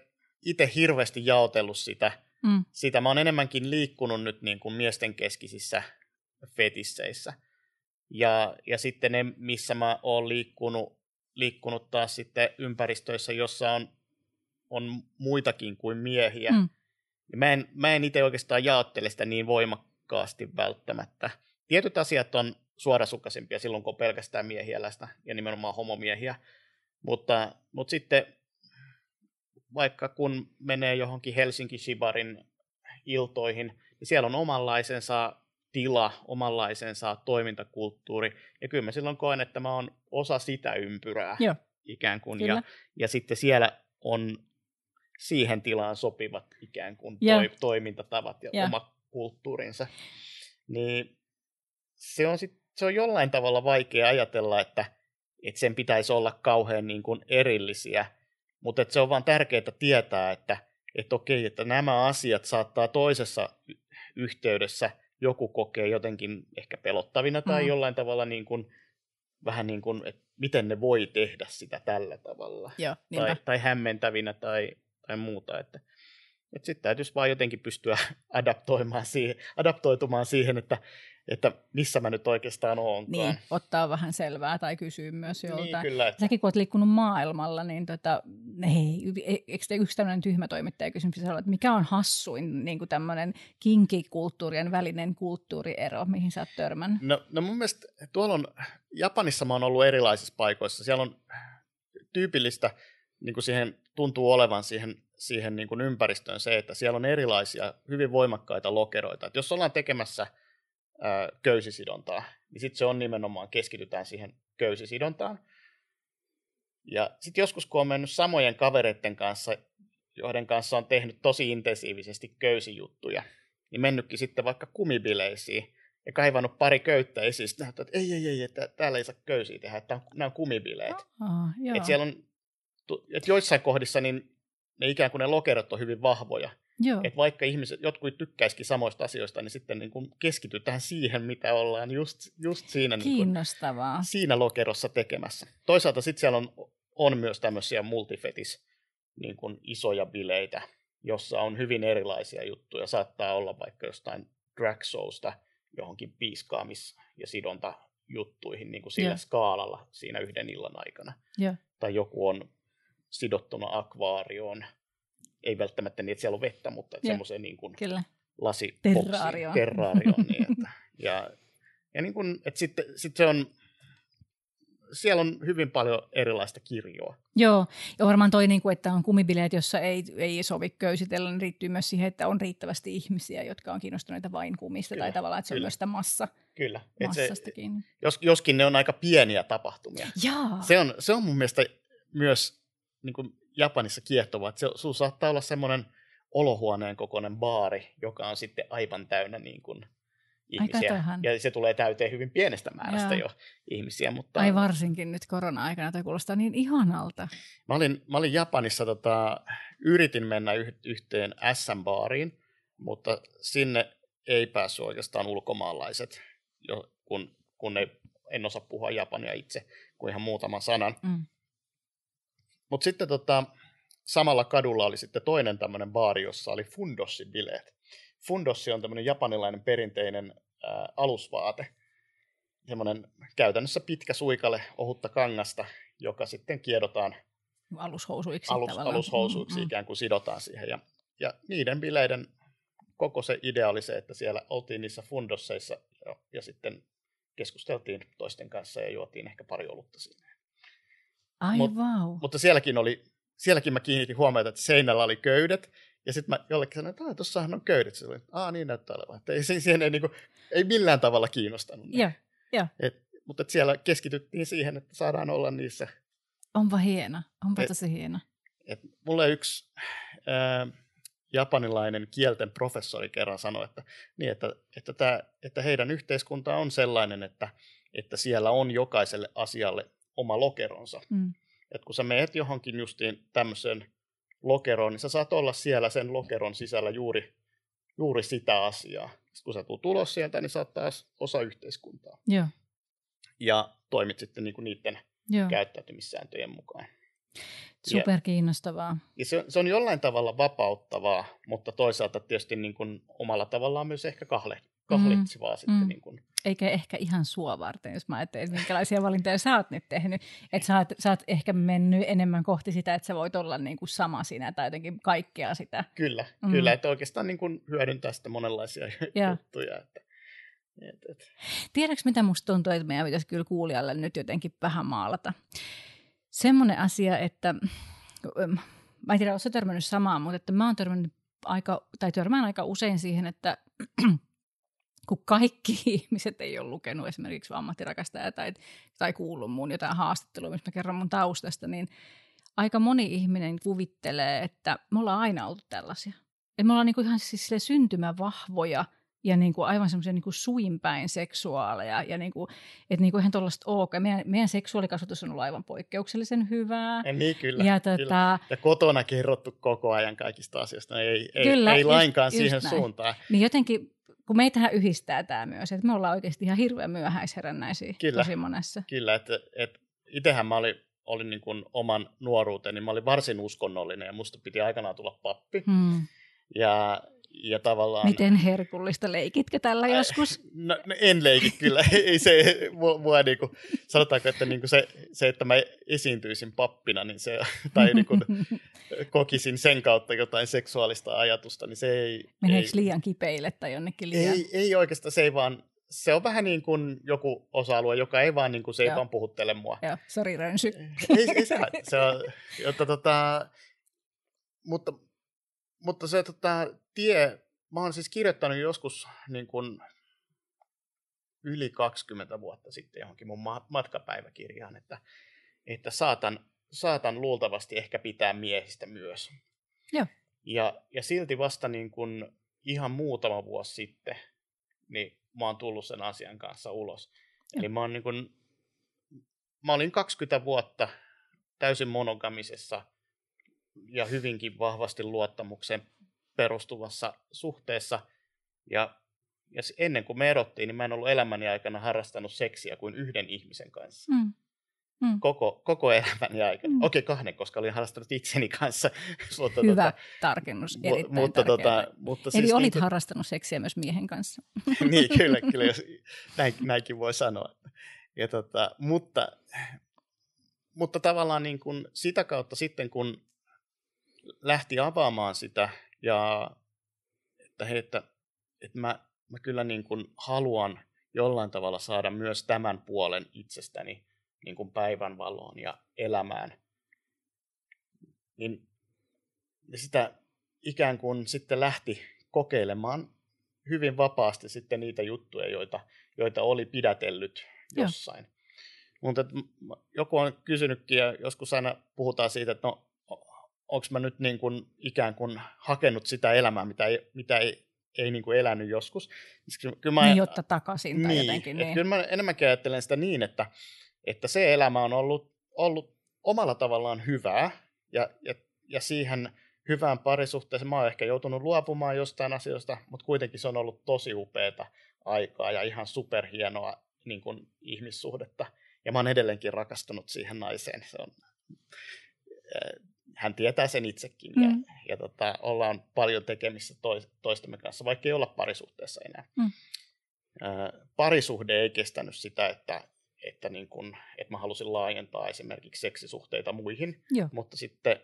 itse hirveästi jaotellut sitä. Mm. sitä. Mä oon enemmänkin liikkunut nyt niin kuin miesten keskisissä fetisseissä. Ja, ja sitten ne, missä mä oon liikkunut liikkunut taas sitten ympäristöissä, jossa on, on muitakin kuin miehiä. Mm. Mä en, mä en itse oikeastaan jaottele sitä niin voimakkaasti välttämättä. Tietyt asiat on suorasukaisempia silloin, kun on pelkästään miehiä läsnä, ja nimenomaan homomiehiä. Mutta, mutta sitten vaikka kun menee johonkin Helsinki Shibarin iltoihin, niin siellä on omanlaisensa tila, omanlaisensa toimintakulttuuri. Ja kyllä mä silloin koen, että mä oon osa sitä ympyrää Joo. ikään kuin. Ja, ja sitten siellä on siihen tilaan sopivat ikään kuin toi, toimintatavat ja, ja oma kulttuurinsa. Niin se on, sit, se on jollain tavalla vaikea ajatella, että, että sen pitäisi olla kauhean niin kuin erillisiä, mutta että se on vaan tärkeää tietää, että, että okei, että nämä asiat saattaa toisessa yhteydessä – joku kokee jotenkin ehkä pelottavina tai mm. jollain tavalla niin kuin, vähän niin kuin, että miten ne voi tehdä sitä tällä tavalla. Joo, tai, tai hämmentävinä tai, tai muuta. Että, että sitten täytyisi vaan jotenkin pystyä <laughs> adaptoimaan siihen, adaptoitumaan siihen, että että missä mä nyt oikeastaan oonkaan. Niin, ottaa vähän selvää tai kysyy myös niin, joltain. Niin, kyllä, että... Säkin kun oot liikkunut maailmalla, niin tota, hei, e, eikö te yksi tämmöinen tyhmä toimittaja kysymys olla, että mikä on hassuin niin kuin tämmöinen kinkikulttuurien välinen kulttuuriero, mihin sä oot törmännyt? No, no mun mielestä tuolla on, Japanissa mä oon ollut erilaisissa paikoissa. Siellä on tyypillistä, niin kuin siihen tuntuu olevan siihen, siihen niin kuin ympäristöön se, että siellä on erilaisia hyvin voimakkaita lokeroita. Että jos ollaan tekemässä – köysisidontaa, niin sitten se on nimenomaan, keskitytään siihen köysisidontaan. Ja sitten joskus, kun on mennyt samojen kavereiden kanssa, joiden kanssa on tehnyt tosi intensiivisesti köysijuttuja, niin mennytkin sitten vaikka kumibileisiin ja kaivannut pari köyttä esiin, sitten että ei, ei, ei, että täällä ei saa köysiä tehdä, että nämä on kumibileet. Oh, että siellä on, että joissain kohdissa niin ne ikään kuin ne lokerot on hyvin vahvoja, Joo. Et vaikka ihmiset, jotkut tykkäisikin samoista asioista, niin sitten niin kuin keskitytään siihen, mitä ollaan just, just siinä, niin kuin, siinä lokerossa tekemässä. Toisaalta sitten siellä on, on myös tämmöisiä multifetis niin kuin isoja bileitä, jossa on hyvin erilaisia juttuja. Saattaa olla vaikka jostain drag showsta johonkin piiskaamis- ja sidonta juttuihin niin kuin sillä skaalalla siinä yhden illan aikana. Ja. Tai joku on sidottuna akvaarioon ei välttämättä niin, että siellä on vettä, mutta semmoiseen niin kuin Kyllä. lasi terraarioon. terraarioon <laughs> niin, että, ja, Ja niin kuin, että sitten sit se on, siellä on hyvin paljon erilaista kirjoa. Joo, ja varmaan toi, niin kuin, että on kumibileet, jossa ei, ei sovi köysitellä, niin riittyy myös siihen, että on riittävästi ihmisiä, jotka on kiinnostuneita vain kumista, kyllä, tai tavallaan, että se kyllä. on myös sitä massa, kyllä. massastakin. Se, jos, joskin ne on aika pieniä tapahtumia. Jaa. Se, on, se on mun mielestä myös niin kuin Japanissa kiehtovaa, että se, sun saattaa olla semmoinen olohuoneen kokoinen baari, joka on sitten aivan täynnä niin kuin ihmisiä. Ja se tulee täyteen hyvin pienestä määrästä Jaa. jo ihmisiä. Mutta... Ai varsinkin nyt korona-aikana, tämä kuulostaa niin ihanalta. Mä olin, mä olin Japanissa, tota, yritin mennä yhteen SM-baariin, mutta sinne ei päässyt oikeastaan ulkomaalaiset, jo, kun, kun ei, en osaa puhua japania itse kuin ihan muutaman sanan. Mm. Mutta sitten tota, samalla kadulla oli sitten toinen tämmöinen baari, jossa oli Fundossi-bileet. Fundossi on tämmöinen japanilainen perinteinen ää, alusvaate. Semmoinen käytännössä pitkä suikale ohutta kangasta, joka sitten kiedotaan alushousuiksi, alus, alushousuiksi mm-hmm. ikään kuin sidotaan siihen. Ja, ja niiden bileiden koko se idea oli se, että siellä oltiin niissä fundosseissa ja, ja sitten keskusteltiin toisten kanssa ja juotiin ehkä pari olutta siinä. Ai Mut, wow. Mutta sielläkin, oli, sielläkin mä kiinnitin huomiota, että seinällä oli köydet, ja sitten mä jollekin sanoin, että tuossahan on köydet. Se oli, Aa, niin näyttää olevan. Että ei, siihen ei, niin kuin, ei millään tavalla kiinnostanut. Joo, jo. Et, mutta et siellä keskityttiin siihen, että saadaan olla niissä. Onpa hieno, onpa et, tosi hieno. Et mulle yksi ää, japanilainen kielten professori kerran sanoi, että, niin, että, että, tää, että heidän yhteiskunta on sellainen, että, että siellä on jokaiselle asialle oma lokeronsa. Mm. Et kun sä meet johonkin justiin tämmöiseen lokeroon, niin sä saat olla siellä sen lokeron sisällä juuri, juuri sitä asiaa. Sitten kun sä tulet ulos sieltä, niin sä oot taas osa yhteiskuntaa. Joo. Ja toimit sitten niinku niiden Joo. käyttäytymissääntöjen mukaan. Super kiinnostavaa. Ja se, se on jollain tavalla vapauttavaa, mutta toisaalta tietysti niin kuin omalla tavallaan myös ehkä kahle, kahlitsevaa mm. sitten. Mm. Niin kuin. Eikä ehkä ihan sua varten, jos mä ajattelen, että minkälaisia valintoja sä oot nyt tehnyt. Että sä, oot, sä oot ehkä mennyt enemmän kohti sitä, että sä voit olla niin kuin sama siinä tai jotenkin kaikkea sitä. Kyllä, mm. kyllä. Että oikeastaan niin kuin hyödyntää sitä monenlaisia <laughs> ja. juttuja. Että, et, et. Tiedätkö, mitä musta tuntuu, että meidän pitäisi kyllä kuulijalle nyt jotenkin vähän maalata? Semmoinen asia, että mä en tiedä, oletko törmännyt samaan, mutta että mä oon törmännyt aika, tai törmään aika usein siihen, että kun kaikki <laughs> ihmiset ei ole lukenut esimerkiksi ammattirakastajaa tai, tai kuullut mun jotain haastattelua, missä mä kerron mun taustasta, niin aika moni ihminen kuvittelee, että me ollaan aina oltu tällaisia. Että me ollaan niinku ihan siis syntymävahvoja – ja niin kuin aivan semmoisia niin suinpäin seksuaaleja. Ja niin kuin, että niin kuin ihan tuollaista ok. Meidän, meidän seksuaalikasvatus on ollut aivan poikkeuksellisen hyvää. Ja niin, kyllä. Ja, tota, kyllä. ja kotona kerrottu koko ajan kaikista asioista. Ei, ei, kyllä, ei lainkaan just, siihen just suuntaan. Niin jotenkin, kun meitähän yhdistää tämä myös, että me ollaan oikeasti ihan hirveän myöhäisherännäisiä kyllä, tosi monessa. Kyllä, että, että itsehän mä olin, olin niin kuin oman nuoruuteni, mä olin varsin uskonnollinen ja musta piti aikanaan tulla pappi. Hmm. Ja ja tavallaan... Miten herkullista leikitkö tällä joskus? No, no en leiki kyllä. <laughs> Ei se, mua, mua niin kuin, sanotaanko, että niin kuin se, se, että mä esiintyisin pappina, niin se, <laughs> tai niin kuin, kokisin sen kautta jotain seksuaalista ajatusta, niin se ei... Meneekö ei, liian kipeille tai jonnekin liian... Ei, ei oikeastaan, se ei vaan, se on vähän niin kuin joku osa-alue, joka ei vaan, niin kuin, se ei vaan puhuttele mua. Joo, sori rönsy. ei, ei se, se on, jotta, tota, mutta, mutta se tota, tie, mä oon siis kirjoittanut joskus niin kuin yli 20 vuotta sitten johonkin mun matkapäiväkirjaan, että, että saatan, saatan luultavasti ehkä pitää miehistä myös. Joo. Ja, ja silti vasta niin kuin ihan muutama vuosi sitten, niin mä oon tullut sen asian kanssa ulos. Joo. Eli mä, oon niin kuin, mä olin 20 vuotta täysin monogamisessa ja hyvinkin vahvasti luottamuksen perustuvassa suhteessa. Ja, ja ennen kuin me erottiin, niin mä en ollut elämäni aikana harrastanut seksiä kuin yhden ihmisen kanssa. Mm. Mm. Koko, koko elämäni aikana. Mm. Okei, kahden, koska olin harrastanut itseni kanssa. <laughs> mutta Hyvä tota, tarkennus, erittäin mutta, tota, mutta Eli siis olit niin, harrastanut seksiä myös miehen kanssa. <laughs> niin, kyllä, <laughs> kyllä jos, näin, näinkin voi sanoa. Ja tota, mutta, mutta tavallaan niin kuin sitä kautta sitten, kun lähti avaamaan sitä ja että, hei, että, että mä, mä kyllä niin kuin haluan jollain tavalla saada myös tämän puolen itsestäni niin kuin päivänvaloon ja elämään, niin sitä ikään kuin sitten lähti kokeilemaan hyvin vapaasti sitten niitä juttuja, joita, joita oli pidätellyt jossain. Joo. Mutta joku on kysynytkin ja joskus aina puhutaan siitä, että no, onko mä nyt niin kuin ikään kuin hakenut sitä elämää, mitä ei, mitä ei, ei niin kuin elänyt joskus. Siis kyllä mä, niin, jotta takaisin tai niin, jotenkin. Niin. Kyllä mä enemmänkin ajattelen sitä niin, että, että se elämä on ollut, ollut omalla tavallaan hyvää ja, ja, ja siihen hyvään parisuhteeseen mä oon ehkä joutunut luopumaan jostain asioista, mutta kuitenkin se on ollut tosi upeata aikaa ja ihan superhienoa niin kuin ihmissuhdetta. Ja mä oon edelleenkin rakastunut siihen naiseen. Se on, hän tietää sen itsekin mm. ja, ja tota, ollaan paljon tekemissä toistemme kanssa, vaikka ei olla parisuhteessa enää. Mm. parisuhde ei kestänyt sitä, että, että, niin kun, että mä halusin laajentaa esimerkiksi seksisuhteita muihin, Joo. mutta sitten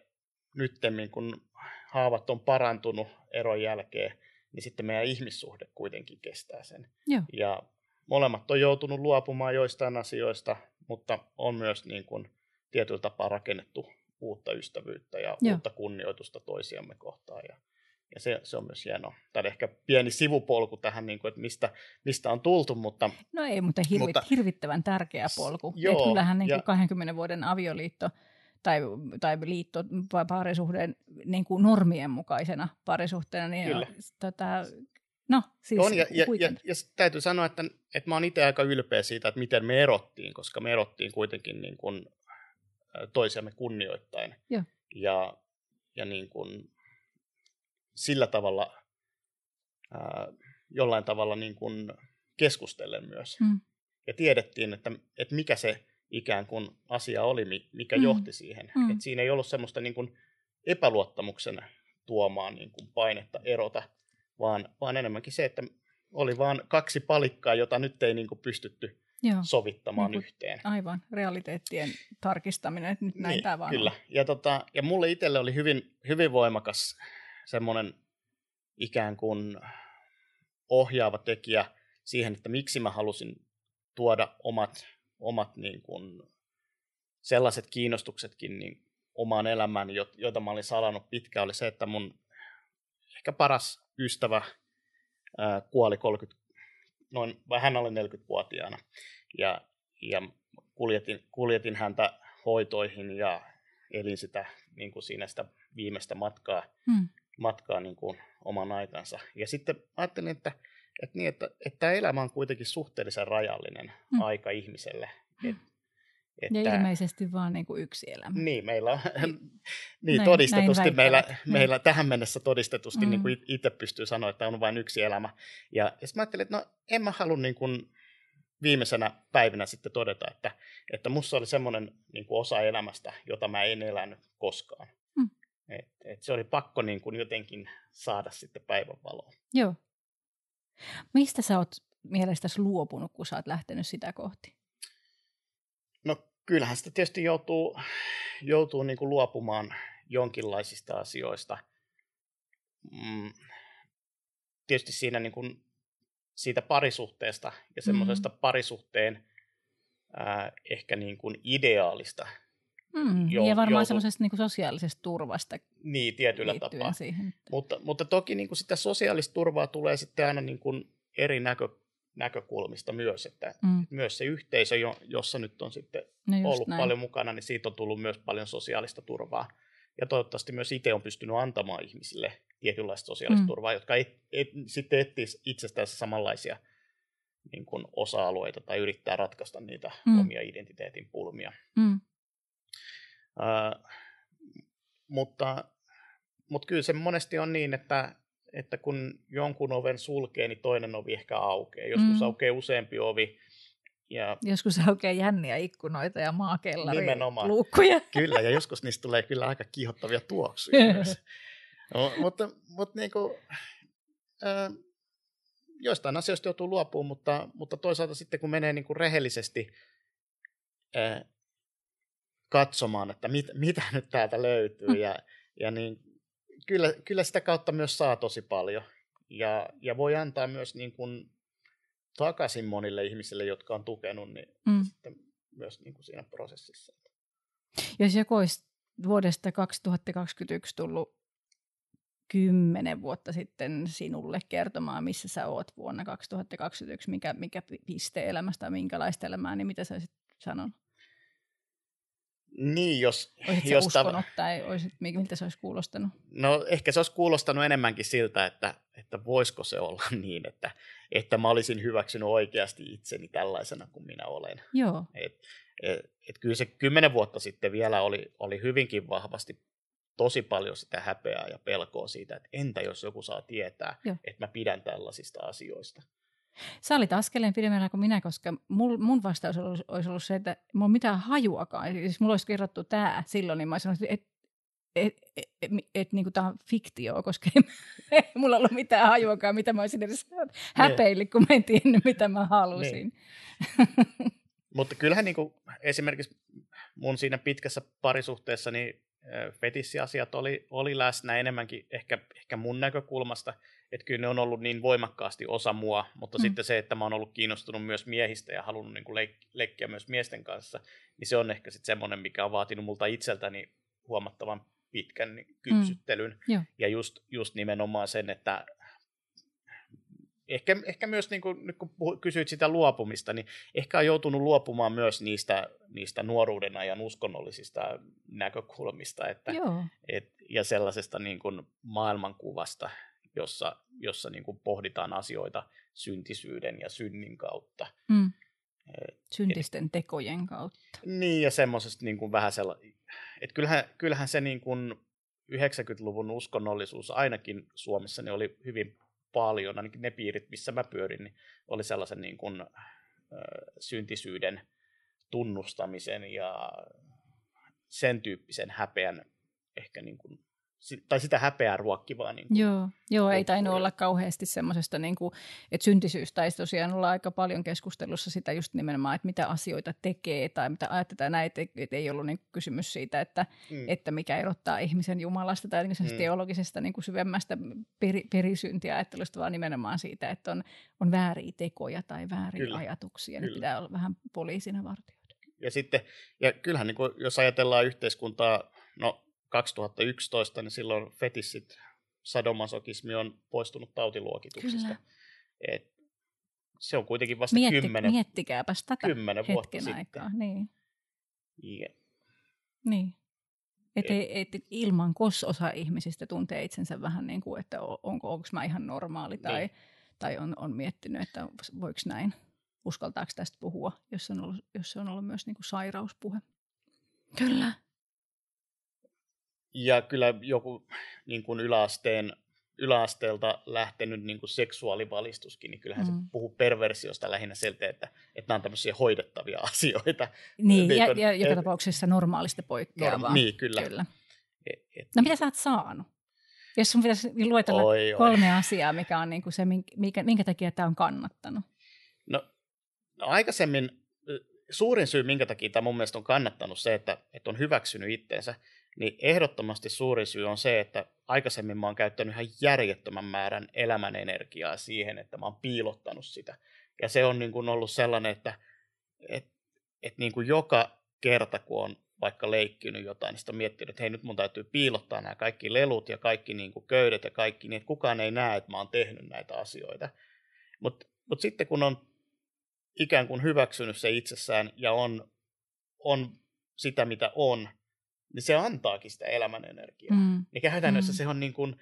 nyt kun haavat on parantunut eron jälkeen, niin sitten meidän ihmissuhde kuitenkin kestää sen. Joo. Ja molemmat on joutunut luopumaan joistain asioista, mutta on myös niin kuin tietyllä tapaa rakennettu uutta ystävyyttä ja Joo. uutta kunnioitusta toisiamme kohtaan. Ja, ja se, se on myös hienoa. Tämä on ehkä pieni sivupolku tähän, niin kuin, että mistä, mistä on tultu. Mutta, no ei, mutta, hirvit, mutta hirvittävän tärkeä polku. Joo, Et kyllähän niin kuin ja, 20 vuoden avioliitto tai, tai liitto, parisuhteen niin kuin normien mukaisena parisuhteena, niin Kyllä. Tota, no, siis on, ja, ja, ja, ja täytyy sanoa, että, että mä oon itse aika ylpeä siitä, että miten me erottiin, koska me erottiin kuitenkin niin kuin toisiamme kunnioittain. Ja, ja, ja niin kuin sillä tavalla, ää, jollain tavalla niin kuin keskustellen myös. Hmm. Ja tiedettiin, että, että mikä se ikään kuin asia oli, mikä mm. johti siihen. Mm. Et siinä ei ollut semmoista niin kuin epäluottamuksen tuomaan niin kuin painetta erota, vaan, vaan enemmänkin se, että oli vain kaksi palikkaa, jota nyt ei niin kuin pystytty Joo. sovittamaan niin yhteen. Aivan, realiteettien tarkistaminen, että nyt näin niin, tämä vaan Kyllä, on. ja, tota, ja mulle itselle oli hyvin, hyvin voimakas semmoinen ikään kuin ohjaava tekijä siihen, että miksi mä halusin tuoda omat omat niin kuin, sellaiset kiinnostuksetkin niin omaan elämään, joita mä olin salannut pitkään, oli se, että mun ehkä paras ystävä ää, kuoli 30, noin, vai hän oli 40-vuotiaana, ja, ja kuljetin, kuljetin häntä hoitoihin ja elin sitä niin kuin siinä sitä viimeistä matkaa, hmm. matkaa niin kuin oman aikansa. Ja sitten ajattelin, että että, niin, että, että elämä on kuitenkin suhteellisen rajallinen mm. aika ihmiselle. Et, että, ja ilmeisesti vaan niin kuin yksi elämä. Niin, meillä on niin, <laughs> näin, todistetusti, näin meillä, mm. meillä tähän mennessä todistetusti mm. niin kuin itse pystyy sanoa, että on vain yksi elämä. Ja, ja mä ajattelin, että no en mä halua niin kuin viimeisenä päivinä sitten todeta, että, että musta oli semmoinen niin kuin osa elämästä, jota mä en elänyt koskaan. Mm. Et, et se oli pakko niin kuin jotenkin saada sitten päivänvaloon. Joo. Mistä sä oot mielestäsi luopunut, kun sä oot lähtenyt sitä kohti? No kyllähän sitä tietysti joutuu, joutuu niin kuin luopumaan jonkinlaisista asioista. Mm, tietysti siinä niin kuin siitä parisuhteesta ja semmoisesta mm. parisuhteen ää, ehkä niin kuin ideaalista. Mm, jo, ja varmaan joutu... semmoisesta niin sosiaalisesta turvasta Niin, tietyllä tapaa. Siihen. Mutta, mutta toki niin kuin sitä sosiaalista turvaa tulee sitten aina niin kuin eri näkö, näkökulmista myös, että mm. myös se yhteisö, jossa nyt on sitten no ollut näin. paljon mukana, niin siitä on tullut myös paljon sosiaalista turvaa. Ja toivottavasti myös itse on pystynyt antamaan ihmisille tietynlaista sosiaalista mm. turvaa, jotka et, et, sitten etsivät itsestään samanlaisia niin kuin osa-alueita tai yrittää ratkaista niitä mm. omia identiteetin pulmia. Mm. Uh, mutta, mutta kyllä se monesti on niin, että, että kun jonkun oven sulkee, niin toinen ovi ehkä aukeaa. Joskus mm. aukeaa useampi ovi. Ja... Joskus aukeaa jänniä ikkunoita ja maakellaria, Nimenomaan. luukkuja. <laughs> Kyllä, ja joskus niistä tulee kyllä aika kiihottavia tuoksuja <laughs> myös. No, mutta mutta niin kuin, äh, joistain asioista joutuu luopumaan, mutta, mutta toisaalta sitten kun menee niin kuin rehellisesti äh, katsomaan, että mit, mitä nyt täältä löytyy, mm. ja, ja niin kyllä, kyllä sitä kautta myös saa tosi paljon. Ja, ja voi antaa myös niin kuin takaisin monille ihmisille, jotka on tukenut, niin mm. sitten myös niin kuin siinä prosessissa. Jos joku olisi vuodesta 2021 tullut kymmenen vuotta sitten sinulle kertomaan, missä sä oot vuonna 2021, mikä, mikä piste elämästä, minkälaista elämää, niin mitä sä olisit sanonut? Niin, jos... Olisit jos uskonut ta- tai olisit, miltä se olisi kuulostanut? No ehkä se olisi kuulostanut enemmänkin siltä, että, että voisiko se olla <laughs> niin, että, että mä olisin hyväksynyt oikeasti itseni tällaisena kuin minä olen. Joo. Et, et, et kyllä se kymmenen vuotta sitten vielä oli, oli hyvinkin vahvasti tosi paljon sitä häpeää ja pelkoa siitä, että entä jos joku saa tietää, Joo. että mä pidän tällaisista asioista. Sä olit askeleen pidemmällä kuin minä, koska mul, mun vastaus olisi, olisi ollut se, että mulla mitään hajuakaan. Siis mulla olisi kerrottu tämä silloin, niin mä sanoisin, että et, et, et, et, niin tämä on fiktio, koska <laughs> ei, mulla ollut mitään hajuakaan, mitä mä olisin edes niin. häpeillyt, kun mä en tiennyt, mitä mä halusin. Niin. Mutta kyllähän niin kuin esimerkiksi mun siinä pitkässä parisuhteessa, niin fetissiasiat oli, oli läsnä enemmänkin ehkä, ehkä mun näkökulmasta, että kyllä ne on ollut niin voimakkaasti osa mua, mutta mm. sitten se, että mä oon ollut kiinnostunut myös miehistä ja halunnut niin kuin leik- leikkiä myös miesten kanssa, niin se on ehkä sitten semmoinen, mikä on vaatinut multa itseltäni huomattavan pitkän niin kypsyttelyn. Mm. Ja just, just nimenomaan sen, että ehkä, ehkä myös niin kuin, nyt kun kysyit sitä luopumista, niin ehkä on joutunut luopumaan myös niistä, niistä nuoruuden ajan uskonnollisista näkökulmista että, et, ja sellaisesta niin kuin maailmankuvasta, jossa, jossa niin kuin pohditaan asioita syntisyyden ja synnin kautta. Mm. Syntisten tekojen kautta. Niin, ja semmoisesta niin kuin vähän sellainen, että kyllähän, kyllähän se niin kuin 90-luvun uskonnollisuus ainakin Suomessa niin oli hyvin paljon, ainakin ne piirit, missä mä pyörin, niin oli sellaisen niin kuin, äh, syntisyyden tunnustamisen ja sen tyyppisen häpeän ehkä niin kuin tai sitä häpeää ruokkivaa. Niin kuin, joo, joo ei tainnut olla kauheasti semmoisesta, niin kuin, että syntisyys taisi tosiaan olla aika paljon keskustelussa sitä just nimenomaan, että mitä asioita tekee tai mitä ajattetaan näin, että, ei ollut niin kysymys siitä, että, mm. että mikä erottaa ihmisen Jumalasta tai niin mm. teologisesta niin kuin syvemmästä peri, perisyntiajattelusta, vaan nimenomaan siitä, että on, on vääriä tekoja tai vääriä Kyllä. ajatuksia. Kyllä. Niin pitää olla vähän poliisina vartijoita. Ja sitten, ja kyllähän niin kuin, jos ajatellaan yhteiskuntaa, no 2011, niin silloin fetissit, sadomasokismi on poistunut tautiluokituksesta. Et se on kuitenkin vasta Mietti, kymmenen, miettikääpäs tätä kymmenen vuotta hetken aikaa. Niin. Yeah. niin. Et, et, et ilman kos osa ihmisistä tuntee itsensä vähän niin kuin, että onko, onko mä ihan normaali tai, niin. tai on, on miettinyt, että voiko näin, uskaltaako tästä puhua, jos on ollut, jos se on ollut myös niin kuin sairauspuhe. Kyllä. Ja kyllä joku niin kuin yläasteen, yläasteelta lähtenyt niin kuin seksuaalivalistuskin, niin kyllähän mm. se puhuu perversiosta lähinnä siltä, että, että nämä on tämmöisiä hoidettavia <laughs> asioita. Niin, niin ja, ja joka et, tapauksessa normaalista poikkeavaa. Norm, niin, kyllä. kyllä. Et, et, no mitä sä oot saanut? Jos sun pitäisi luetella oi, kolme oi. asiaa, mikä on niin kuin se, minkä, minkä takia tämä on kannattanut. No, no aikaisemmin suurin syy, minkä takia tämä mun mielestä on kannattanut se, että, että on hyväksynyt itteensä, niin ehdottomasti suuri syy on se, että aikaisemmin mä oon käyttänyt ihan järjettömän määrän elämän energiaa siihen, että mä oon piilottanut sitä. Ja se on niin kuin ollut sellainen, että et, et niin kuin joka kerta, kun on vaikka leikkinyt jotain, niin sitten on miettinyt, että hei nyt mun täytyy piilottaa nämä kaikki lelut ja kaikki niin kuin köydet ja kaikki, niin että kukaan ei näe, että mä oon tehnyt näitä asioita. Mutta mut sitten kun on ikään kuin hyväksynyt se itsessään ja on, on sitä, mitä on, niin se antaakin sitä elämän energiaa. Mm. Niin käytännössä mm. se on niin kuin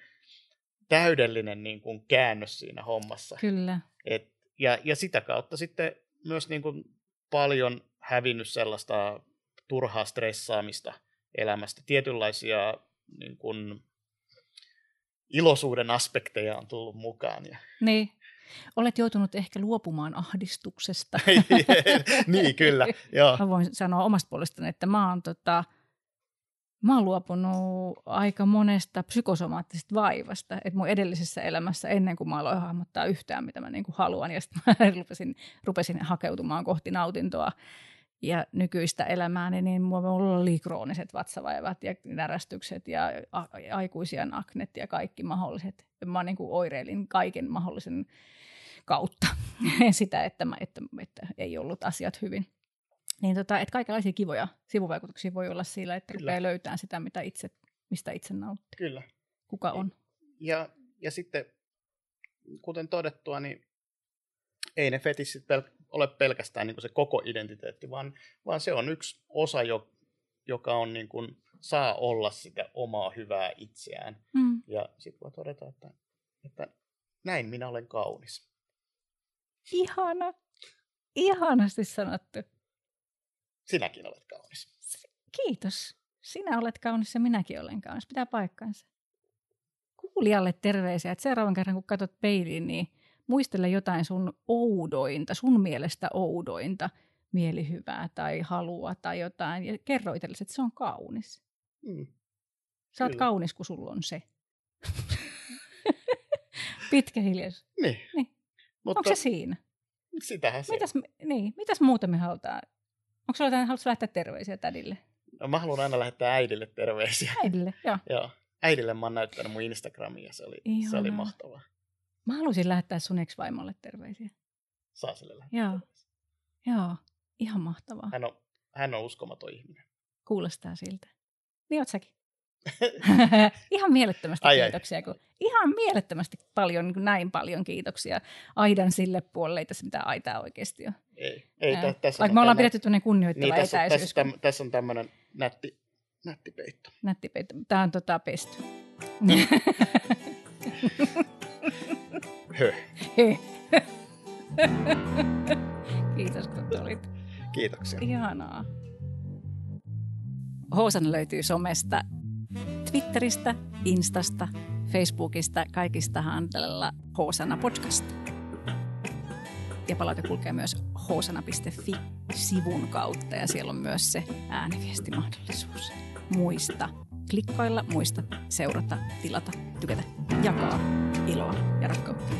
täydellinen niin kuin käännös siinä hommassa. Kyllä. Et, ja, ja sitä kautta sitten myös niin kuin paljon hävinnyt sellaista turhaa stressaamista elämästä. Tietynlaisia niin kuin, iloisuuden aspekteja on tullut mukaan. Ja... Niin. Olet joutunut ehkä luopumaan ahdistuksesta. <laughs> niin, kyllä. <laughs> Joo. Mä voin sanoa omasta puolestani, että mä oon tota, mä oon luopunut aika monesta psykosomaattisesta vaivasta. Että mun edellisessä elämässä, ennen kuin mä aloin hahmottaa yhtään, mitä mä niinku haluan, ja sitten mä <laughs> rupesin, rupesin hakeutumaan kohti nautintoa ja nykyistä elämääni, niin mulla oli krooniset vatsavaivat ja närästykset ja aikuisia aknet ja kaikki mahdolliset. Mä niin kuin oireilin kaiken mahdollisen kautta <laughs> sitä, että, mä, että, että ei ollut asiat hyvin. Niin tota, että kaikenlaisia kivoja sivuvaikutuksia voi olla sillä, että Kyllä. rupeaa löytämään sitä, mitä itse, mistä itse nauttii. Kyllä. Kuka on. Ja, ja sitten, kuten todettua, niin ei ne fetissit pel- ole pelkästään niin se koko identiteetti, vaan, vaan se on yksi osa, jo, joka on niin kuin, saa olla sitä omaa hyvää itseään. Mm. Ja sitten voi todeta, että, että näin minä olen kaunis. Ihana. Ihanasti sanottu. Sinäkin olet kaunis. Kiitos. Sinä olet kaunis ja minäkin olen kaunis. Pitää paikkansa. Kuulijalle terveisiä, että seuraavan kerran kun katsot peiliin, niin muistele jotain sun oudointa, sun mielestä oudointa mielihyvää tai halua tai jotain. Ja kerro itsellesi, että se on kaunis. Mm. Sä oot Kyllä. kaunis, kun sulla on se. <laughs> Pitkä hiljaisuus. Niin. niin. Mutta Onko se siinä? Sitähän se mitäs, niin, mitäs muuta me halutaan? Onko sulla jotain, haluatko lähteä terveisiä tädille? No, mä haluan aina lähettää äidille terveisiä. Äidille, joo. <laughs> joo. Äidille mä oon näyttänyt mun Instagramia, se oli, se oli mahtavaa. Mä haluaisin lähettää sun ex-vaimolle terveisiä. Saa sille lähettää Joo. Joo, ihan mahtavaa. Hän on, hän on uskomaton ihminen. Kuulostaa siltä. Niin oot säkin. <laughs> ihan mielettömästi ai kiitoksia. Kun, ihan mielettömästi paljon, niin näin paljon kiitoksia Aidan sille puolelle. Ei tässä mitään aitaa oikeasti ole. Ei, ei tä, tässä Vaikka me ollaan pidetty tuonne kunnioittava niin, tässä, etäisyys. Tässä, kun... tässä on tämmöinen nätti, nätti peitto. Nätti peitto. Tämä on tota pesty. Höh. Höh. Kiitos kun tulit. Kiitoksia. Ihanaa. Housan löytyy somesta, Twitteristä, Instasta, Facebookista, kaikista handlella Hoosana podcast. Ja palaute kulkee myös hoosana.fi-sivun kautta ja siellä on myös se ääniviestimahdollisuus. Muista klikkailla, muista seurata, tilata, tykätä, jakaa iloa ja rakkautta.